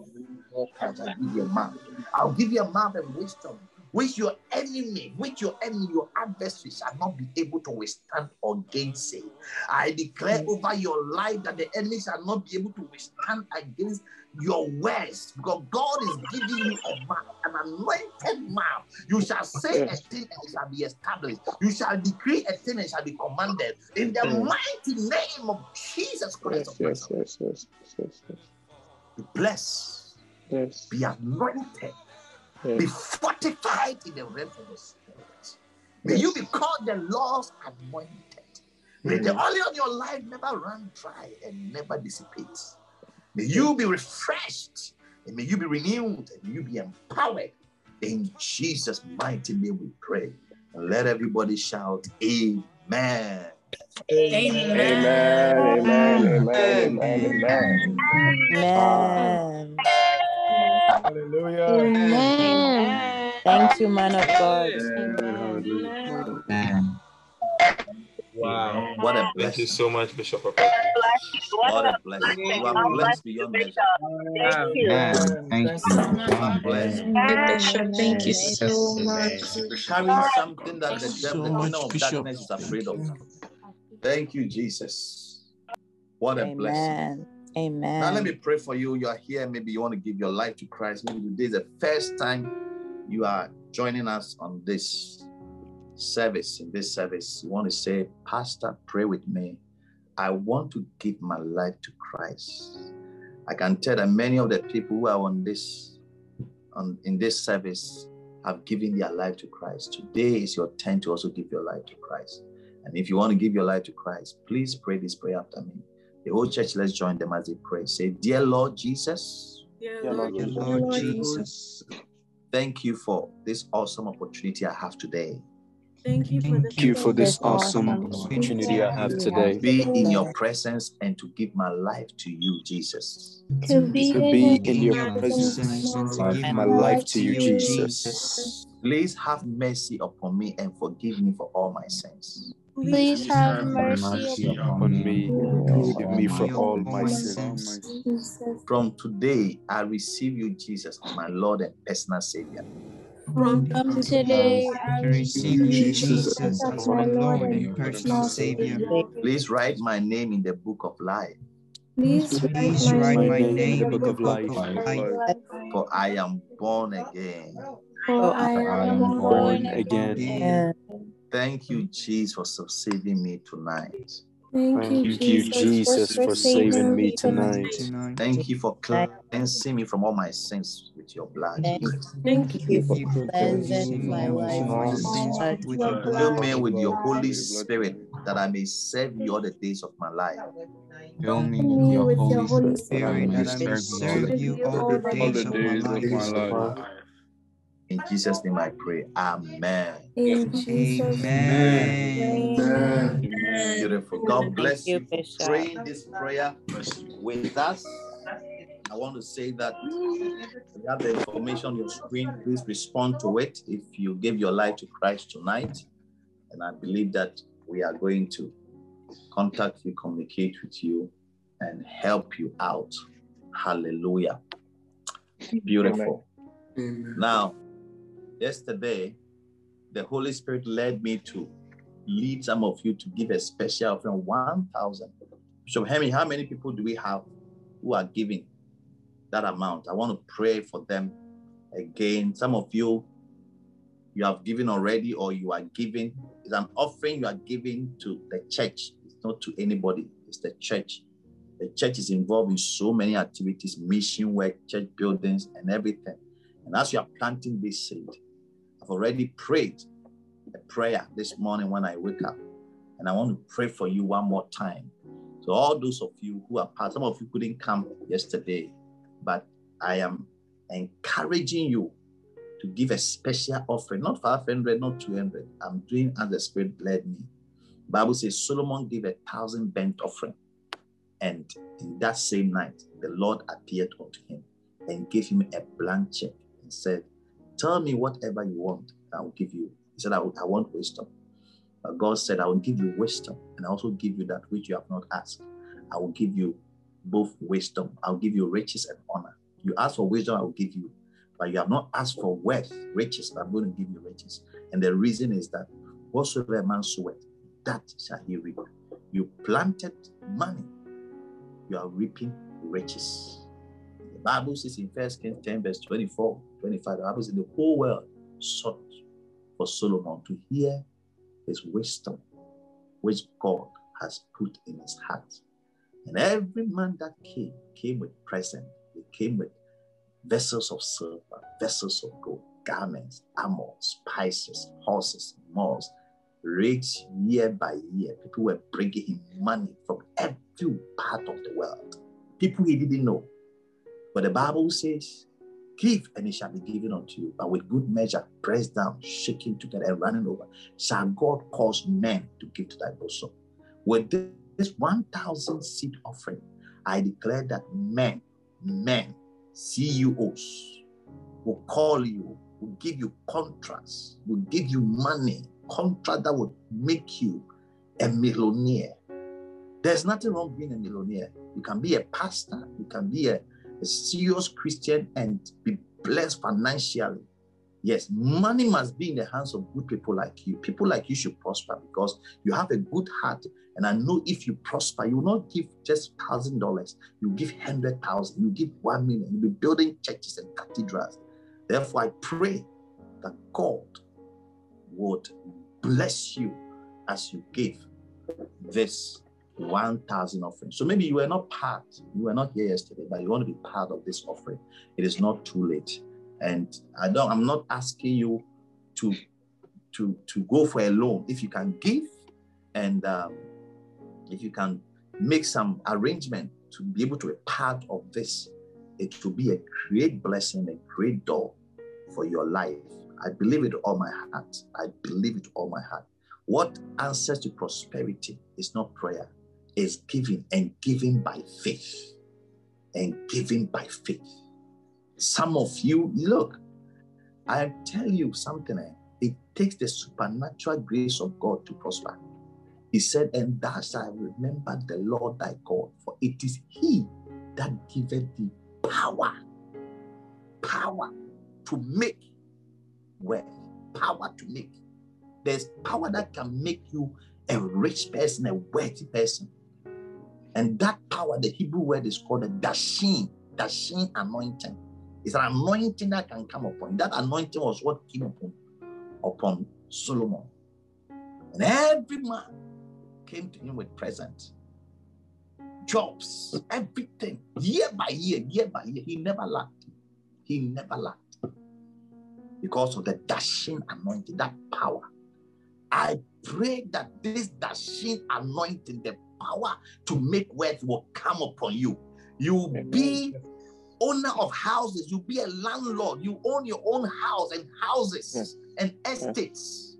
B: I shall give you a mouth. I'll give you a mouth and wisdom which your enemy, which your enemy, your adversary shall not be able to withstand or gainsay. I declare mm. over your life that the enemy shall not be able to withstand against your words because God is giving you a mouth, an anointed mouth. You shall say a thing and it shall be established. You shall decree a thing and it shall be commanded in the mm. mighty name of Jesus Christ.
A: Yes, yes, yes, yes, yes, yes.
B: Be blessed.
A: Yes.
B: Be anointed. Be fortified in the realm of the spirit. May you be called the Lord's anointed. May the oil on your life never run dry and never dissipate. May you be refreshed and may you be renewed and may you be empowered. In Jesus' mighty name we pray. And let everybody shout, Amen.
A: Amen. Amen. Amen. Amen. Amen.
G: Amen.
L: Hallelujah.
G: Amen. Thank you, man of God.
B: Wow. What a blessing.
M: Thank you so much, Bishop Papa.
B: What a blessing. You are blessed beyond measure.
C: Thank you. Thank you. God bless.
I: Bishop, thank you so much.
B: Carrying something that the
E: So
B: devil, the
E: much,
B: of
E: Bishop.
B: darkness is afraid of. Thank you, Jesus. What a blessing.
G: Amen.
B: Now let me pray for you. You are here. Maybe you want to give your life to Christ. Maybe today is the first time you are joining us on this service. In this service, you want to say, Pastor, pray with me. I want to give my life to Christ. I can tell that many of the people who are on this, on in this service, have given their life to Christ. Today is your turn to also give your life to Christ. And if you want to give your life to Christ, please pray this prayer after me. The whole church, let's join them as they pray. Say, Dear Lord Jesus,
A: Dear Lord
E: Dear
A: Jesus,
E: Lord Jesus,
B: thank you for this awesome opportunity I have today.
I: Thank you for
E: thank you for this
G: awesome
E: awesome
G: opportunity
E: opportunity I have today
B: Be in your presence and to give my life to you, Jesus.
G: To be
E: to be in your presence
G: presence
E: and give my life to you, Jesus.
B: Please have mercy upon me and forgive me for all my sins.
G: Please have
C: mercy
G: mercy
E: upon me and forgive me for all my sins.
B: From today, I receive you, Jesus, as my Lord and personal Savior.
I: From
G: From today, I
E: receive you, Jesus, as my Lord and personal Savior.
B: Please write my name in the book of life,
G: Please
E: Please write my name in the book of life,
B: for I am born again.
G: For I
E: I
G: am
E: am born again.
G: Again.
B: Thank you, Jesus, for saving me tonight.
G: Thank you,
E: Thank you, Jesus, for saving me tonight.
B: Thank you for cleansing me from all my sins with your blood.
G: Thank you for cleansing my life with your blood.
B: Fill me with your Holy Spirit that I may serve you all the days of my life.
E: Fill me with your Holy Spirit that I may serve you all the days of my life.
B: In Jesus' name I pray. Amen.
G: In Jesus' name.
E: Amen.
B: Beautiful. God bless
G: you,
B: you for
G: Bishop.
B: praying this prayer with us. I want to say that you have the information on your screen. Please respond to it if you gave your life to Christ tonight. And I believe that we are going to contact you, communicate with you, and help you out. Hallelujah. Beautiful. Now, yesterday, the Holy Spirit led me to lead some of you to give a special offering 1,000. Bishop Henry, how many people do we have who are giving that amount? I want to pray for them again. Some of you, you have given already, or you are giving. It's an offering you are giving to the church. It's not to anybody, it's the church. The church is involved in so many activities, mission work, church buildings, and everything. And as you are planting this seed, I've already prayed a prayer this morning when I wake up. And I want to pray for you one more time. So, all those of you who are part, some of you couldn't come yesterday, but I am encouraging you to give a special offering, not 500, not 200. I'm doing as the Spirit led me. Bible says Solomon gave a thousand burnt offering. And in that same night, the Lord appeared unto him and gave him a blank check and said, Tell me whatever you want, I will give you. He said, I, I want wisdom. God said, I will give you wisdom and I also give you that which you have not asked. I will give you both wisdom, I'll give you riches and honor. You ask for wisdom, I will give you. But you have not asked for wealth, riches, but I'm going to give you riches. And the reason is that whatsoever a man soweth, that shall he reap. You planted money, you are reaping riches. Bible says in 1 Kings 10, verse 24, 25, the Bible says the whole world sought for Solomon to hear his wisdom, which God has put in his heart. And every man that came, came with present. They came with vessels of silver, vessels of gold, garments, armor, spices, horses, mules, rich year by year. People were bringing him money from every part of the world. People he didn't know. But the Bible says, Give and it shall be given unto you. But with good measure, pressed down, shaking together, and running over, shall God cause men to give to thy bosom. With this 1,000 seed offering, I declare that men, men, CEOs will call you, will give you contracts, will give you money, contract that will make you a millionaire. There's nothing wrong being a millionaire. You can be a pastor, you can be a, a serious Christian and be blessed financially. Yes, money must be in the hands of good people like you. People like you should prosper because you have a good heart. And I know if you prosper, you will not give just thousand dollars. You give hundred thousand. You give one million. You'll be building churches and cathedrals. Therefore, I pray that God would bless you as you give this 1,000 offering. So maybe you were not part, you were not here yesterday, but you want to be part of this offering. It is not too late. And I don't, I'm not asking you to to to go for a loan. If you can give and um, if you can make some arrangement to be able to be part of this, it will be a great blessing, a great door for your life. I believe it all my heart. I believe it all my heart. What answers to prosperity is not prayer, it's giving and giving by faith. And giving by faith. Some of you, look, I tell you something, eh, it takes the supernatural grace of God to prosper. He said, And thou shalt remember the Lord thy God, for it is he that giveth thee power, power to make wealth, power to make. There's power that can make you a rich person, a wealthy person. And that power, the Hebrew word is called a dashin, dashin anointing. It's an anointing that can come upon. That anointing was what came upon, upon Solomon. And every man came to him with presents, jobs, everything, year by year, year by year. He never lacked. He never lacked. Because of the dashing anointing, that power. I pray that this dashing anointing, the power to make wealth will come upon you. You will be owner of houses, you'll be a landlord, you own your own house and houses and estates.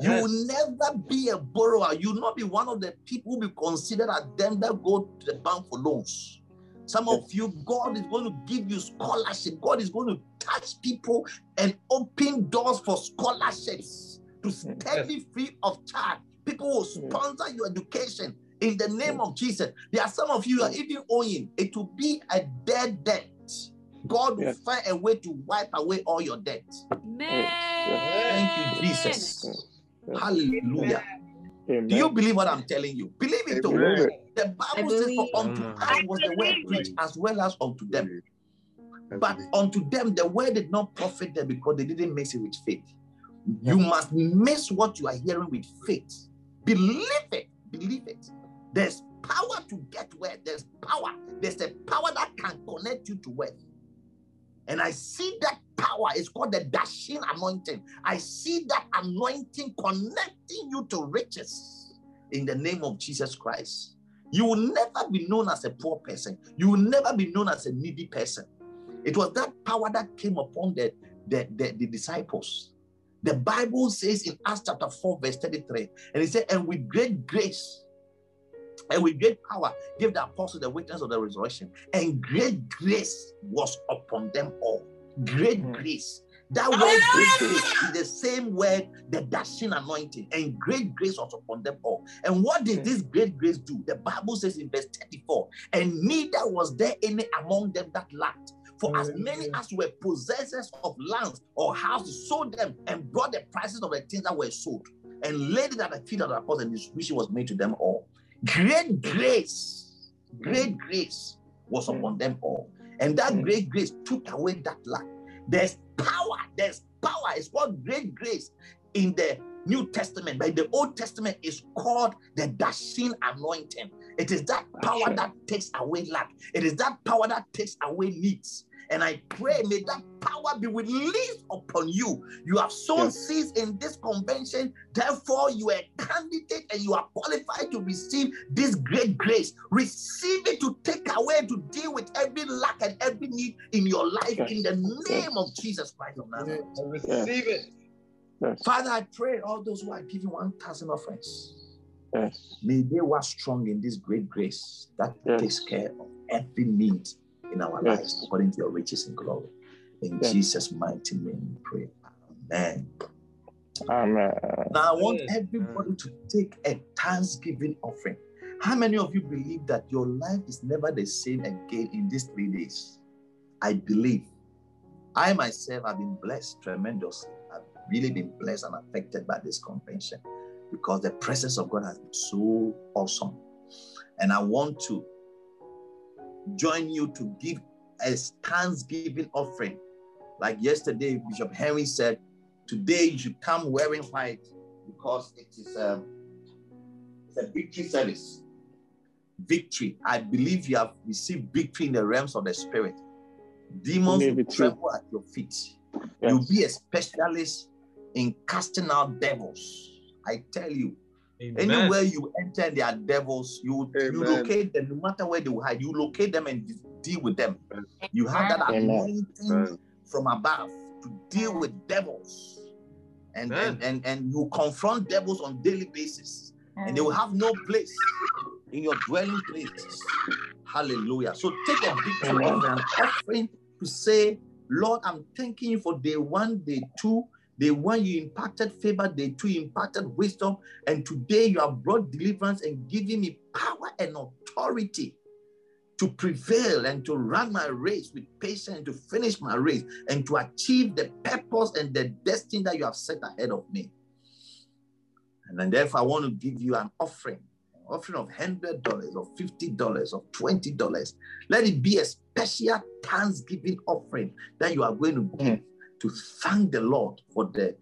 B: You will never be a borrower. You will not be one of the people who be considered as them that go to the bank for loans. Some of you, God is going to give you scholarship. God is going to touch people and open doors for scholarships to study free of charge. People will sponsor your education in the name of Jesus. There are some of you are even owing. It will be a dead debt. God will find a way to wipe away all your debt. Amen. Thank you, Jesus. Hallelujah. Do you believe what I'm telling you? Believe it.
A: I
B: though. The Bible says, For unto us was the word preached as well as unto them. But unto them, the word did not profit them because they didn't mix it with faith. You must mix what you are hearing with faith. Believe it. Believe it. There's power to get wealth. There's power. There's a power that can connect you to wealth. And I see that power. It's called the dashing anointing. I see that anointing connecting you to riches in the name of Jesus Christ. You will never be known as a poor person. You will never be known as a needy person. It was that power that came upon the, the, the, the disciples. The Bible says in Acts chapter 4, verse 33, and it said, And with great grace and with great power gave the apostles the witness of the resurrection, and great grace was upon them all. Great hmm. grace. That word great grace is the same word, the dashing anointing, and great grace was upon them all. And what did hmm. this great grace do? The Bible says in verse 34, and neither was there any among them that lacked. For as many as were possessors of lands or houses sold them and brought the prices of the things that were sold and laid it at the feet of the apostles, and distribution was made to them all. Great grace, great grace was upon them all. And that hmm. great grace took away that lack. There's power, there's power. It's called great grace in the New Testament, but in the Old Testament is called the dashing anointing. It is that power that takes away lack. It is that power that takes away needs. And I pray, may that power be released upon you. You have sown seeds in this convention, therefore, you are a candidate and you are qualified to receive this great grace. Receive it to take away, to deal with every lack and every need in your life in the name of Jesus Christ of Nazareth.
F: Receive it.
B: Father, I pray all those who are giving 1,000 offerings.
A: Yes.
B: May they walk strong in this great grace that takes care of every need in our
A: Yes.
B: lives according to your riches and glory. In
A: Yes.
B: Jesus' mighty name, we pray. Amen.
A: Amen.
B: Now, I want everybody to take a thanksgiving offering. How many of you believe that your life is never the same again in these three days? I believe. I myself have been blessed tremendously. I've really been blessed and affected by this convention because the presence of God has been so awesome. And I want to join you to give a thanksgiving offering. Like yesterday, Bishop Henry said, today you should come wearing white because it is a, it's a victory service. Victory. I believe you have received victory in the realms of the spirit. Demons will tremble at your feet. You'll be a specialist in casting out devils. I tell you,
F: Amen.
B: Anywhere you enter, and there are devils. You you locate them, no matter where they will hide. You locate them and deal with them. You have that
A: Amen.
B: anointing from above to deal with devils, and and, and and you confront devils on daily basis, and they will have no place in your dwelling places. Hallelujah. So take a victory
A: Amen.
B: offering, an offering to say, Lord, I'm thanking you for day one, day two. Day one, you impacted favor. the two, impacted wisdom. And today, you have brought deliverance and given me power and authority to prevail and to run my race with patience, to finish my race, and to achieve the purpose and the destiny that you have set ahead of me. And then therefore, I want to give you an offering, an offering of hundred dollars, or fifty dollars, or twenty dollars. Let it be a special thanksgiving offering that you are going to give mm. To thank the Lord for the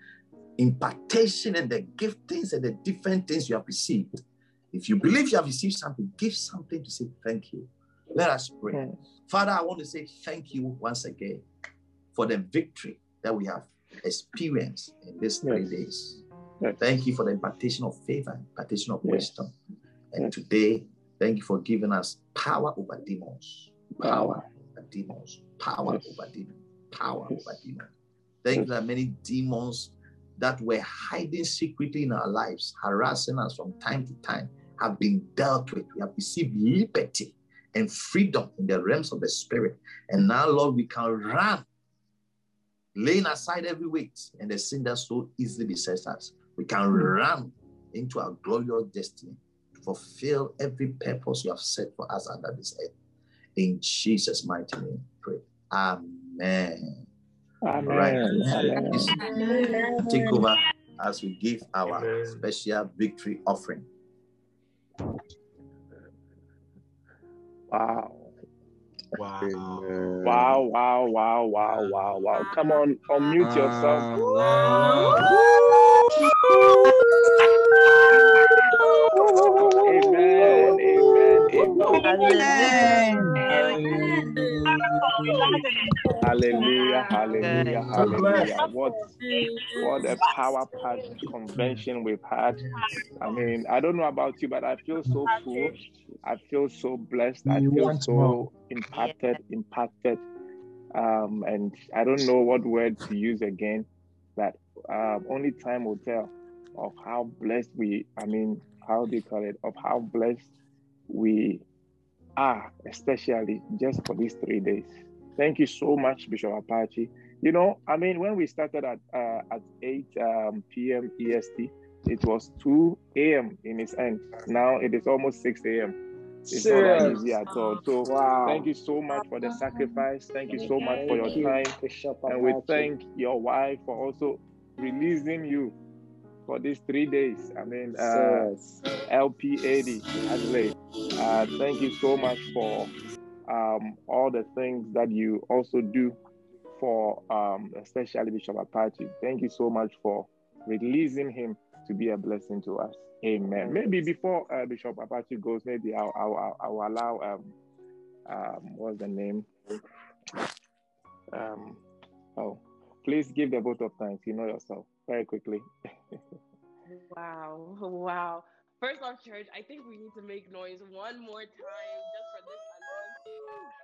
B: impartation and the giftings and the different things you have received. If you believe you have received something, give something to say thank you. Let us pray. Father, I want to say thank you once again for the victory that we have experienced in these three days. Thank you for the impartation of favor, impartation of wisdom. And today, thank you for giving us power over demons. Power over demons. Power over demons. Power over demons. Thank mm. you that many demons that were hiding secretly in our lives, harassing us from time to time, have been dealt with. We have received liberty and freedom in the realms of the spirit. And now, Lord, we can run, laying aside every weight and the sin that so easily besets us. We can mm. run into our glorious destiny to fulfill every purpose you have set for us under this earth. In Jesus' mighty name, pray. Amen.
A: Amen.
B: All right.
A: Amen.
B: Please Take over as we give our special victory offering.
A: Wow.
F: Wow.
A: Wow, wow, wow, wow, wow, wow. Come on, unmute yourself. Amen, amen, amen. Hallelujah, hallelujah, hallelujah. What, what a power packed convention we've had. I mean, I don't know about you, but I feel so full. I feel so blessed. I
L: You
A: feel
L: want
A: so
L: more.
A: impacted, impacted. Um, and I don't know what word to use again, but um, only time will tell of how blessed we, I mean, how do you call it, of how blessed we are, especially just for these three days. Thank you so much, Bishop Apache. You know, I mean, when we started at uh, at 8 um, p.m. EST, it was 2 a.m. in its end. Now it is almost 6 a.m. It's not
H: Serious?
A: easy at all. So
H: Wow.
A: thank you so much for the sacrifice. Thank you so much for your time. And we thank your wife for also releasing you for these three days. I mean, uh, LP80, Adelaide. Uh, thank you so much for um, all the things that you also do for um, especially Bishop Apache. Thank you so much for releasing him to be a blessing to us. Amen. Maybe before uh, Bishop Apache goes, maybe I'll, I'll, I'll, I'll allow, um, um, what's the name? Um, oh, please give the vote of thanks. You know yourself very quickly.
M: Wow, wow. First off, church, I think we need to make noise one more time Woo!